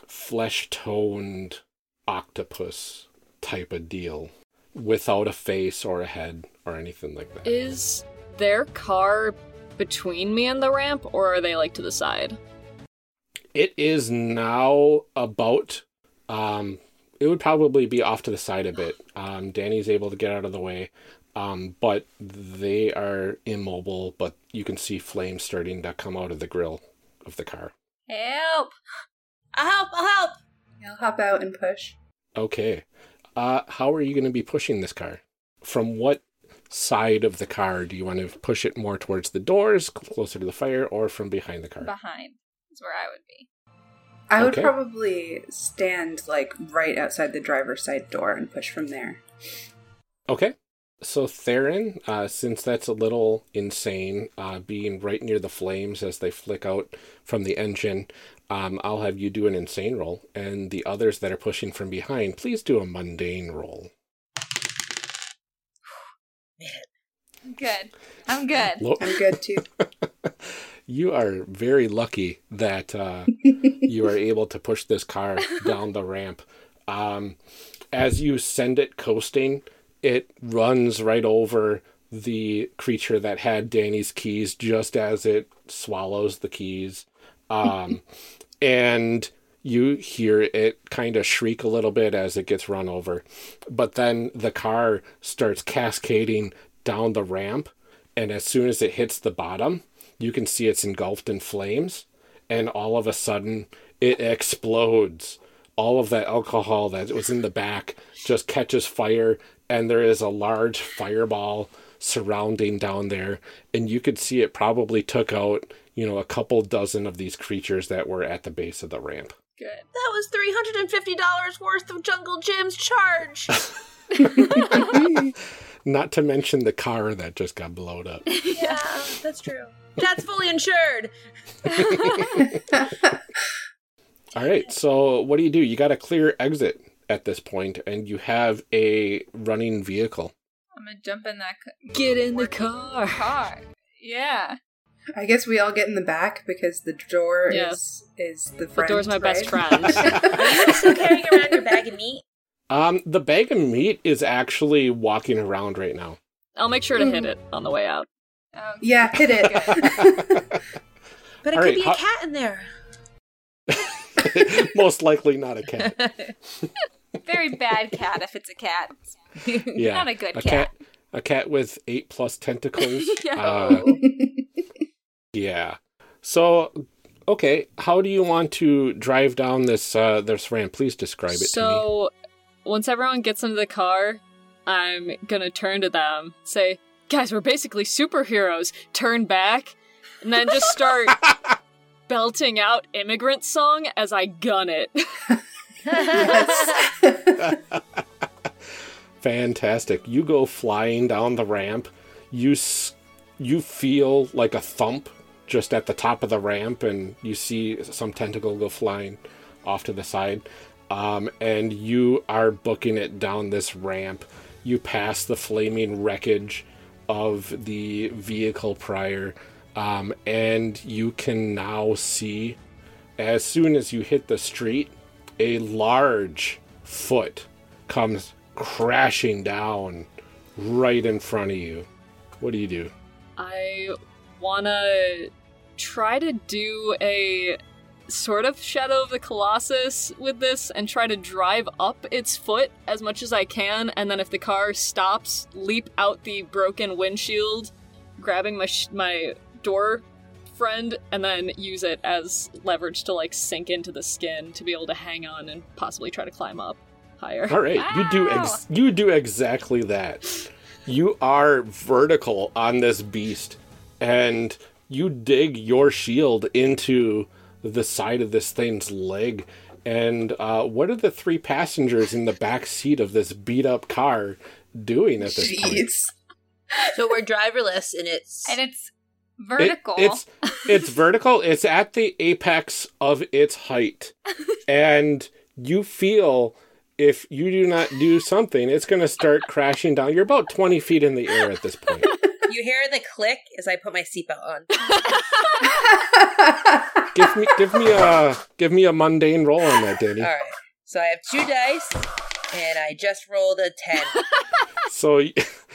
flesh toned octopus type of deal without a face or a head or anything like that. Is their car between me and the ramp, or are they like to the side? It is now about. Um, it would probably be off to the side a bit. Um, Danny's able to get out of the way, um, but they are immobile. But you can see flames starting to come out of the grill of the car. Help! I'll help, I'll help! I'll hop out and push. Okay. Uh, how are you going to be pushing this car? From what side of the car do you want to push it more towards the doors, closer to the fire, or from behind the car? Behind is where I would be. I would Okay. probably stand like right outside the driver's side door and push from there. Okay. So Theron, uh, since that's a little insane, uh, being right near the flames as they flick out from the engine, um, I'll have you do an insane roll, and the others that are pushing from behind, please do a mundane roll. (sighs) I'm good. I'm good. Lo- I'm good too. (laughs) You are very lucky that uh, (laughs) you are able to push this car down the ramp. Um, as you send it coasting, it runs right over the creature that had Danny's keys just as it swallows the keys. Um, (laughs) and you hear it kind of shriek a little bit as it gets run over. But then the car starts cascading down the ramp. And as soon as it hits the bottom, you can see it's engulfed in flames. And all of a sudden, it explodes. All of that alcohol that was in the back just catches fire, and there is a large fireball surrounding down there. And you could see it probably took out, you know, a couple dozen of these creatures that were at the base of the ramp. Good. That was $350 worth of Jungle Jim's charge. (laughs) (laughs) Not to mention the car that just got blown up. (laughs) yeah, that's true. That's fully insured. All right, so what do you do? You got a clear exit at this point, and you have a running vehicle. I'm gonna jump in that. c- Get in the car. Car. Yeah. I guess we all get in the back because the door Yeah. is is the The friend. door's my best friend. Are you still carrying around your bag of meat? Um, the bag of meat is actually walking around right now. I'll make sure to hit it on the way out. Oh, Yeah, hit it. (laughs) But it All could right, be a how- cat in there. (laughs) Most likely not a cat. (laughs) Very bad cat if it's a cat. Yeah, Not a good a cat. cat. A cat with eight plus tentacles. Yeah. Uh, yeah. So, okay, how do you want to drive down this uh, this ramp? Please describe it to me. So, once everyone gets into the car, I'm gonna turn to them, say, "Guys, we're basically superheroes." Turn back, and then just start (laughs) belting out "Immigrant Song" as I gun it. (laughs) Fantastic. You go flying down the ramp. You s- you feel like a thump just at the top of the ramp, and you see some tentacle go flying off to the side. Um, and you are booking it down this ramp. You pass the flaming wreckage of the vehicle prior, um, and you can now see, as soon as you hit the street, a large foot comes crashing down right in front of you. What do you do? I wanna try to do a sort of Shadow of the Colossus with this and try to drive up its foot as much as I can, and then if the car stops, leap out the broken windshield, grabbing my sh- my door friend, and then use it as leverage to like sink into the skin to be able to hang on and possibly try to climb up higher. All right, you do ex- you do exactly that. You are vertical on this beast, and you dig your shield into the side of this thing's leg. And uh, what are the three passengers in the back seat of this beat up car doing at this point? So we're driverless, and it's and it's It- vertical. it's it's vertical. It's at the apex of its height, (laughs) and you feel if you do not do something, it's going to start crashing down. You're about twenty feet in the air at this point. You hear the click as I put my seatbelt on. Give (laughs) give me give me a give me a mundane roll on that, Danny. All right. So I have two dice, and I just rolled a ten. (laughs) So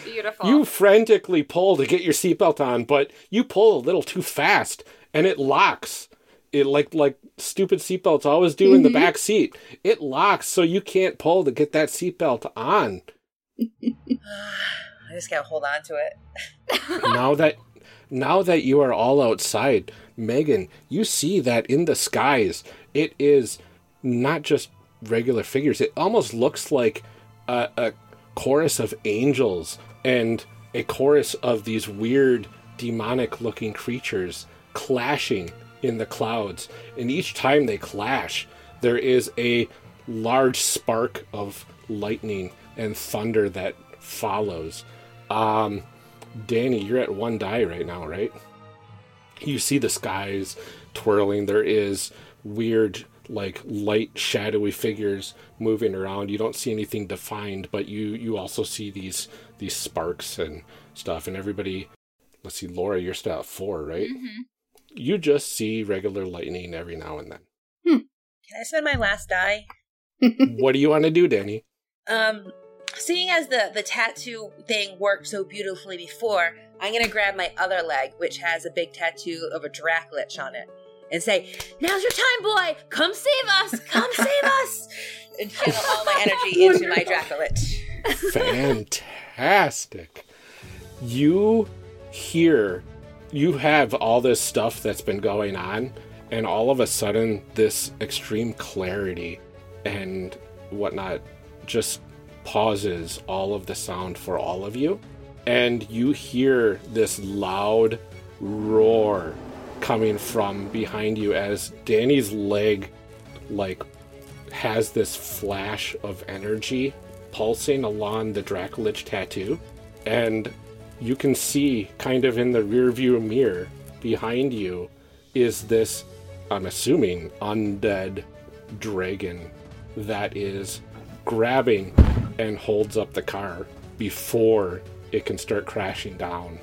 Beautiful. you frantically pull to get your seatbelt on, but you pull a little too fast, and it locks. It like like stupid seatbelts always do in the Mhm. back seat. It locks, so you can't pull to get that seatbelt on. (sighs) (laughs) I just gotta hold on to it. (laughs) now that now that you are all outside, Megan, you see that in the skies it is not just regular figures. It almost looks like a, a chorus of angels and a chorus of these weird demonic looking creatures clashing in the clouds. And each time they clash, there is a large spark of lightning and thunder that follows. Um, Danny, you're at one die right now, right? You see the skies twirling. There is weird, like light, shadowy figures moving around. You don't see anything defined, but you you also see these these sparks and stuff. And everybody, let's see, Laura, you're still at four, right? Mhm. You just see regular lightning every now and then. Can I spend my last die? (laughs) what do you want to do, Danny? Um, seeing as the the tattoo thing worked so beautifully before, I'm gonna grab my other leg, which has a big tattoo of a Dracolich on it, and say, "Now's your time, boy! Come save us! Come save (laughs) us!" And channel (laughs) all my energy into my Dracolich. Fantastic. You hear, you have all this stuff that's been going on, and all of a sudden, this extreme clarity and whatnot just pauses all of the sound for all of you. And you hear this loud roar coming from behind you as Danny's leg, like, has this flash of energy pulsing along the Dracolich tattoo. And you can see, kind of in the rearview mirror behind you, is this, I'm assuming, undead dragon that is grabbing and holds up the car before it can start crashing down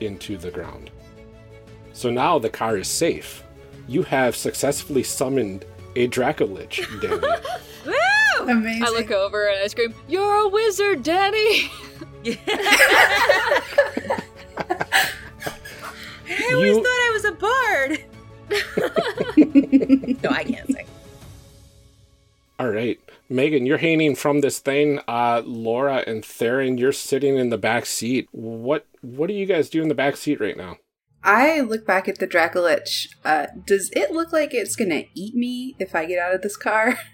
into the ground. So now the car is safe. You have successfully summoned a Dracolich, (laughs) Danny. Woo! Amazing. I look over and I scream, You're a wizard, Danny! (laughs) (laughs) Megan, you're hanging from this thing. Uh, Laura and Theron, you're sitting in the back seat. What what do you guys do in the back seat right now? I look back at the Dracolich. Uh, does it look like it's gonna eat me if I get out of this car? (laughs)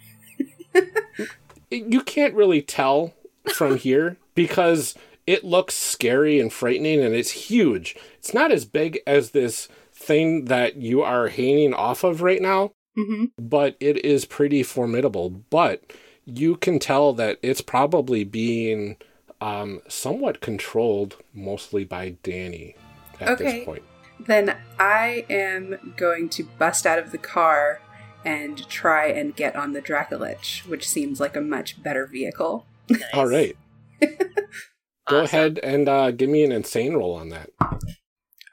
You can't really tell from (laughs) here because it looks scary and frightening and it's huge. It's not as big as this thing that you are hanging off of right now, Mm-hmm. but it is pretty formidable. But you can tell that it's probably being um, somewhat controlled mostly by Danny at Okay. this point. Then I am going to bust out of the car and try and get on the Dracolich, which seems like a much better vehicle. All right. (laughs) Go ahead and uh, give me an insane roll on that.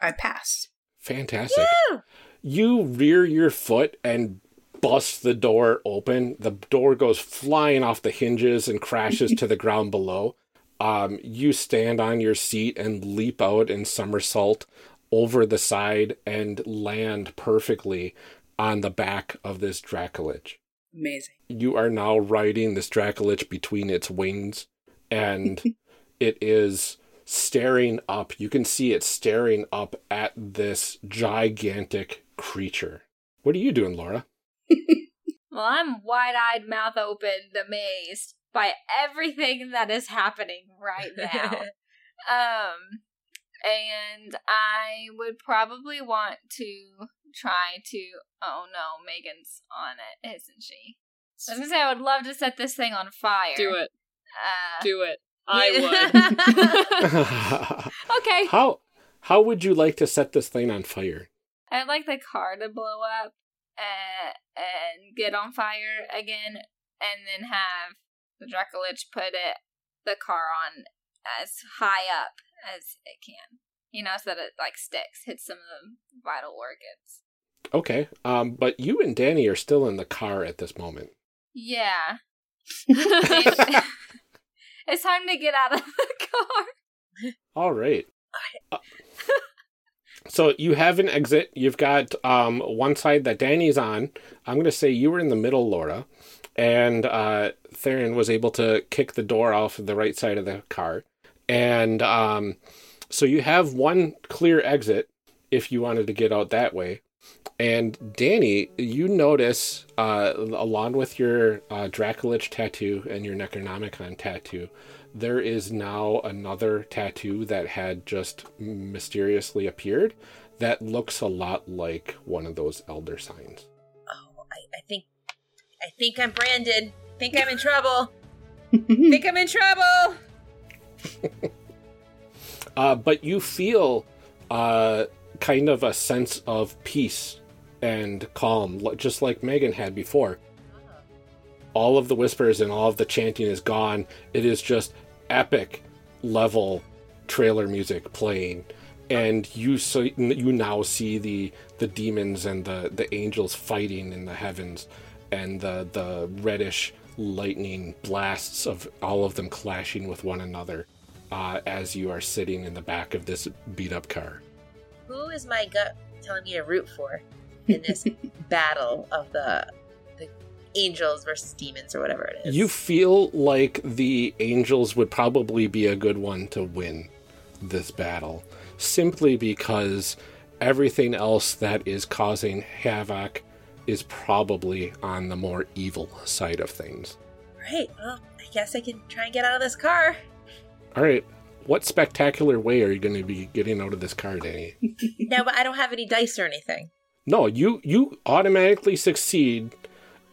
I pass. Fantastic. Yeah. You rear your foot and bust the door open. The door goes flying off the hinges and crashes to the ground below. Um, you stand on your seat and leap out and somersault over the side and land perfectly on the back of this Dracolich. Amazing. You are now riding this Dracolich between its wings, and (laughs) it is staring up. You can see it staring up at this gigantic creature. What are you doing, Laura? Well, I'm wide eyed, mouth open, amazed by everything that is happening right now. (laughs) um, and I would probably want to try to. Oh no, Megan's on it, isn't she? I was gonna say I would love to set this thing on fire. Do it. Uh, Do it. (laughs) I would. (laughs) okay. How how would you like to set this thing on fire? I'd like the car to blow up uh, and get on fire again, and then have the Dracolich put it the car on as high up as it can. You know, so that it like sticks, hits some of the vital organs. Okay. Um, but you and Danny are still in the car at this moment. Yeah. (laughs) (laughs) it's time to get out of the car. All right. Uh, (laughs) so you have an exit. You've got um, one side that Danny's on. I'm going to say you were in the middle, Laura, and uh, Theron was able to kick the door off of the right side of the car. And um, so you have one clear exit if you wanted to get out that way. And Danny, you notice, uh, along with your uh, Dracolich tattoo and your Necronomicon tattoo, there is now another tattoo that had just mysteriously appeared that looks a lot like one of those elder signs. Oh, I, I think, I think I'm branded. Think I'm in trouble. think I'm in trouble. (laughs) uh, but you feel uh, kind of a sense of peace and calm, just like Megan had before. All of the whispers and all of the chanting is gone. It is just epic level trailer music playing, and you so you now see the the demons and the the angels fighting in the heavens, and the the reddish lightning blasts of all of them clashing with one another uh, as you are sitting in the back of this beat up car. Who is my gut telling me to root for in this (laughs) battle of the angels versus demons or whatever it is? You feel like the angels would probably be a good one to win this battle, simply because everything else that is causing havoc is probably on the more evil side of things. Right. Well, I guess I can try and get out of this car. All right. What spectacular way are you going to be getting out of this car, Danny? (laughs) no, but I don't have any dice or anything. No, you you automatically succeed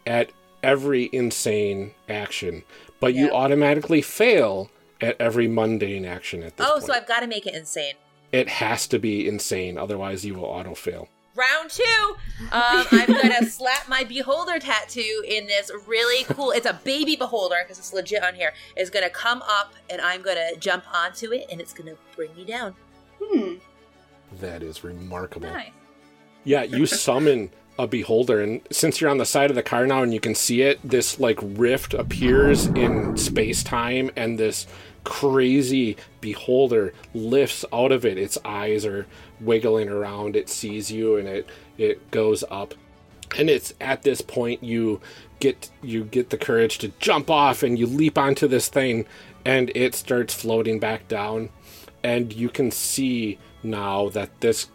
at every insane action, but you automatically fail at every mundane action at this Oh, point. so I've got to make it insane. It has to be insane, otherwise you will auto fail. Round two, um, I'm gonna (laughs) slap my beholder tattoo in this really cool. It's a baby beholder because it's legit on here. It's gonna come up and I'm gonna jump onto it and it's gonna bring me down. Hmm. That is remarkable. Nice. Yeah, you summon a beholder, and since you're on the side of the car now and you can see it, this like rift appears in space time, and this crazy beholder lifts out of it. Its eyes are wiggling around. It sees you, and it it goes up. And it's at this point you get you get the courage to jump off, and you leap onto this thing, and it starts floating back down, and you can see now that this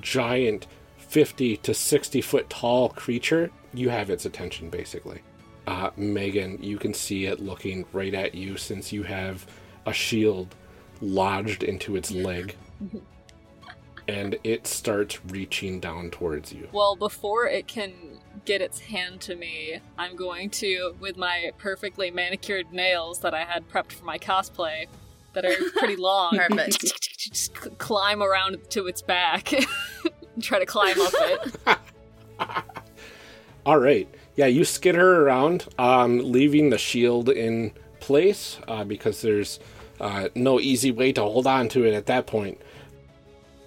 giant 50 to 60 foot tall creature, you have its attention basically. Uh, Megan, you can see it looking right at you since you have a shield lodged into its leg. (laughs) and it starts reaching down towards you. Well, before it can get its hand to me, I'm going to, with my perfectly manicured nails that I had prepped for my cosplay, that are pretty (laughs) long, just (laughs) climb around to its back (laughs) try to climb up it. (laughs) All right. Yeah, you skid her around, um, leaving the shield in place uh, because there's uh, no easy way to hold on to it at that point.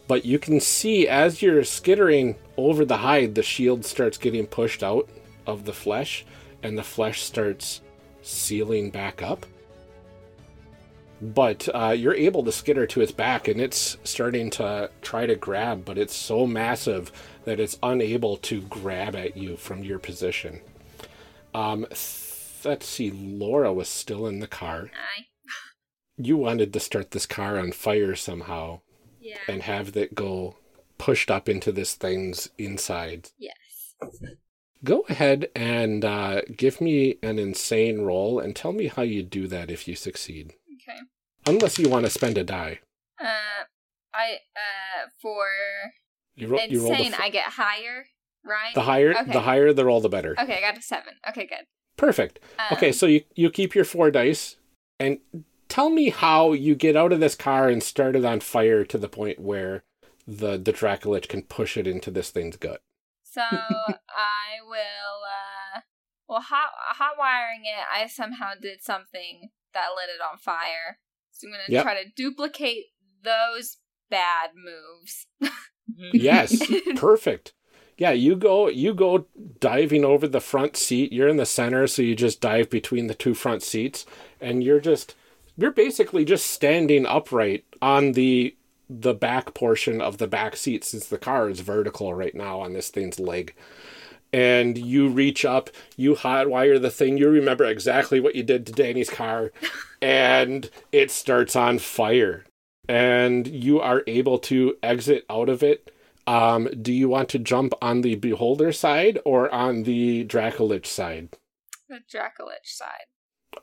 But you can see as you're skittering over the hide, the shield starts getting pushed out of the flesh, and the flesh starts sealing back up. But uh, you're able to skitter to its back, and it's starting to try to grab, but it's so massive that it's unable to grab at you from your position. Um, th- let's see, Laura was still in the car. Aye. You wanted to start this car on fire somehow Yeah. and have that go pushed up into this thing's inside. Yes. Go ahead and uh, give me an insane roll and tell me how you do that if you succeed. Okay. Unless you want to spend a die. Uh, I uh for You, ro- you roll f- I get higher, right? the higher Okay. the higher the roll the better. Okay, I got a seven. Okay, good. Perfect. okay, Um, so you you keep your four dice and tell me how you get out of this car and start it on fire to the point where the the Dracolich can push it into this thing's gut. So (laughs) I will uh well hot hot wiring it, I somehow did something that lit it on fire. So I'm gonna Yep. try to duplicate those bad moves. Mm-hmm. Yes, (laughs) perfect. yeah, you go you go diving over the front seat. You're in the center, so you just dive between the two front seats, and you're just you're basically just standing upright on the the back portion of the back seat since the car is vertical right now on this thing's leg. And you reach up, you hotwire the thing, you remember exactly what you did to Danny's car, and it starts on fire. And you are able to exit out of it. Um, do you want to jump on the Beholder side or on the Dracolich side? The Dracolich side.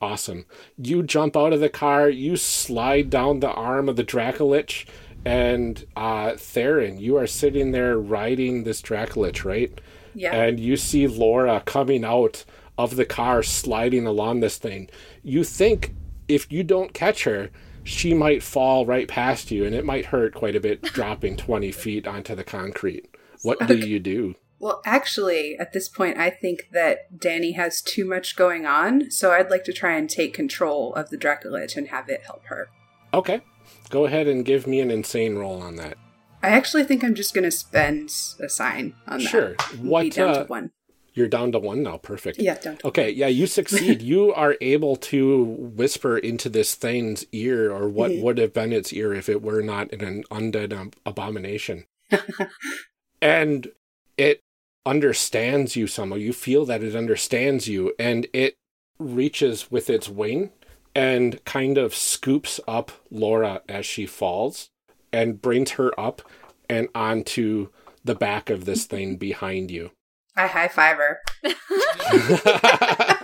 Awesome. You jump out of the car, you slide down the arm of the Dracolich, and uh, Theron, you are sitting there riding this Dracolich, right? Yeah. And you see Laura coming out of the car, sliding along this thing. You think if you don't catch her, she might fall right past you, and it might hurt quite a bit (laughs) dropping 20 feet onto the concrete. What do you do? Well, actually, at this point, I think that Danny has too much going on, so I'd like to try and take control of the Dracolich and have it help her. Okay. Go ahead and give me an insane roll on that. I actually think I'm just going to spend a sign on that. Sure. What? Uh, one. You're down to one now. Perfect. Yeah, down to Okay, yeah, you succeed. (laughs) you are able to whisper into this thing's ear, or what Mhm. would have been its ear if it were not an undead um, abomination. (laughs) and it understands you somehow. You feel that it understands you, and it reaches with its wing and kind of scoops up Laura as she falls and brings her up and onto the back of this thing behind you. I high five her. (laughs)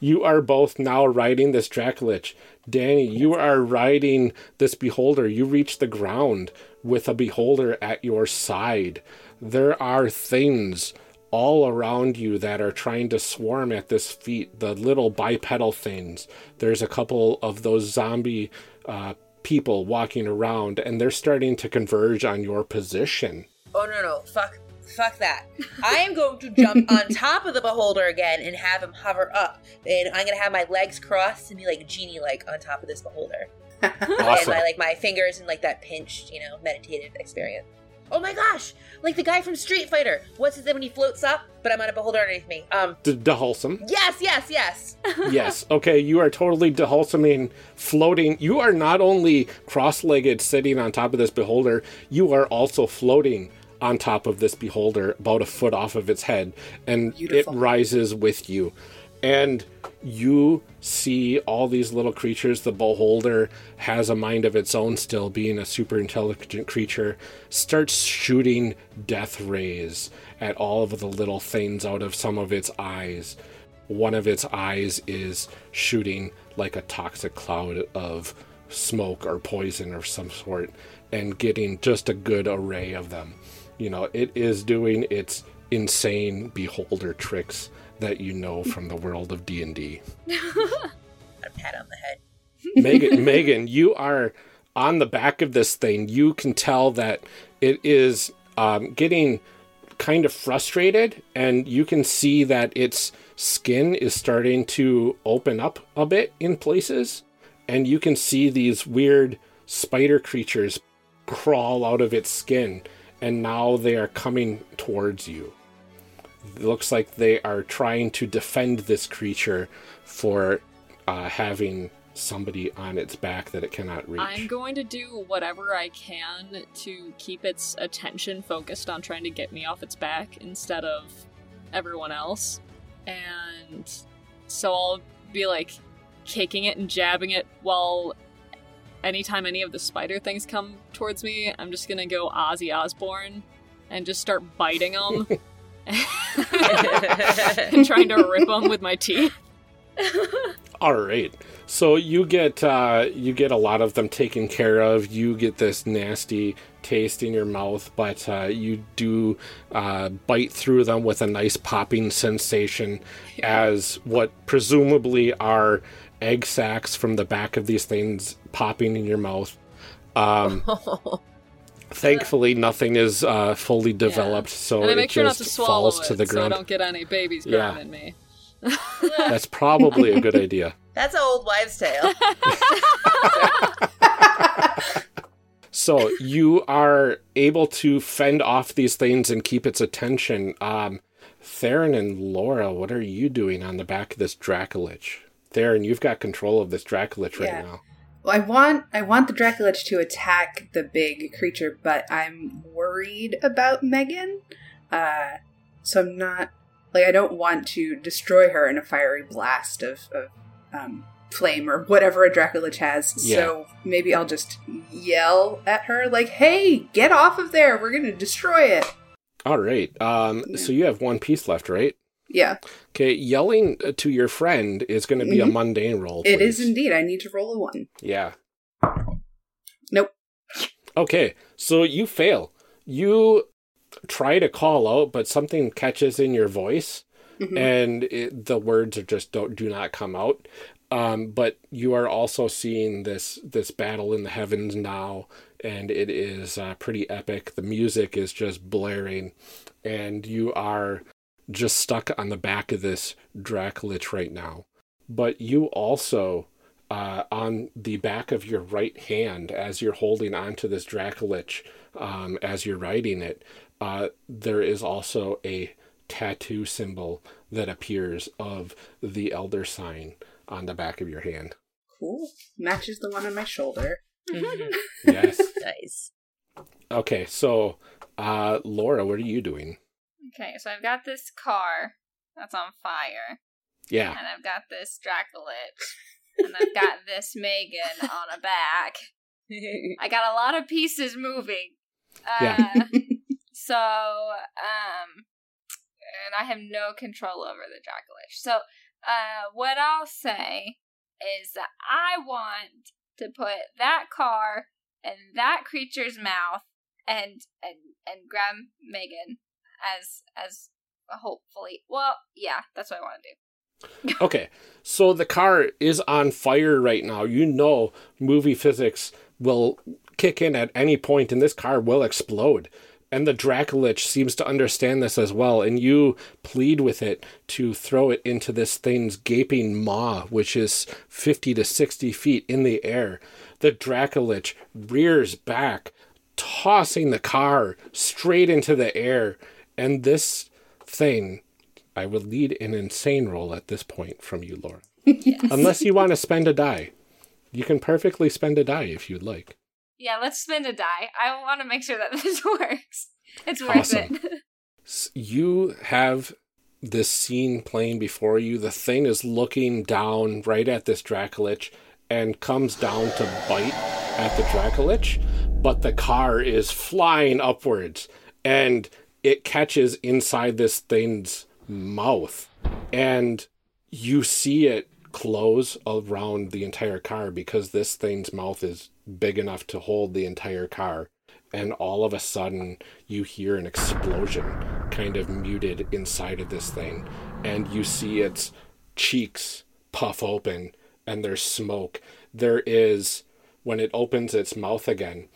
you are both now riding this Dracolich. Danny, you are riding this beholder. You reach the ground with a beholder at your side. There are things all around you that are trying to swarm at this feet, the little bipedal things. There's a couple of those zombie uh, people walking around, and they're starting to converge on your position. Oh no no, fuck fuck that. I am going to jump (laughs) on top of the beholder again and have him hover up. And I'm gonna have my legs crossed and be like genie like on top of this beholder. (laughs) And my like my fingers in like that pinched, you know, meditative experience. Oh my gosh! Like the guy from Street Fighter. What's his name when he floats up? But I'm on a beholder underneath me. Um D- Dhalsim. Yes, yes, yes. (laughs) yes. Okay, you are totally Dhalsiming, floating. You are not only cross-legged sitting on top of this beholder, you are also floating on top of this beholder about a foot off of its head and Beautiful. it rises with you. And you see all these little creatures. The beholder has a mind of its own still, being a super intelligent creature, starts shooting death rays at all of the little things out of some of its eyes one of its eyes is shooting like a toxic cloud of smoke or poison or some sort and getting just a good array of them. You know, it is doing its insane beholder tricks that you know from the world of D&D. (laughs) A pat on the head. Megan, Megan, you are on the back of this thing. You can tell that it is um, getting kind of frustrated, and you can see that its skin is starting to open up a bit in places, and you can see these weird spider creatures crawl out of its skin, and now they are coming towards you. It looks like they are trying to defend this creature for uh, having somebody on its back that it cannot reach. I'm going to do whatever I can to keep its attention focused on trying to get me off its back instead of everyone else. And so I'll be like kicking it and jabbing it while anytime any of the spider things come towards me, I'm just gonna go Ozzy Osbourne and just start biting them (laughs) (laughs) and trying to rip them with my teeth. All right. So you get uh, you get a lot of them taken care of. You get this nasty taste in your mouth, but uh, you do uh, bite through them with a nice popping sensation, as what presumably are egg sacs from the back of these things popping in your mouth. (laughs) Um, thankfully, nothing is uh, fully developed, so it sure just to falls it to the so I ground. don't get any babies Yeah. growing in me. (laughs) That's probably a good idea. (laughs) That's an old wives' tale. So you are able to fend off these things and keep its attention. Um, Theron and Laura, what are you doing on the back of this Dracolich? Theron, you've got control of this Dracolich right Yeah. now. Well, I want I want the Dracolich to attack the big creature, but I'm worried about Megan. Uh, so I'm not like I don't want to destroy her in a fiery blast of, of um, flame or whatever a Dracolich has. So maybe I'll just yell at her like, "Hey, get off of there! We're gonna destroy it!" All right. Um, So you have one piece left, right? Yeah, Okay. Yelling uh, to your friend is going to be a Mhm. mundane roll. it please. is indeed. I need to roll a one. Yeah. Nope. Okay, so you fail. You try to call out, but something catches in your voice, Mhm. and it, the words are just don't do not come out. Um, but you are also seeing this this battle in the heavens now, and it is uh, pretty epic. The music is just blaring, and you are just stuck on the back of this Dracolich right now. But you also uh, on the back of your right hand as you're holding onto this Dracolich, um, as you're riding it, uh, there is also a tattoo symbol that appears of the Elder sign on the back of your hand. Cool. Matches the one on my shoulder. Yes. (laughs) nice. Okay, so uh, Laura, what are you doing? Okay, so I've got this car that's on fire, Yeah. and I've got this Dracolich, and I've got (laughs) this Megan on a back. (laughs) I got a lot of pieces moving. Uh, Yeah. so, um, and I have no control over the Dracolich. So, uh, what I'll say is that I want to put that car in that creature's mouth and and and grab Megan as as hopefully. Well, yeah, that's what I want to do. (laughs) Okay, so the car is on fire right now. You know, movie physics will kick in at any point, and this car will explode. And the Dracolich seems to understand this as well, and you plead with it to throw it into this thing's gaping maw, which is 50 to 60 feet in the air. The Dracolich rears back, tossing the car straight into the air, and this thing I would need an insane roll at this point from you, Laura. (laughs) Unless you want to spend a die. You can perfectly spend a die if you'd like. Yeah, let's spend a die. I want to make sure that (laughs) this works. It's worth Awesome. it. You have this scene playing before you. The thing is looking down right at this Dracolich and comes down to bite at the Dracolich, but the car is flying upwards and it catches inside this thing's mouth. And you see it close around the entire car because this thing's mouth is big enough to hold the entire car. And all of a sudden, you hear an explosion kind of muted inside of this thing. And you see its cheeks puff open and there's smoke. There is, when it opens its mouth again,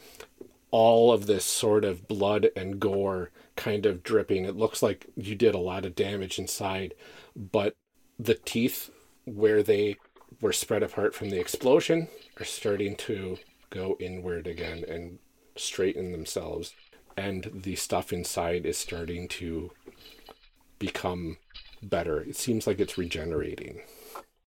all of this sort of blood and gore kind of dripping. It looks like you did a lot of damage inside, but the teeth where they were spread apart from the explosion are starting to go inward again and straighten themselves. And the stuff inside is starting to become better. It seems like it's regenerating.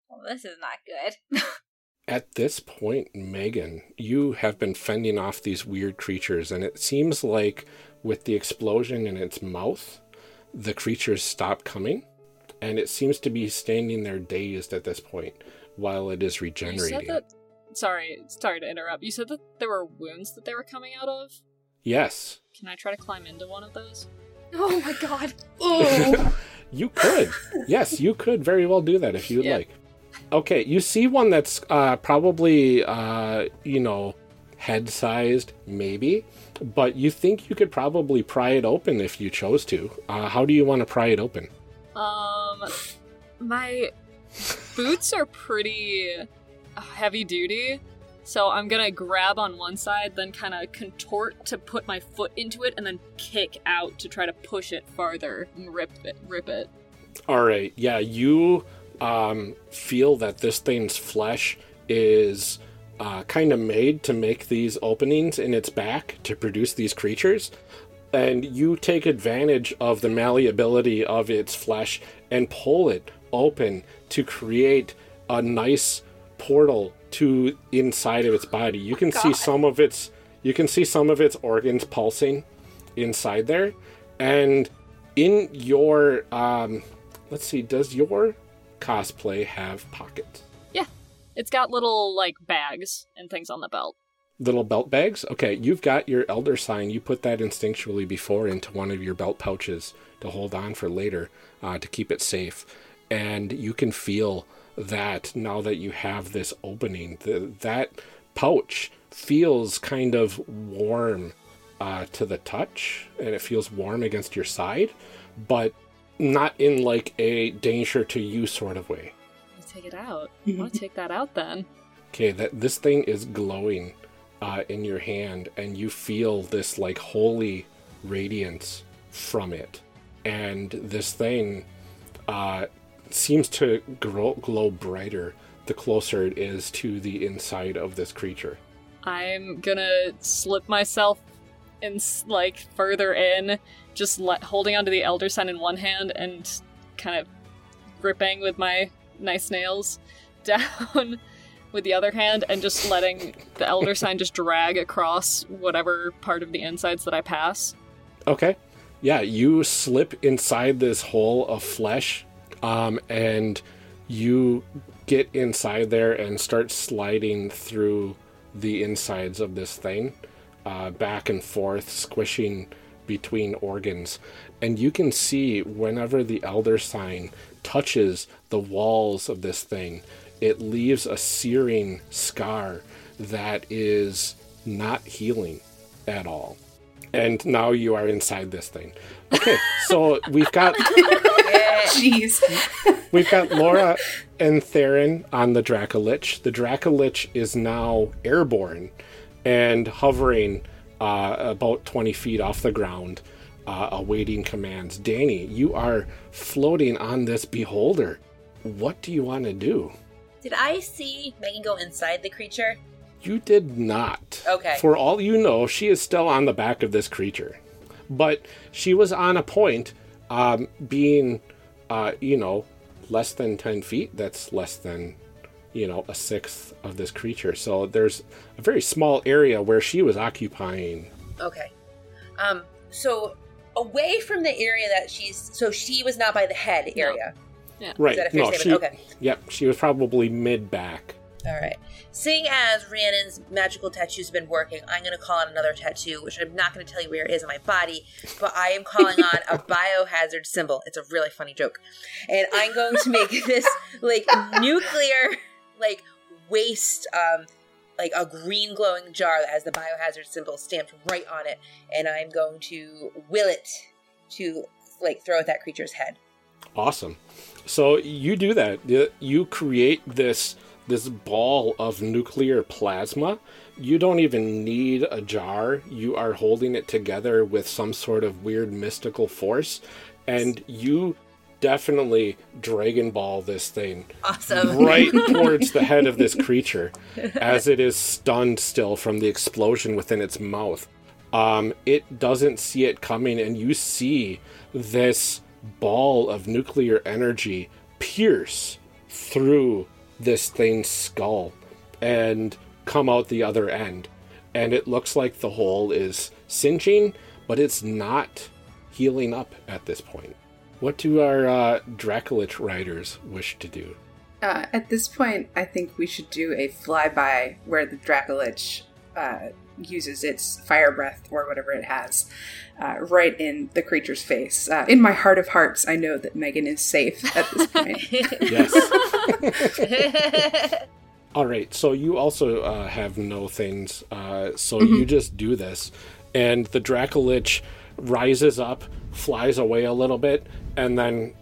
Well, this is not good. (laughs) At this point, Megan, you have been fending off these weird creatures, and it seems like with the explosion in its mouth, the creatures stop coming, and it seems to be standing there dazed at this point while it is You regenerating. said that. Sorry, sorry to interrupt. You said that there were wounds that they were coming out of. Yes, Can I try to climb into one of those? Oh my god. (laughs) Oh. (laughs) you could. yes, you could very well do that if you'd Yeah. like. Okay, you see one that's uh, probably, uh, you know, head sized, maybe, but you think you could probably pry it open if you chose to. Uh, how do you want to pry it open? Um, my boots are pretty heavy duty, so I'm gonna grab on one side, then kind of contort to put my foot into it, and then kick out to try to push it farther and rip it. Rip it. All right. Yeah, you um, feel that this thing's flesh is uh, kind of made to make these openings in its back to produce these creatures. And you take advantage of the malleability of its flesh and pull it open to create a nice portal to inside of its body. You can see some of its you can see some of its organs pulsing inside there. And in your um let's see, does your cosplay have pockets? Yeah. It's got little like bags and things on the belt. Little belt bags? Okay, you've got your elder sign. You put that instinctually before into one of your belt pouches to hold on for later uh, to keep it safe. And you can feel that now that you have this opening, the, that pouch feels kind of warm uh, to the touch and it feels warm against your side, but not in like a danger to you sort of way. Let's take it out. I want to take that out then. Okay, that this thing is glowing uh, in your hand, and you feel this like holy radiance from it, and this thing uh, seems to grow, glow brighter the closer it is to the inside of this creature. I'm gonna slip myself s- like further in, just let holding onto the elder sign in one hand and kind of gripping with my nice nails (laughs) down with the other hand and just letting the elder sign just drag across whatever part of the insides that I pass. Okay. Yeah, you slip inside this hole of flesh, um, and you get inside there and start sliding through the insides of this thing, uh, back and forth, squishing between organs. And you can see whenever the elder sign touches the walls of this thing, it leaves a searing scar that is not healing at all. And now you are inside this thing. Okay, so we've got (laughs) Jeez. we've got Laura and Theron on the Dracolich. The Dracolich is now airborne and hovering uh, about 20 feet off the ground, uh, awaiting commands. Danny, you are floating on this beholder. What do you want to do? Did I see Megan go inside the creature? You did not. Okay. For all you know, she is still on the back of this creature. But she was on a point, um, being, uh, you know, less than 10 feet. That's less than, you know, a sixth of this creature. So there's a very small area where she was occupying. Okay. Um. So away from the area that she's. So she was not by the head area. Yeah. Right. Is that a fair no, statement? she, Okay. Yep. She was probably mid back. All right. Seeing as Rhiannon's magical tattoo's been working, I'm going to call on another tattoo, which I'm not going to tell you where it is on my body, but I am calling (laughs) on a biohazard symbol. It's a really funny joke. And I'm going to make this like (laughs) nuclear, like waste, um, like a green glowing jar that has the biohazard symbol stamped right on it. And I'm going to will it to like throw at that creature's head. Awesome. So you do that. You- create this this ball of nuclear plasma. You don't even need a jar. You are holding it together with some sort of weird mystical force and you definitely Dragon Ball this thing Awesome. right (laughs) towards the head of this creature as it is stunned still from the explosion within its mouth. Um, it doesn't see it coming, and you see this ball of nuclear energy pierce through this thing's skull and come out the other end. And it looks like the hole is singeing, but it's not healing up at this point. What do our uh, Dracolich riders wish to do? Uh, at this point, I think we should do a flyby where the Dracolich uh, uses its fire breath or whatever it has uh, right in the creature's face. Uh, in my heart of hearts, I know that Megan is safe at this point. (laughs) Yes. (laughs) All right. So you also uh, have no things. Uh, so you just do this, and the Dracolich rises up, flies away a little bit, and then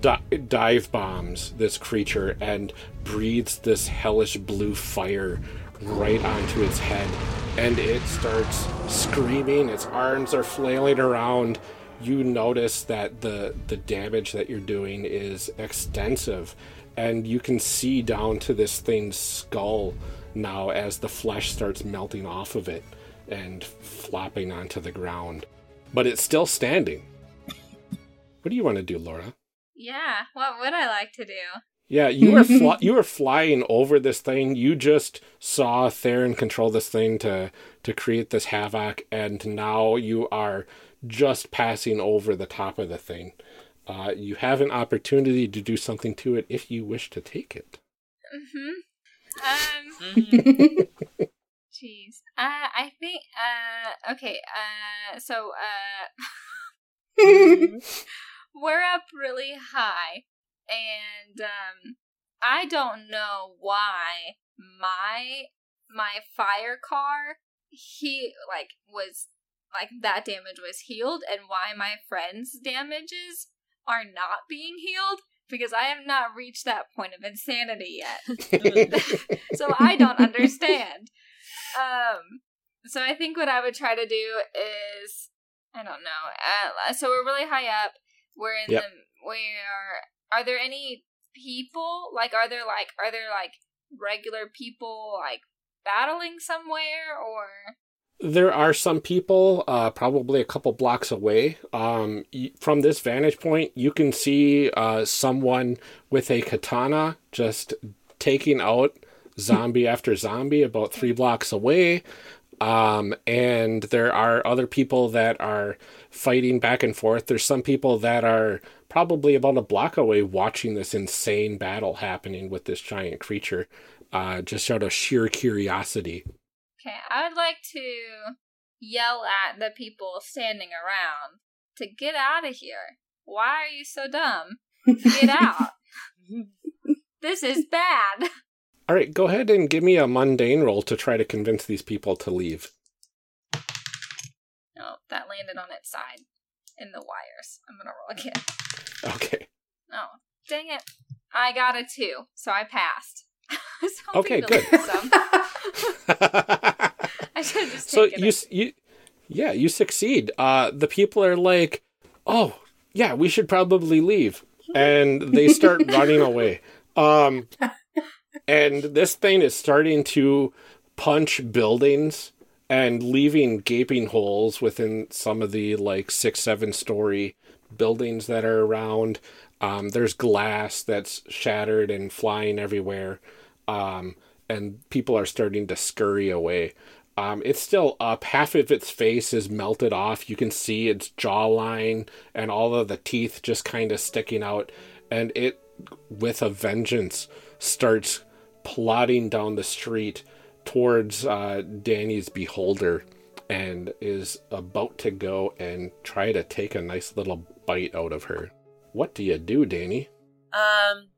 di- dive bombs this creature and breathes this hellish blue fire right onto its head, and it starts screaming. Its arms are flailing around. you notice that the the damage that you're doing is extensive and you can see down to this thing's skull now as the flesh starts melting off of it and flopping onto the ground but it's still standing what do you want to do laura Yeah, what would I like to do? yeah you were fly- (laughs) you were flying over this thing you just saw theron control this thing to to create this havoc and now you are just passing over the top of the thing uh, you have an opportunity to do something to it if you wish to take it. Mm-hmm. Um. (laughs) (laughs) Jeez. Uh, I think. Uh. Okay. Uh. So. Uh. (laughs) we're up really high, and um. I don't know why my my fire car he like was like that damage was healed and why my friend's damages are not being healed because I have not reached that point of insanity yet. (laughs) (laughs) so I don't understand. Um, so I think what I would try to do is I don't know. Uh, so we're really high up. We're in Yep. the we're are there any people like are there like are there like regular people like battling somewhere or There are some people, uh, probably a couple blocks away. Um, from this vantage point, you can see uh, someone with a katana just taking out zombie after zombie about three blocks away. Um, and there are other people that are fighting back and forth. There's some people that are probably about a block away watching this insane battle happening with this giant creature, uh, just out of sheer curiosity. Okay, I would like to yell at the people standing around to get out of here. Why are you so dumb? Get out. (laughs) this is bad. All right, go ahead and give me a mundane roll to try to convince these people to leave. No, that landed on its side in the wires. I'm gonna roll again. Okay. No, dang it. I got a two, so I passed. (laughs) (laughs) (laughs) I Okay, good. I should have just So taken you it. you yeah, you succeed. Uh the people are like, "Oh, yeah, we should probably leave." And they start running away. Um and this thing is starting to punch buildings and leaving gaping holes within some of the like 6 7 story buildings that are around. Um, there's glass that's shattered and flying everywhere. Um, and people are starting to scurry away. Um, it's still up. Half of its face is melted off. You can see its jawline and all of the teeth just kind of sticking out. And it, with a vengeance, starts plodding down the street towards uh, Danny's beholder and is about to go and try to take a nice little bite out of her. What do you do, Danny? Um,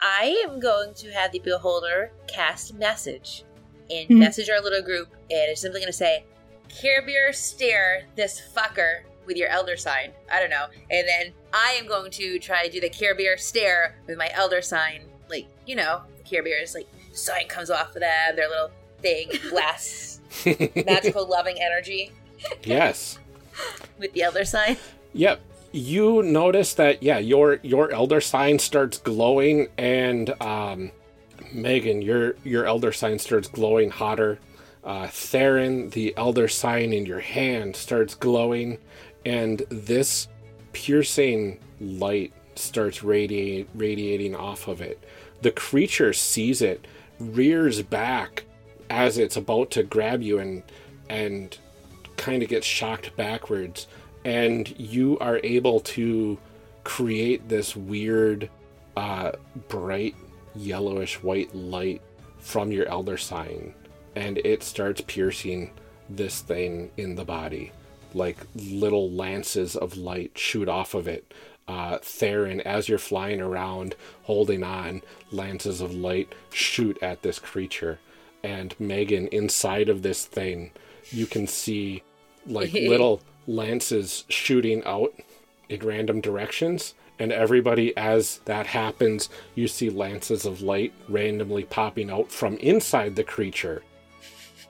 I am going to have the beholder cast message and Hmm. message our little group, and it's simply going to say, "Care stare this fucker with your elder sign." I don't know, and then I am going to try to do the Care stare with my elder sign, like you know, Care Bear is like sign comes off of them, their little thing (laughs) blasts (laughs) magical loving energy yes. (laughs) with the elder sign. Yep. You notice that yeah, your your elder sign starts glowing and um Megan, your your elder sign starts glowing hotter. Uh Theron, the elder sign in your hand starts glowing and this piercing light starts radiate, radiating off of it. The creature sees it, rears back as it's about to grab you and and kind of gets shocked backwards. And you are able to create this weird uh, bright yellowish white light from your elder sign. And it starts piercing this thing in the body. Like little lances of light shoot off of it uh, Theron, as you're flying around holding on, lances of light shoot at this creature. And Megan, inside of this thing, you can see like (laughs) little lances shooting out in random directions. And everybody, as that happens, you see lances of light randomly popping out from inside the creature,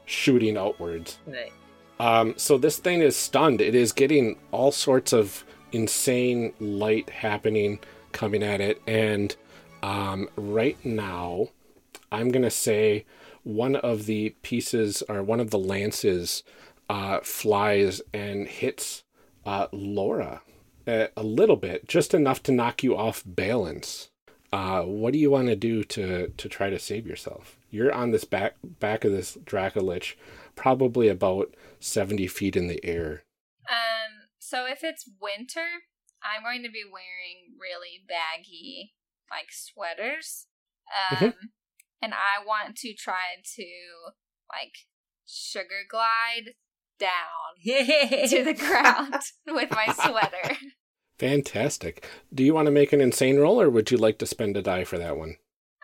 shooting outwards. Right. Um, so this thing is stunned. It is getting all sorts of insane light happening coming at it. And um, right now, I'm going to say one of the pieces or one of the lances uh, flies and hits uh, Laura a, a little bit, just enough to knock you off balance. Uh, what do you want to do to to try to save yourself? You're on this back back of this Dracolich, probably about seventy feet in the air. Um, so if it's winter, I'm going to be wearing really baggy like sweaters. Um, Mhm. and I want to try to like sugar glide down (laughs) to the ground (laughs) with my sweater. Fantastic. Do you want to make an insane roll, or would you like to spend a die for that one?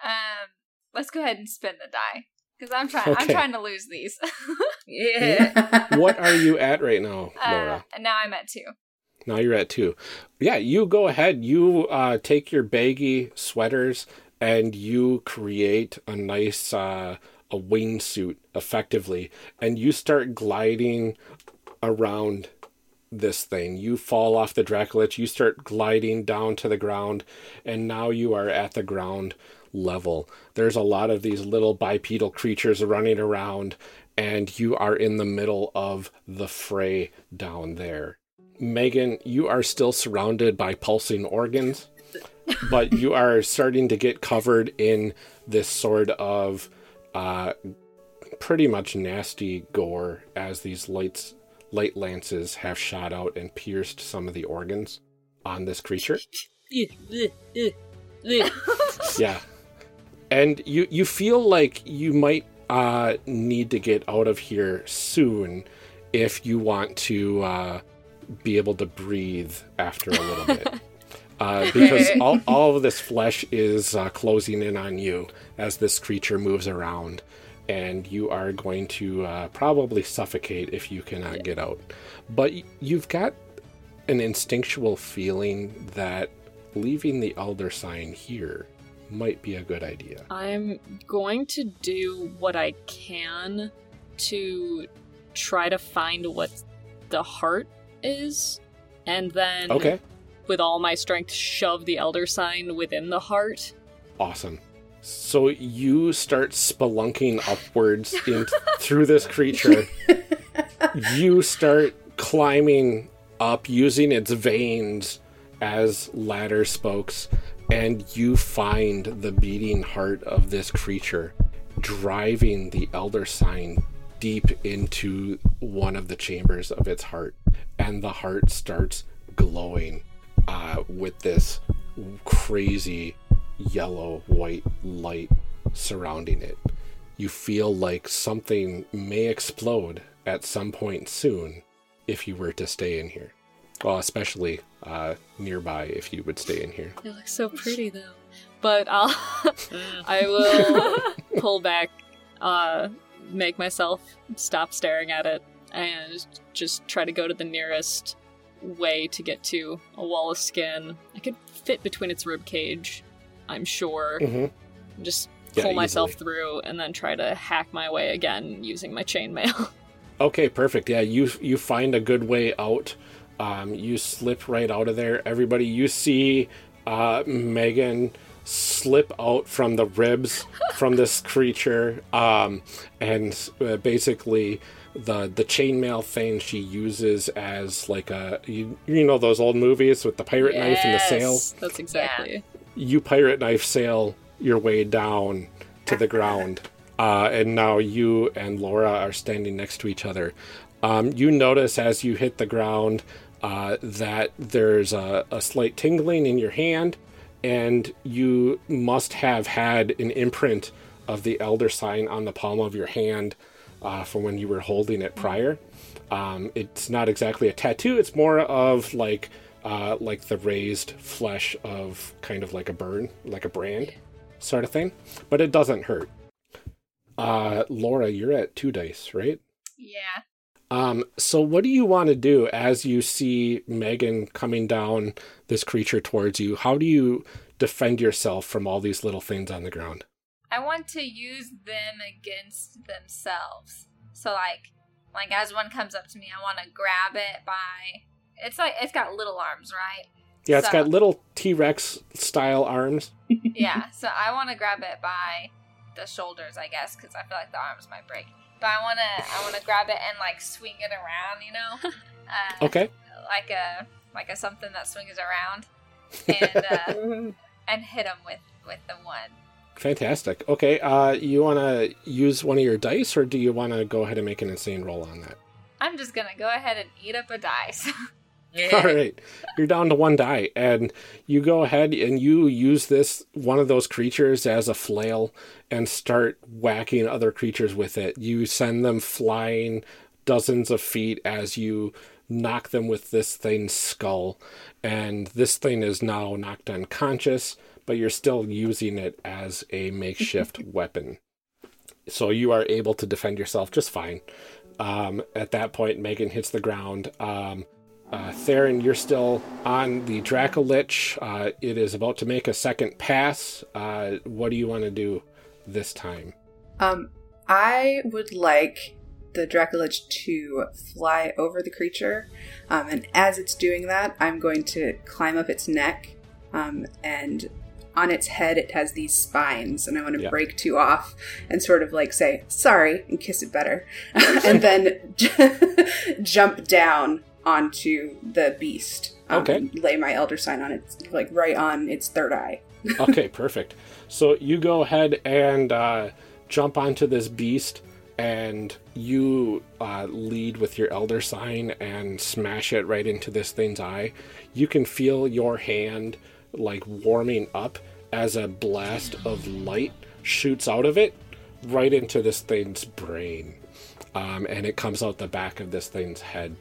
Um, let's go ahead and spin the die because I'm trying. I'm trying to lose these. (laughs) yeah. what are you at right now, Uh, Laura? and now I'm at two. Now you're at two. Yeah, you go ahead. You uh, take your baggy sweaters and you create a nice uh, a wingsuit effectively, and you start gliding around this thing. You fall off the Dracolich, you start gliding down to the ground, and now you are at the ground level. There's a lot of these little bipedal creatures running around, and you are in the middle of the fray down there. Megan, you are still surrounded by pulsing organs, but you are starting to get covered in this sort of uh, pretty much nasty gore as these lights light lances have shot out and pierced some of the organs on this creature. (laughs) yeah. And you you feel like you might uh, need to get out of here soon if you want to uh, be able to breathe after a little bit. (laughs) Uh, because all, all of this flesh is uh, closing in on you as this creature moves around, and you are going to uh, probably suffocate if you cannot get out. But you've got an instinctual feeling that leaving the elder sign here might be a good idea. I'm going to do what I can to try to find what the heart is, and then Okay. with all my strength, shove the elder sign within the heart. Awesome. So you start spelunking upwards (laughs) in, through this creature. you start climbing up using its veins as ladder spokes, and you find the beating heart of this creature, driving the elder sign deep into one of the chambers of its heart, and the heart starts glowing uh, with this crazy yellow white light surrounding it. You feel like something may explode at some point soon if you were to stay in here. Well, especially uh, nearby if you would stay in here. It looks so pretty though. But I'll (laughs) I will (laughs) pull back, uh, make myself stop staring at it, and just try to go to the nearest way to get to a wall of skin. I could fit between its rib cage, I'm sure. Mhm. Just Yeah, pull myself through and then try to hack my way again using my chainmail. (laughs) Okay, perfect. Yeah, you you find a good way out. Um, you slip right out of there. Everybody, you see uh, Megan slip out from the ribs (laughs) from this creature, um, and uh, basically the the chainmail thing she uses as like a you, you know those old movies with the pirate knife and the sail Yes, That's exactly. you pirate knife sail your way down to the (laughs) ground. Uh, and now you and Laura are standing next to each other. Um, you notice as you hit the ground uh, that there's a, a slight tingling in your hand, and you must have had an imprint of the elder sign on the palm of your hand uh, from when you were holding it prior. Um, it's not exactly a tattoo; it's more of like uh, like the raised flesh of kind of like a burn, like a brand sort of thing. But it doesn't hurt. Uh, Laura, you're at two dice, right? Yeah. Um, so what do you want to do as you see Megan coming down this creature towards you? How do you defend yourself from all these little things on the ground? I want to use them against themselves. So, like, like as one comes up to me, I want to grab it by. It's like it's got little arms, right? Yeah, it's So- got little T Rex style arms. (laughs) yeah, so I want to grab it by the shoulders, I guess, because I feel like the arms might break. But I want to, I want to grab it and like swing it around, you know, (laughs) uh, Okay. like a like a something that swings around, (laughs) and uh, and hit him with with the one. Fantastic. Okay, uh, you want to use one of your dice, or do you want to go ahead and make an insane roll on that? I'm just gonna go ahead and eat up a dice. (laughs) (laughs) All right, you're down to one die, and you go ahead and you use this one of those creatures as a flail and start whacking other creatures with it. You send them flying dozens of feet as you knock them with this thing's skull, and this thing is now knocked unconscious, but you're still using it as a makeshift (laughs) weapon. So you are able to defend yourself just fine. Um, at that point, Megan hits the ground. Um, uh, Theron, you're still on the Dracolich. Uh, it is about to make a second pass. Uh, what do you want to do this time? Um, I would like the Dracolich to fly over the creature, um, and as it's doing that, I'm going to climb up its neck, um, and on its head it has these spines, and I want to Yeah. break two off and sort of like say sorry and kiss it better, (laughs) and then (laughs) jump down onto the beast. um, Okay. lay my elder sign on it, like right on its third eye. (laughs) okay, perfect. So you go ahead and uh, jump onto this beast, and you uh, lead with your elder sign and smash it right into this thing's eye. You can feel your hand like warming up as a blast of light shoots out of it right into this thing's brain. Um, and it comes out the back of this thing's head.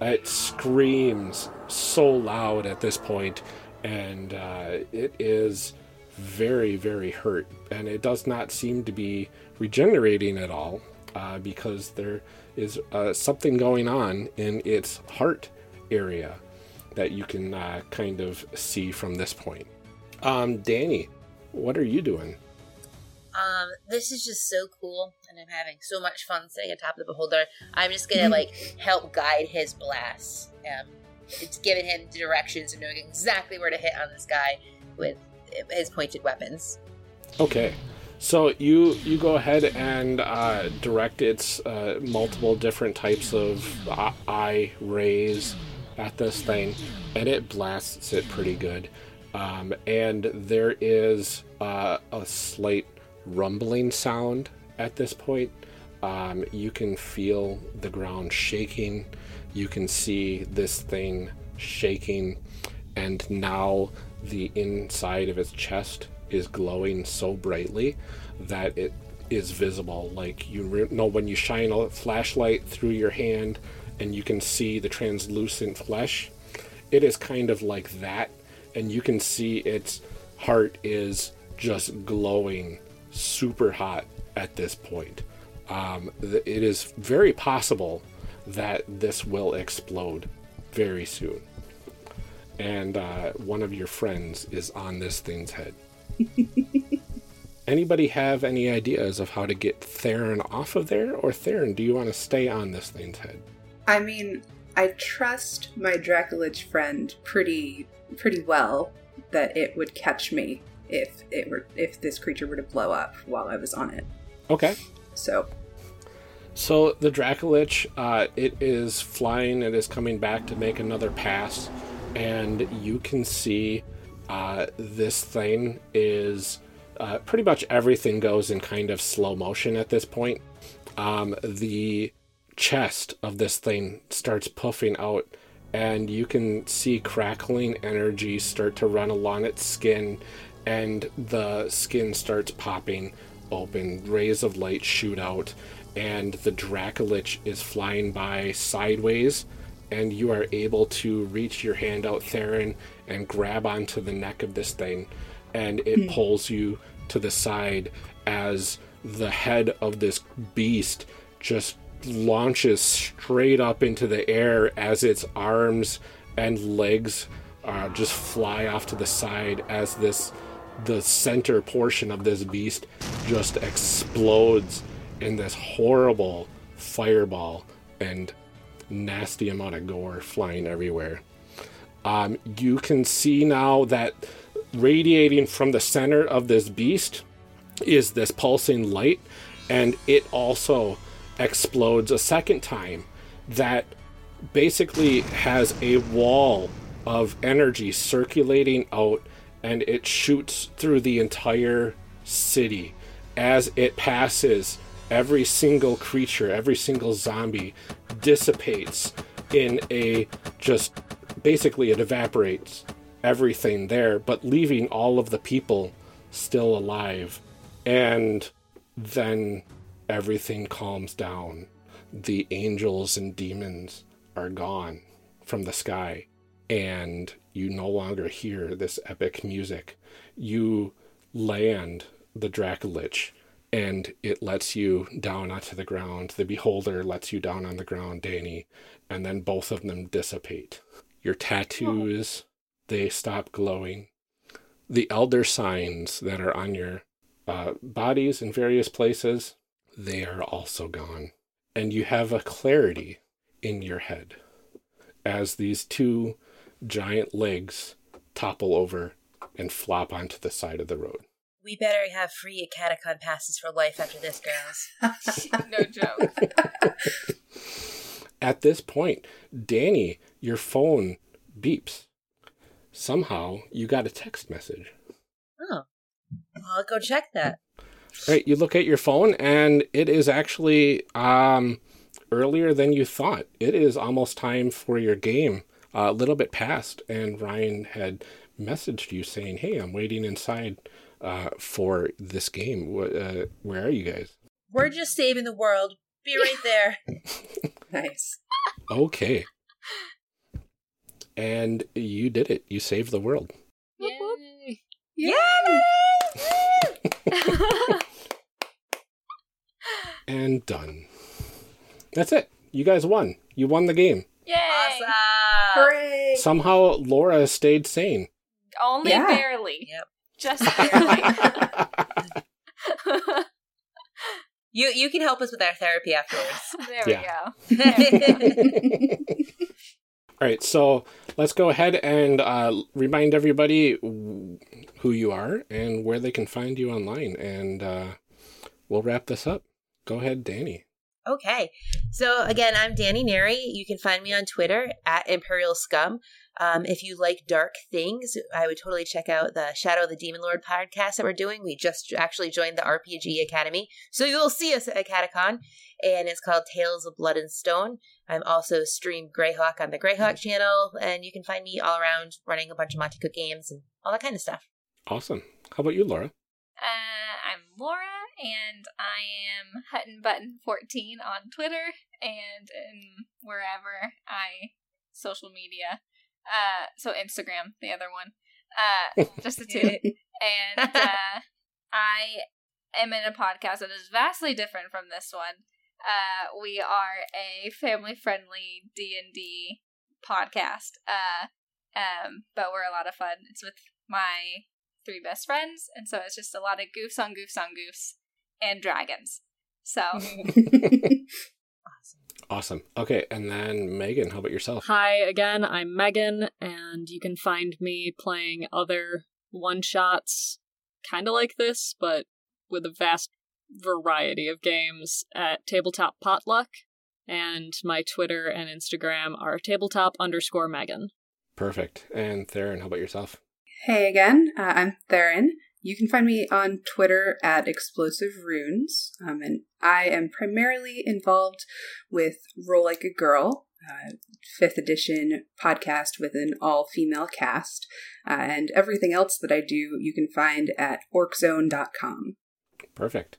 It screams so loud at this point, and uh, it is very, very hurt. And it does not seem to be regenerating at all uh, because there is uh, something going on in its heart area that you can uh, kind of see from this point. Um, Danny, what are you doing? Um, this is just so cool, and I'm having so much fun sitting atop the beholder. I'm just gonna like help guide his blast. Um, it's giving him directions and knowing exactly where to hit on this guy with his pointed weapons. Okay, so you you go ahead and uh, direct its uh, multiple different types of eye rays at this thing, and it blasts it pretty good. Um, and there is uh, a slight rumbling sound at this point. Um, you can feel the ground shaking. You can see this thing shaking, and now the inside of its chest is glowing so brightly that it is visible. Like you re- know when you shine a flashlight through your hand and you can see the translucent flesh, it is kind of like that, and you can see its heart is just glowing super hot at this point. Um, th- it is very possible that this will explode very soon. And uh, one of your friends is on this thing's head. (laughs) Anybody have any ideas of how to get Theron off of there? Or Theron, do you want to stay on this thing's head? I mean, I trust my Dracolich friend pretty pretty well that it would catch me if it were if this creature were to blow up while I was on it. Okay. So So the Dracolich, uh, it is flying. It is coming back to make another pass, and you can see uh, this thing is uh, pretty much everything goes in kind of slow motion at this point. Um, the chest of this thing starts puffing out, and you can see crackling energy start to run along its skin, and the skin starts popping open. Rays of light shoot out, and the Dracolich is flying by sideways, and you are able to reach your hand out, Theron, and grab onto the neck of this thing, and it Hmm. pulls you to the side as the head of this beast just launches straight up into the air as its arms and legs uh, just fly off to the side as this the center portion of this beast just explodes in this horrible fireball and nasty amount of gore flying everywhere. Um, you can see now that radiating from the center of this beast is this pulsing light, and it also explodes a second time that basically has a wall of energy circulating out and it shoots through the entire city. As it passes every single creature every single zombie dissipates in a just basically it evaporates everything there but leaving all of the people still alive. And then everything calms down. The angels and demons are gone from the sky. And you no longer hear this epic music. You land the Dracolich and it lets you down onto the ground. The beholder lets you down on the ground, Danny, and then both of them dissipate. Your tattoos, they stop glowing. The elder signs that are on your uh, bodies in various places, they are also gone. And you have a clarity in your head as these two giant legs topple over and flop onto the side of the road. We better have free catacon passes for life after this, girls. (laughs) (laughs) no joke. (laughs) At this point, Danny, your phone beeps. Somehow you got a text message. Oh. I'll go check that. Right, you look at your phone and it is actually um earlier than you thought. It is almost time for your game. Uh, a little bit past, and Ryan had messaged you saying, "Hey, I'm waiting inside uh, for this game. What, uh, where are you guys?" We're just saving the world. Be right there. (laughs) nice. Okay. And you did it. You saved the world. Yay! Yay! (laughs) And done. That's it. You guys won. You won the game. Yay! Awesome. Hooray! Somehow Laura stayed sane. Only Yeah. barely. Yep. Just (laughs) barely. (laughs) You you can help us with our therapy afterwards. there Yeah. we go. There we go. (laughs) All right, so let's go ahead and uh, remind everybody who you are and where they can find you online, and uh, we'll wrap this up. Go ahead, Danny. Okay. So again, I'm Danny Neri. You can find me on Twitter at Imperial Scum. Um, if you like dark things, I would totally check out the Shadow of the Demon Lord podcast that we're doing. We just actually joined the RPG Academy. So you'll see us at Catacon. And it's called Tales of Blood and Stone. I'm also stream Greyhawk on the Greyhawk channel. And you can find me all around running a bunch of Monte Cook games and all that kind of stuff. Awesome. How about you, Laura? Uh, I'm Laura, and I am Hutton Button 14 on Twitter and in wherever I social media. Uh, so Instagram, the other one. Uh, (laughs) just the two. and (laughs) uh, I am in a podcast that is vastly different from this one. Uh, we are a family-friendly D and D podcast. Uh, um, but we're a lot of fun. It's with my three best friends, and so it's just a lot of goofs on goofs on goofs and dragons. So (laughs) Awesome. Okay, and then Megan, how about yourself? Hi again, I'm Megan, and you can find me playing other one shots kind of like this, but with a vast variety of games at Tabletop Potluck. And my Twitter and Instagram are tabletop underscore Megan. Perfect. And Theron, how about yourself? Hey again, uh, I'm Theron. You can find me on Twitter at Explosive Runes, um, and I am primarily involved with Roll Like a Girl, uh, fifth edition podcast with an all female cast, uh, and everything else that I do you can find at orczone.com. Perfect.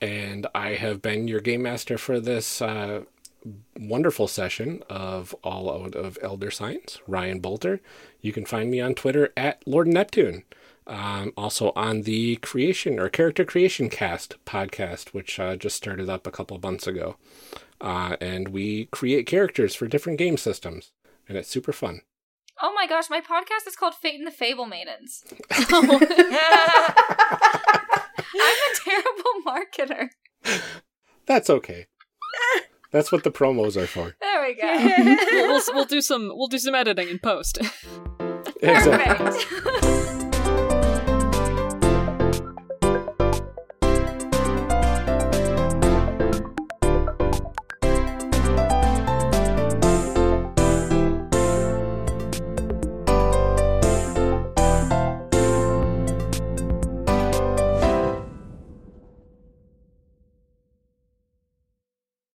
And I have been your game master for this uh, wonderful session of All Out of Elder Signs, Ryan Boelter. You can find me on Twitter at Lord Neptune. Um, also on the Creation or Character Creation Cast podcast, which uh, just started up a couple months ago. Uh, and we create characters for different game systems, and it's super fun. Oh my gosh, my podcast is called Fate and the Fable Maidens. (laughs) (laughs) I'm a terrible marketer. That's okay. That's what the promos are for. There we go. (laughs) we'll, we'll, we'll do some we'll do some editing in post. Exactly. Perfect.